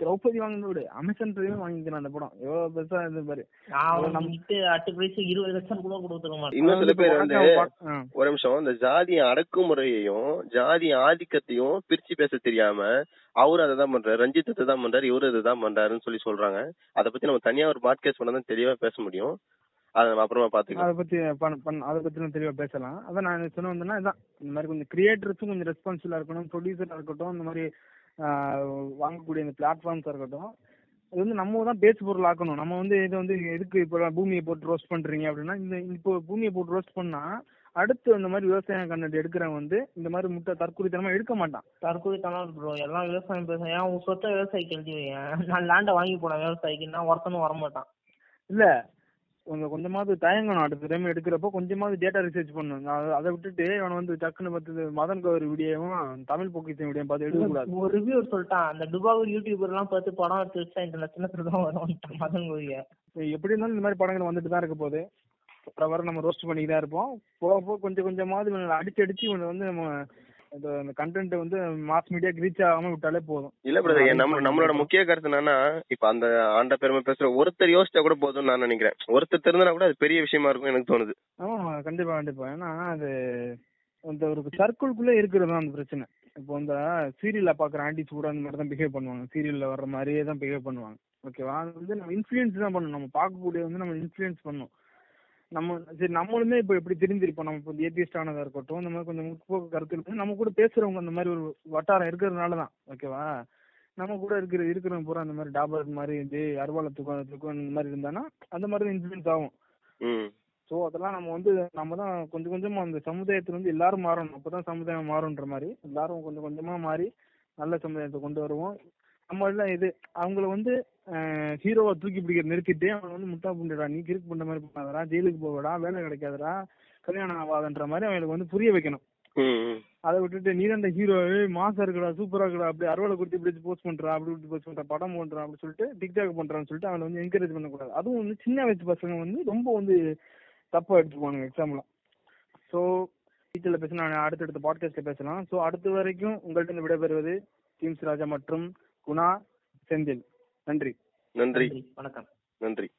திரௌபதி வாங்கினத விட அமேசான் பிரைமே வாங்கிக்கிறான் அந்த படம். எவ்வளவு பெருசா இது பாரு. நான் நம்மகிட்ட அட்டு பிரைஸ் இருபது லட்சம் கூட கொடுத்துக்க மாட்டேன். இன்னும் சில பேர் வந்து. ஒரு நிமிஷம் இந்த ஜாதி அடக்குமுறையையும் ஜாதி ஆதிக்கத்தையும் பிரிச்சு பேச தெரியாம அவரு அதை தான் பண்றாரு. ரஞ்சித் அதை தான் பண்றாரு. இவரு இதை தான் பண்றாருன்னு சொல்லி சொல்றாங்க. அதை பத்தி நம்ம தனியா ஒரு பாட்காஸ்ட் பண்ணா தான் தெளிவா பேச முடியும். அதை நம்ம அப்புறமா பாத்துக்கலாம் அதை பத்தி பண்ண- பண்ண- அதை பத்தி நம்ம தெளிவா பேசலாம். அதான் நான் சொன்ன வந்தேன்னா இதான். இந்த மாதிரி கொஞ்சம் கிரியேட்டர்ஸும் கொஞ்சம் ரெஸ்பான்சிபிளா இருக்கணும். ப்ரொடியூசரா இருக்கட்டும் இந்த மாதிரி ஆஹ், வாங்கக்கூடிய இந்த பிளாட்ஃபார்ம்ஸா இருக்கட்டும். இது வந்து நம்ம தான் பேச்சு பொருள் ஆக்கணும். நம்ம வந்து இது வந்து எதுக்கு இப்போ பூமியை போட்டு ரோஸ்ட் பண்றீங்க அப்படின்னா இந்த இப்போ பூமியை போட்டு ரோஸ்ட் பண்ணா அடுத்து இந்த மாதிரி விவசாயம் கண்டென்ட் எடுக்கிறவன் வந்து இந்த மாதிரி முட்டை தற்கொலைத்தனமா எடுக்க மாட்டான். தற்கொலை தானே ப்ரோ எல்லாம் விவசாயம் பேசுறேன். ஏன் உன் சொத்தை விவசாயிக்கு எழுதி நான் லேண்டை வாங்கி போனேன் விவசாயிக்கு நான் ஒருத்தனும் வரமாட்டான். இல்ல. கொஞ்சம் கொஞ்சமாவது தயங்கணும். அடுத்த டைம் எடுக்கிறப்போ கொஞ்சமாவது டேட்டா ரிசர்ச் பண்ணணும். அதை- விட்டுட்டு அவனை வந்து டக்குன்னு பார்த்து மதன் கௌரி வீடியோவும் தமிழ் பொக்கிஷன் வீடியோ பார்த்து எடுக்கக்கூடாது ஒரு ரிவ்யூவர் சொல்லிட்டான் அந்த துபாகூர் யூடியூபர் எல்லாம் பார்த்து படம் எடுத்து வச்சா இன்டர்நேஷனல் தான் வரும் மதன் கோரிய எப்படி இருந்தாலும் இந்த மாதிரி படங்கள் வந்துட்டு தான் இருக்க போகுது. வர வர நம்ம ரோஸ்ட் தான் இருப்போம். போக போக கொஞ்சம் கொஞ்சமாவது இவனை அடிச்சு அடிச்சு இவனை வந்து நம்ம இந்த அந்த கண்டென்ட் வந்து மாஸ் மீடியாக்கு ரீச் ஆகாம விட்டாலே போதும். இல்ல பிரதர் நம்ம நம்மளோட முக்கிய கருத்து என்னன்னா இப்ப அந்த ஆண்ட பெருமை பேசுற ஒருத்தர் யோசிச்சா கூட போதும்னு நான் நினைக்கிறேன். ஒருத்தர் தெரிஞ்சனா கூட அது பெரிய விஷயமா இருக்கும் எனக்கு தோணுது. ஆமா கண்டிப்பா கண்டிப்பா. ஏன்னா அது அந்த ஒரு சர்க்கிள்குள்ள இருக்கிறது தான் அந்த பிரச்சனை. இப்போ இந்த சீரியல்ல பாக்குற ஆண்டிஸ் கூட அந்த மாதிரி தான் பிஹேவ் பண்ணுவாங்க. சீரியல்ல வர்ற மாதிரியே தான் பிஹேவ் பண்ணுவாங்க. ஓகேவா அது வந்து நம்ம இன்ஃப்ளூயன்ஸ் தான் பண்ணணும். நம்ம பார்க்கக்கூடிய வந்து நம்ம இன்ஃப்ளூயன்ஸ் பண்ணணும். நம்ம சரி நம்மளுமே இப்போ எப்படி தெரிஞ்சிருப்போம் நம்ம இப்போ ஏத்தியஸ்ட் ஆனதா இருக்கட்டும் இந்த மாதிரி கொஞ்சம் முற்போக்கு கருத்து இருக்கு நம்ம கூட பேசுறவங்க அந்த மாதிரி ஒரு வட்டாரம் இருக்கிறதுனால தான் ஓகேவா? நம்ம கூட இருக்கிற இருக்கிறவங்க பூரா அந்த மாதிரி டாபர் மாதிரி இது அருவாளை தூக்கம் தூக்கம் இந்த மாதிரி இருந்தானா அந்த மாதிரி தான் இன்ஃப்ளூயன்ஸ் ஆகும். ஸோ அதெல்லாம் நம்ம வந்து நம்ம தான் கொஞ்சம் கொஞ்சமா அந்த சமுதாயத்துல வந்து எல்லாரும் மாறணும். அப்பதான் சமுதாயம் மாறுன்ற மாதிரி. எல்லாரும் கொஞ்சம் கொஞ்சமா மாறி நல்ல சமுதாயத்தை கொண்டு வருவோம். நம்ம எல்லாம் இது அவங்கள வந்து ஹீரோவை தூக்கி பிடிக்கிற நிறுத்திட்டு அவன் வந்து முட்டா புண்டடா நீ கிறுக்கு புண்ட மாதிரி பண்ணாதடா ஜெயிலுக்கு போகடா வேலை கிடைக்காதடா கல்யாணம் ஆகாதன்ற மாதிரி அவங்களுக்கு வந்து புரிய வைக்கணும். அதை விட்டுட்டு நீ தான் இந்த ஹீரோ மாசா இருக்குடா சூப்பரா இருக்குடா அப்படி அறுவலை கொடுத்து இப்படி போஸ்ட் பண்றா அப்படி இப்படி போஸ்ட் பண்றா படம் பண்றான் அப்படி சொல்லிட்டு டிக்டாக் பண்றான்னு சொல்லிட்டு அவனை வந்து என்கரேஜ் பண்ணக்கூடாது. அதுவும் வந்து சின்ன வயசு பசங்க வந்து ரொம்ப வந்து தப்பா எடுத்துக்குவானுங்க எக்ஸாம்ல ஸோ டீச்சர்ல பேச நான் அடுத்தடுத்த பாட்காஸ்ட்ல பேசலாம். ஸோ அடுத்த வரைக்கும் உங்கள்ட்ட இருந்து விடைபெறுவது டீம்ஸ் ராஜா மற்றும் குணா செந்தில். நன்றி. நன்றி. வணக்கம். நன்றி.